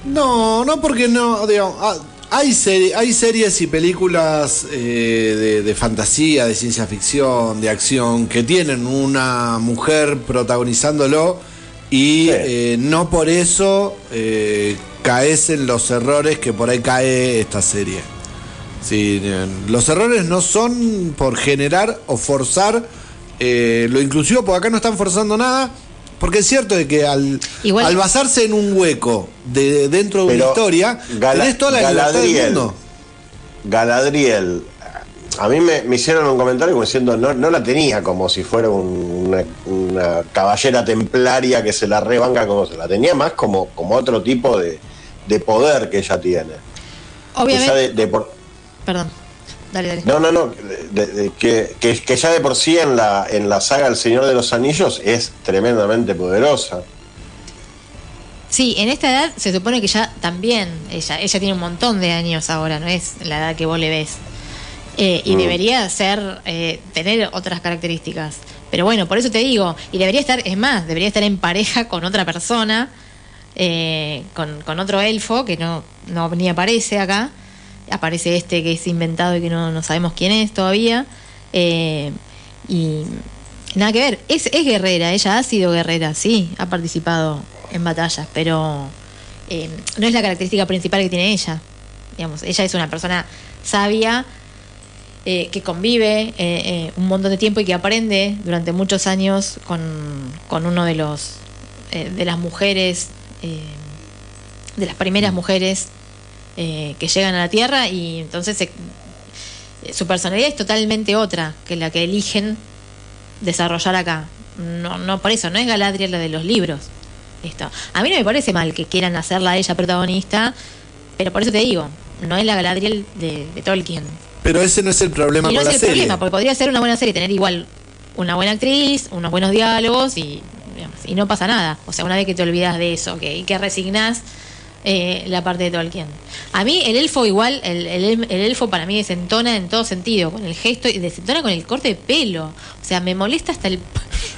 No, no porque no, digamos, ah, hay, seri- hay series y películas eh, de, de fantasía, de ciencia ficción, de acción, que tienen una mujer protagonizándolo y Sí. eh, no por eso eh, caes en los errores que por ahí cae esta serie. Sí, los errores no son por generar o forzar eh, lo inclusivo, porque acá no están forzando nada. Porque es cierto de que al, Igual- al basarse en un hueco de, dentro de una historia, Gala- tenés toda la libertad del Galadriel, mundo. Galadriel, a mí me, me hicieron un comentario como diciendo no, no la tenía como si fuera un- una, una caballera templaria que se la rebanca como se la tenía más como, como otro tipo de, de poder que ella tiene. Obviamente. de- de por- Perdón. Dale, dale. No, no, no, de- de- que, que- que ya de por sí en la, en la saga El Señor de los Anillos es tremendamente poderosa. Sí, en esta edad se supone que ya también, ella, ella tiene un montón de años ahora, no es la edad que vos le ves. Eh, y Mm. debería ser, eh, tener otras características. Pero bueno, por eso te digo, y debería estar, es más, debería estar en pareja con otra persona, eh, con, con otro elfo, que no, no ni aparece acá. Aparece este que es inventado y que no, no sabemos quién es todavía. Eh, y nada que ver, es, es guerrera, ella ha sido guerrera, sí, ha participado en batallas, pero eh, no es la característica principal que tiene ella. Digamos, ella es una persona sabia eh, que convive eh, un montón de tiempo y que aprende durante muchos años con, con uno de los de las mujeres, de las primeras mujeres eh, que llegan a la Tierra y entonces se- su personalidad es totalmente otra que la que eligen desarrollar acá. No, no por eso, no es Galadriel la de los libros. Esto. A mí no me parece mal que quieran hacerla a ella protagonista, pero por eso te digo, no es la Galadriel de, de Tolkien. Pero ese no es el problema y no con es la el serie. problema, porque podría ser una buena serie, tener igual una buena actriz, unos buenos diálogos y, digamos, y no pasa nada. O sea, una vez que te olvidas de eso, que, y que resignás eh, la parte de Tolkien. A mí el elfo igual, el, el- el elfo para mí desentona en todo sentido, con el gesto y desentona con el corte de pelo. O sea, me molesta hasta el...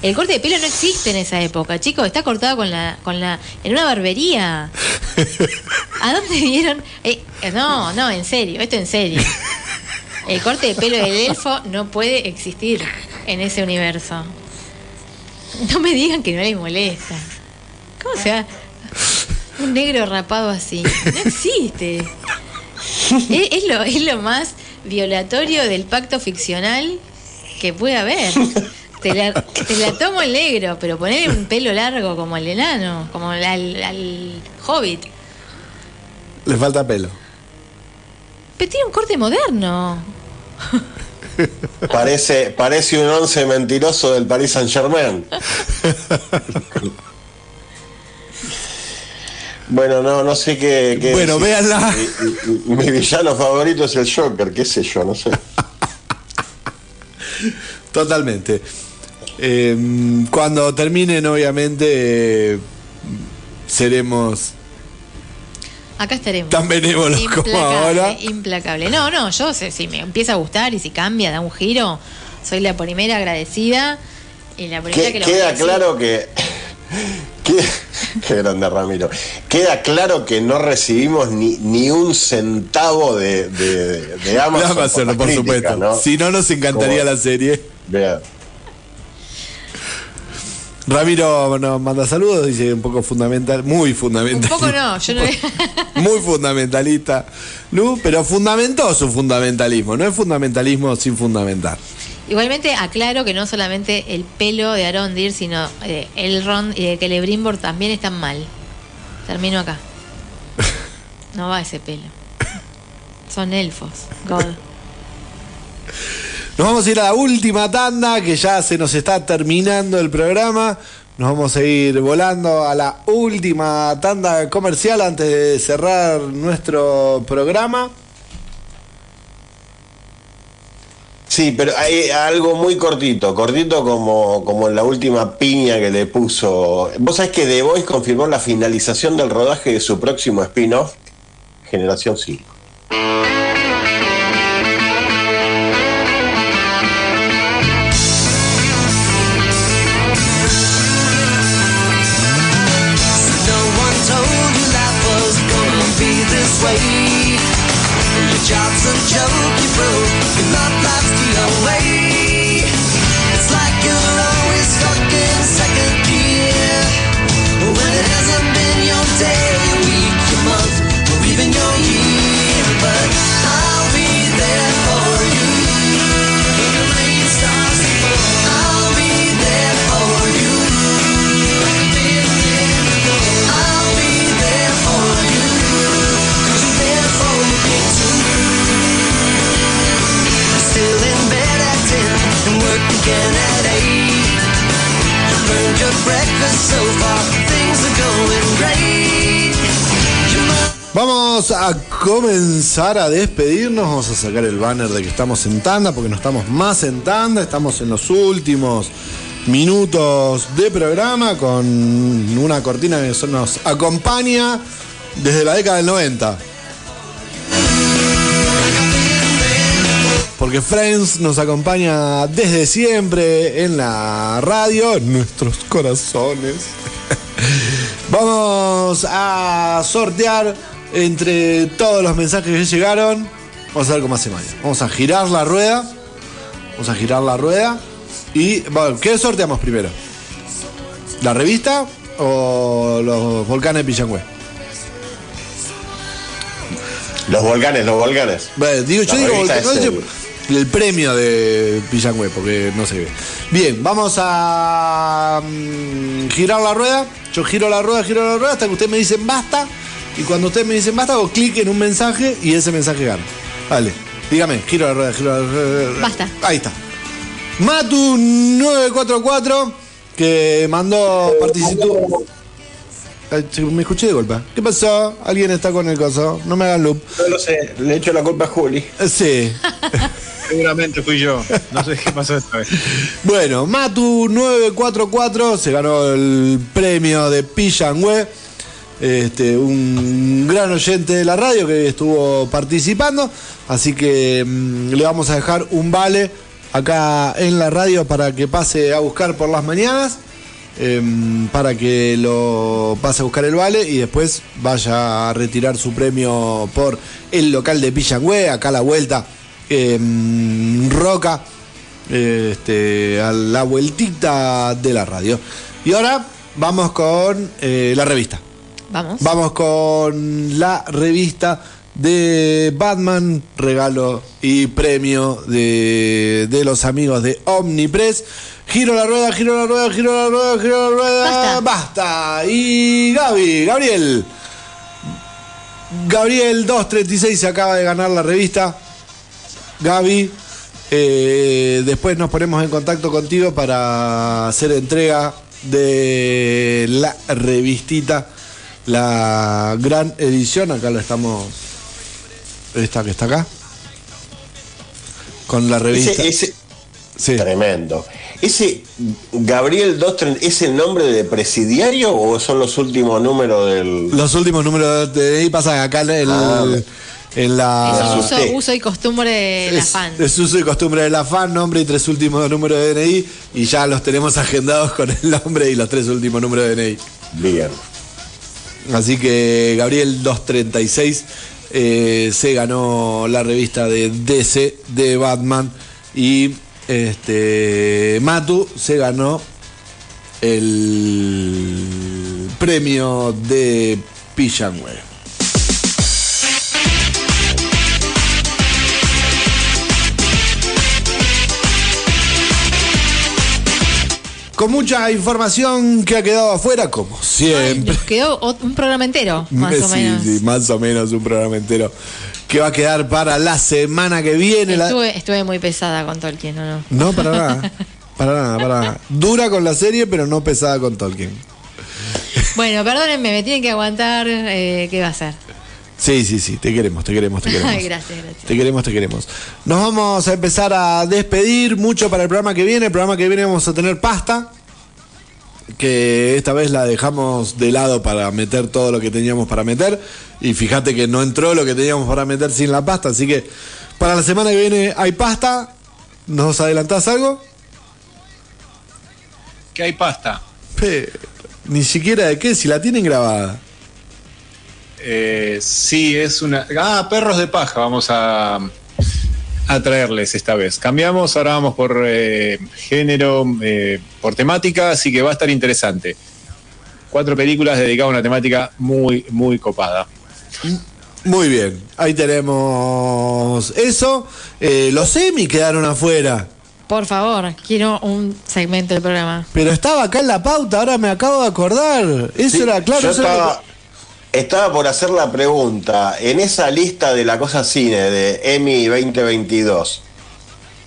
El corte de pelo no existe en esa época, chicos, está cortado con la, con la, en una barbería. ¿A dónde vieron? Eh, no, no, en serio, esto en serio. El corte de pelo del elfo no puede existir en ese universo. No me digan que no les molesta. ¿Cómo se llama? Un negro rapado así. No existe. es, es lo, es lo más violatorio del pacto ficcional que puede haber. Te la, te la tomo el negro, pero poner un pelo largo como el enano, como al, al- al hobbit. Le falta pelo. Pero tiene un corte moderno. Parece, parece un once mentiroso del Paris Saint Germain. Bueno, no, no sé qué. qué Bueno, decir. véanla. Mi, villano favorito es el Joker, qué sé yo, no sé. Totalmente. Eh, cuando terminen, obviamente, eh, seremos Acá estaremos. tan benévolos como ahora. implacable. No, no, yo sé, si me empieza a gustar y si cambia, da un giro, soy la primera agradecida y la primera Que- lo voy a queda decir. claro que. Qué grande Ramiro. Queda claro que no recibimos ni, ni un centavo de, de, de Amazon. Amazon, la por crítica, supuesto. ¿no? Si no, nos encantaría la serie. Vea. Ramiro nos manda saludos, dice un poco fundamental, muy Un fundamental. poco no, yo no. Muy fundamentalista, Lu, pero fundamentó su fundamentalismo. No es fundamentalismo sin fundamentar. Igualmente aclaro que no solamente el pelo de Arondir, sino eh, Elrond y de Celebrimbor también están mal. Termino acá. No va ese pelo. Son elfos. God. Nos vamos a ir a la última tanda, que ya se nos está terminando el programa. Nos vamos a ir volando a la última tanda comercial antes de cerrar nuestro programa. Sí, pero hay algo muy cortito, cortito como, como en la última piña que le puso. Vos sabés que The Voice confirmó la finalización del rodaje de su próximo spin-off, Generación 5. No one told you life was gonna be this way. Your job's a joke, you broke. A comenzar a despedirnos. Vamos a sacar el banner de que estamos en tanda, porque no estamos más en tanda, estamos en los últimos minutos de programa con una cortina que nos acompaña desde la década del 90. Porque Friends nos acompaña desde siempre en la radio, en nuestros corazones. Vamos a sortear entre todos los mensajes que llegaron. Vamos a ver cómo hace Maya. Vamos a girar la rueda. Vamos a girar la rueda. Y, bueno, ¿qué sorteamos primero? ¿La revista o los volcanes de Pillangüe? Los volcanes, los volcanes. Bueno, digo, yo digo revista volcán, es no, el- el premio de Pillangüe, porque no se ve. Bien, vamos a mm, girar la rueda. Yo giro la rueda, giro la rueda hasta que ustedes me dicen basta. Y cuando ustedes me dicen basta, hago clic en un mensaje y ese mensaje gana. Vale, dígame, giro la rueda, giro la rueda. Basta. Ahí está. Matu944, que mandó, che, Me escuché de golpe. ¿Qué pasó? Alguien está con el coso. No me hagan loop. No lo sé, le echo la culpa a Juli. Eh, Sí. Seguramente fui yo. No sé qué pasó esta vez. Bueno, Matu944 se ganó el premio de Pillangüe. Este, un gran oyente de la radio que estuvo participando. Así que mm, le vamos a dejar un vale acá en la radio para que pase a buscar por las mañanas. em, para que lo pase a buscar el vale y después vaya a retirar su premio por el local de Pillangüe, acá a la vuelta, en Roca, este, a la vueltita de la radio. Y ahora vamos con eh, la revista. Vamos. Vamos con la revista de Batman, regalo y premio de, de los amigos de Omnipress. Giro la rueda, giro la rueda, giro la rueda, giro la rueda. Basta. Basta. Y Gaby, Gabriel. Gabriel 236 se acaba de ganar la revista. Gaby, eh, después nos ponemos en contacto contigo para hacer entrega de la revistita, la gran edición. Acá la estamos. Esta que está acá. Con la revista. Ese, ese- Sí. Tremendo. ¿Ese Gabriel 230 es el nombre de presidiario o son los últimos números del.? Los últimos números de ahí pasan acá en, el- Ah. en la. Eso es uso, y costumbre de la es, fan. es uso y costumbre de la fan, nombre y tres últimos números de DNI. Y ya los tenemos agendados con el nombre y los tres últimos números de DNI. Bien. Así que Gabriel 236 eh, se ganó la revista de DC de Batman y este Matu se ganó el premio de Pillanway. Con mucha información que ha quedado afuera, como Ay, siempre. nos quedó un programa entero, más o Sí, menos. sí, más o menos un programa entero que va a quedar para la semana que viene. la- Estuve, muy pesada con Tolkien, ¿o no? No, para nada. Para nada, para nada. Dura con la serie, pero no pesada con Tolkien. Bueno, perdónenme, me tienen que aguantar. eh, ¿Qué va a hacer? Sí, sí, sí, te queremos, te queremos, te queremos. Ay, gracias, gracias. Te queremos, te queremos. Nos vamos a empezar a despedir mucho para el programa que viene. El programa que viene vamos a tener pasta. Que esta vez la dejamos de lado para meter todo lo que teníamos para meter. Y fíjate que no entró lo que teníamos para meter sin la pasta. Así que para la semana que viene hay pasta. ¿Nos adelantás algo? Que hay pasta. Pero, ni siquiera de qué, si la tienen grabada. Eh, sí, es una. Ah, perros de paja, vamos a, a traerles esta vez. Cambiamos, ahora vamos por eh, género, eh, por temática, así que va a estar interesante. Cuatro películas dedicadas a una temática muy, muy copada. Muy bien, ahí tenemos eso. Eh, los semi quedaron afuera. Por favor, quiero un segmento del programa. Pero estaba acá en la pauta, ahora me acabo de acordar. Eso Sí, era claro. Yo eso era- estaba, por hacer la pregunta. En esa lista de la cosa cine de EMI 2022,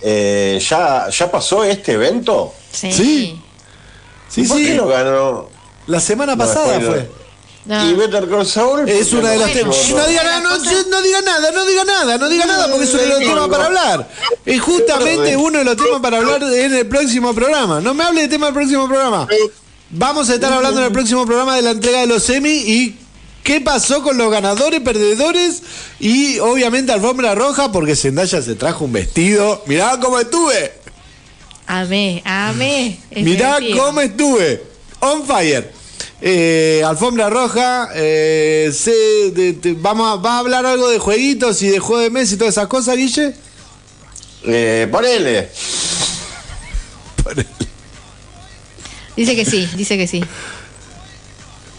eh, ¿ya, ¿ya pasó este evento? Sí. Sí. Sí, ¿Por sí. qué lo ganó? La semana No, pasada fue. no. ¿Y Better Call Saul? Es una de las Bueno, temas. bueno. No diga nada, no, no diga nada, no diga nada, no diga nada, porque es uno de los temas para hablar. Es justamente uno de los temas para hablar en el próximo programa. No me hable de tema del próximo programa. Vamos a estar hablando en el próximo programa de la entrega de los semi y qué pasó con los ganadores, perdedores y obviamente alfombra roja porque Zendaya se trajo un vestido. Mirá cómo estuve. Amé, amé. ese Mirá cómo estuve. On fire. Eh, alfombra roja. eh, de- de- vamos a, ¿Vas a hablar algo de jueguitos y de juego de mes y todas esas cosas, Guille? Eh, ponele. Dice que sí, dice que sí.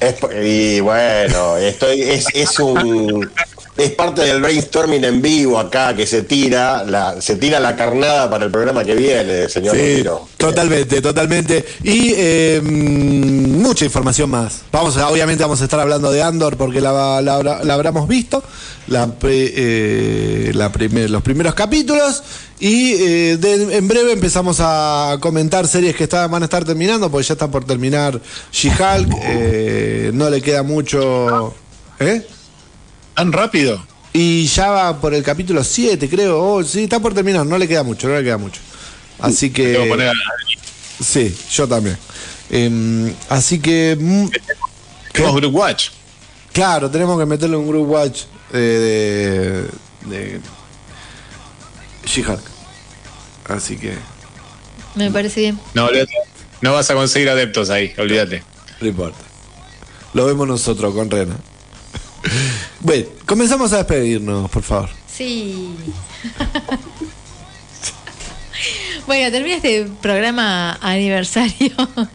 Es y bueno, estoy, es, es un es parte del brainstorming en vivo acá que se tira, la, se tira la carnada para el programa que viene, señor Sí, totalmente, totalmente. Y eh, mm, mucha información más. Vamos obviamente vamos a estar hablando de Andor porque la, la, habrá- la habremos visto, eh, primer- los primeros capítulos. Y eh, de- en breve empezamos a comentar series que está- van a estar terminando, porque ya está por terminar She-Hulk. eh, no le queda mucho. ¿Eh? ¿Tan rápido? Y ya va por el capítulo 7, creo. Oh, sí, está por terminar, no le queda mucho, no le queda mucho. Así que. Tengo que poner a- Sí, yo también. Em, así que. mm, Tenemos Group Watch. claro, tenemos que meterle un group watch eh, de. de She-Hulk. Así que. Me parece bien. No, no vas a conseguir adeptos ahí, olvídate. No importa. Lo vemos nosotros con Rena. Bueno, comenzamos a despedirnos, por favor. Sí. bueno, termina este programa aniversario.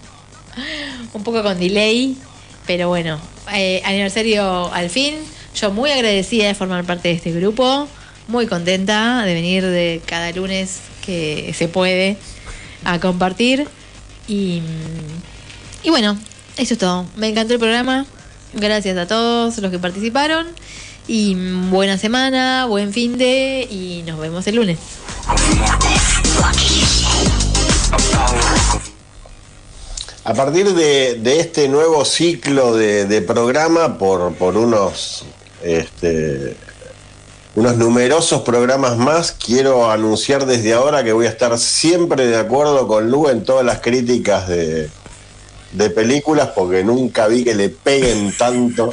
un poco con delay, pero bueno, eh, aniversario al fin. Yo muy agradecida de formar parte de este grupo, muy contenta de venir de cada lunes que se puede a compartir. Y, y bueno, eso es todo. Me encantó el programa. Gracias a todos los que participaron. Y buena semana, buen fin de y nos vemos el lunes. A partir de, este nuevo ciclo de, programa, por, por unos, este, unos numerosos programas más, quiero anunciar desde ahora que voy a estar siempre de acuerdo con Lu en todas las críticas de, de películas, porque nunca vi que le peguen tanto,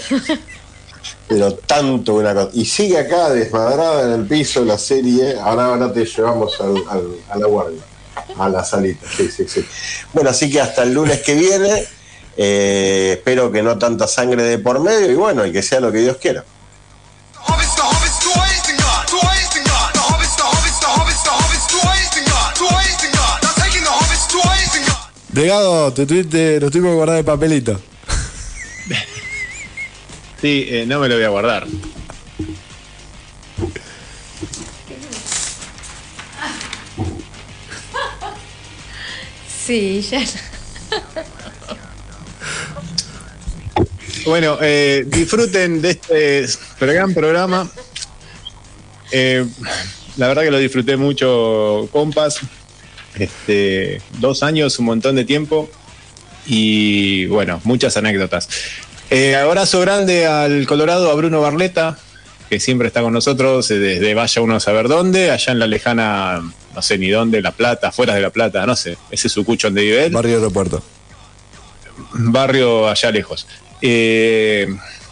pero tanto una cosa. Y sigue acá desmadrada en el piso la serie, ahora, ahora te llevamos al- al- a la guardia. A la salita, sí, sí, sí. Bueno, así que hasta el lunes que viene, eh, espero que no tanta sangre de por medio y bueno, y que sea lo que Dios quiera. And God. Delgado, te tuviste, lo tuvimos que guardar de papelito. Sí, eh, no me lo voy a guardar. Sí, ya. Bueno, eh, disfruten de este gran programa. Eh, la verdad que lo disfruté mucho, compas. Este, dos años, un montón de tiempo. Y bueno, muchas anécdotas. Eh, abrazo grande al Colorado, a Bruno Barleta, que siempre está con nosotros eh, desde vaya uno a saber dónde, allá en la lejana, no sé ni dónde, La Plata, fuera de La Plata, no sé, ese es su cucho donde vive él Barrio Aeropuerto. barrio allá lejos. Eh,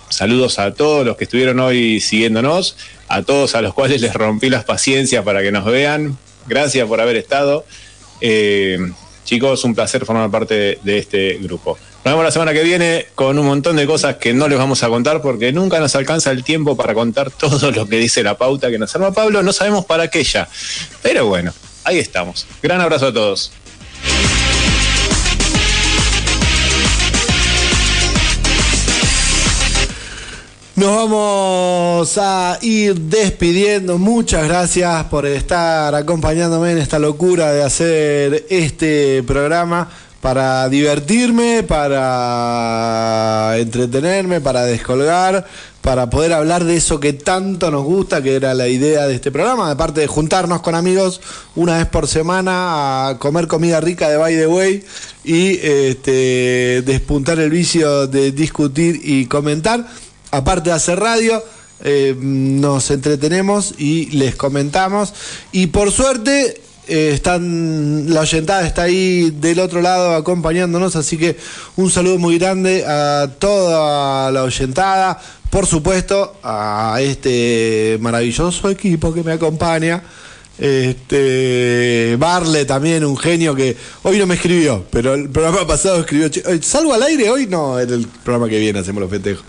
saludos a todos los que estuvieron hoy siguiéndonos, a todos a los cuales les rompí las paciencias para que nos vean. Gracias por haber estado. Eh, chicos, un placer formar parte de, de este grupo. Nos vemos la semana que viene con un montón de cosas que no les vamos a contar porque nunca nos alcanza el tiempo para contar todo lo que dice la pauta que nos arma Pablo. No sabemos para qué ya. Pero bueno, ahí estamos. Gran abrazo a todos. Nos vamos a ir despidiendo. Muchas gracias por estar acompañándome en esta locura de hacer este programa para divertirme, para entretenerme, para descolgar, para poder hablar de eso que tanto nos gusta, que era la idea de este programa, aparte de juntarnos con amigos una vez por semana a comer comida rica de by the way y este, despuntar el vicio de discutir y comentar aparte de hacer radio, eh, nos entretenemos y les comentamos. Y por suerte, eh, están, la oyentada está ahí del otro lado acompañándonos, así que un saludo muy grande a toda la oyentada. Por supuesto, a este maravilloso equipo que me acompaña. Este Barle también, un genio que hoy no me escribió, pero el programa pasado escribió. "Che, eh, Salgo al aire hoy, no, en el programa que viene hacemos los festejos.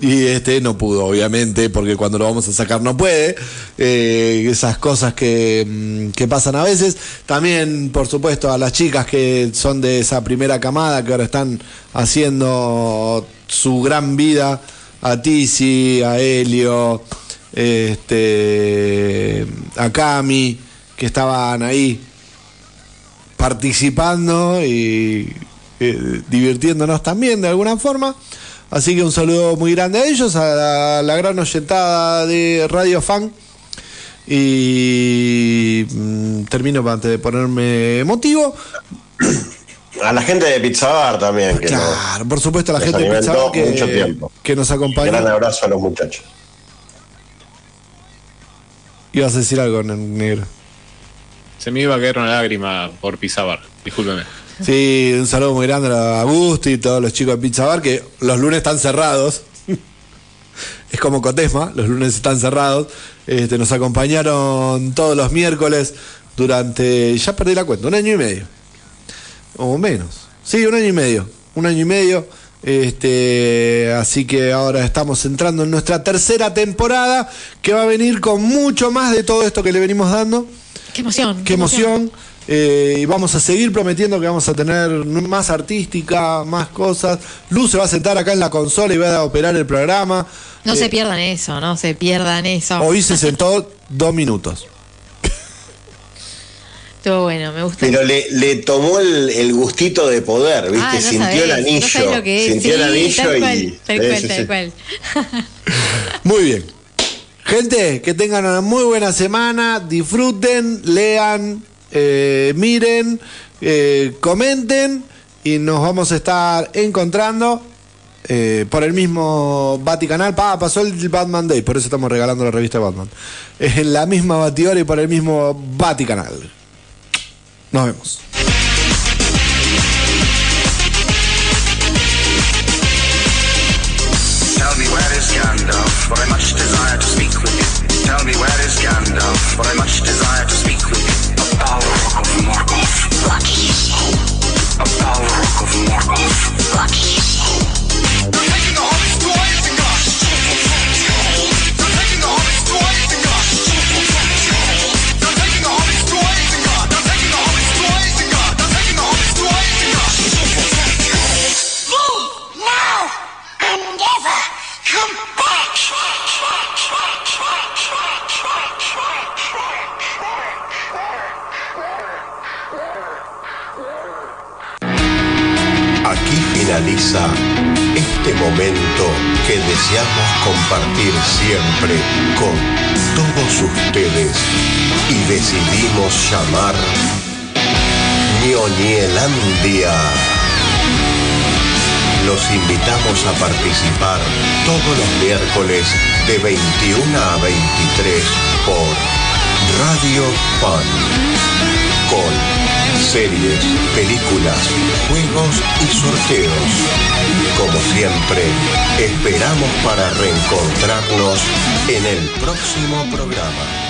Y este no pudo, obviamente, porque cuando lo vamos a sacar no puede. Eh, esas cosas que, mm, que pasan a veces. También, por supuesto, a las chicas que son de esa primera camada que ahora están haciendo su gran vida. A Tizi, a Helio, este, a Cami, que estaban ahí participando y eh, divirtiéndonos también de alguna forma. Así que un saludo muy grande a ellos, a la, la gran oyentada de Radio Fan. Y mm, termino antes de ponerme emotivo. A la gente de Pizza Bar también, que nos- Claro, por supuesto, a la gente de Pizza Bar que, que nos acompaña. gran abrazo a los muchachos. Ibas a decir algo, ne- negro. Se me iba a caer una lágrima por Pizabar. Discúlpeme. Sí, un saludo muy grande a Gusti y todos los chicos de Pizza Bar que los lunes están cerrados. es como Cotesma, los lunes están cerrados. Este, nos acompañaron todos los miércoles durante, ya perdí la cuenta, un año y medio. O menos. Sí, un año y medio. Un año y medio. Este, así que ahora estamos entrando en nuestra tercera temporada que va a venir con mucho más de todo esto que le venimos dando. Qué emoción. Qué emoción. Eh, y vamos a seguir prometiendo que vamos a tener más artística, más cosas. Luz se va a sentar acá en la consola y va a operar el programa. No Eh, se pierdan eso, no se pierdan eso. Hoy se sentó dos minutos. Estuvo bueno, me gusta. Pero le, le tomó el, el gustito de poder, ¿viste? Ah, no Sintió sabés, el anillo. No sabés lo que es. Sintió el anillo tal y. cual, tal cual, tal cual. Muy bien. Gente, que tengan una muy buena semana. Disfruten, lean, eh, miren, eh, comenten y nos vamos a estar encontrando eh, por el mismo Baticanal. Pa, pasó el Batman Day, por eso estamos regalando la revista Batman. En la misma Batidora y por el mismo Baticanal. Nos vemos. Tell me where is Gandalf, for I much desire to speak with you. Tell me where is Gandalf, for I much este momento que deseamos compartir siempre con todos ustedes y decidimos llamar Ñoñelandia. Los invitamos a participar todos los miércoles de 21 a 23 por Radio Pan con series, películas, juegos y sorteos. Como siempre, esperamos para reencontrarnos en el próximo programa.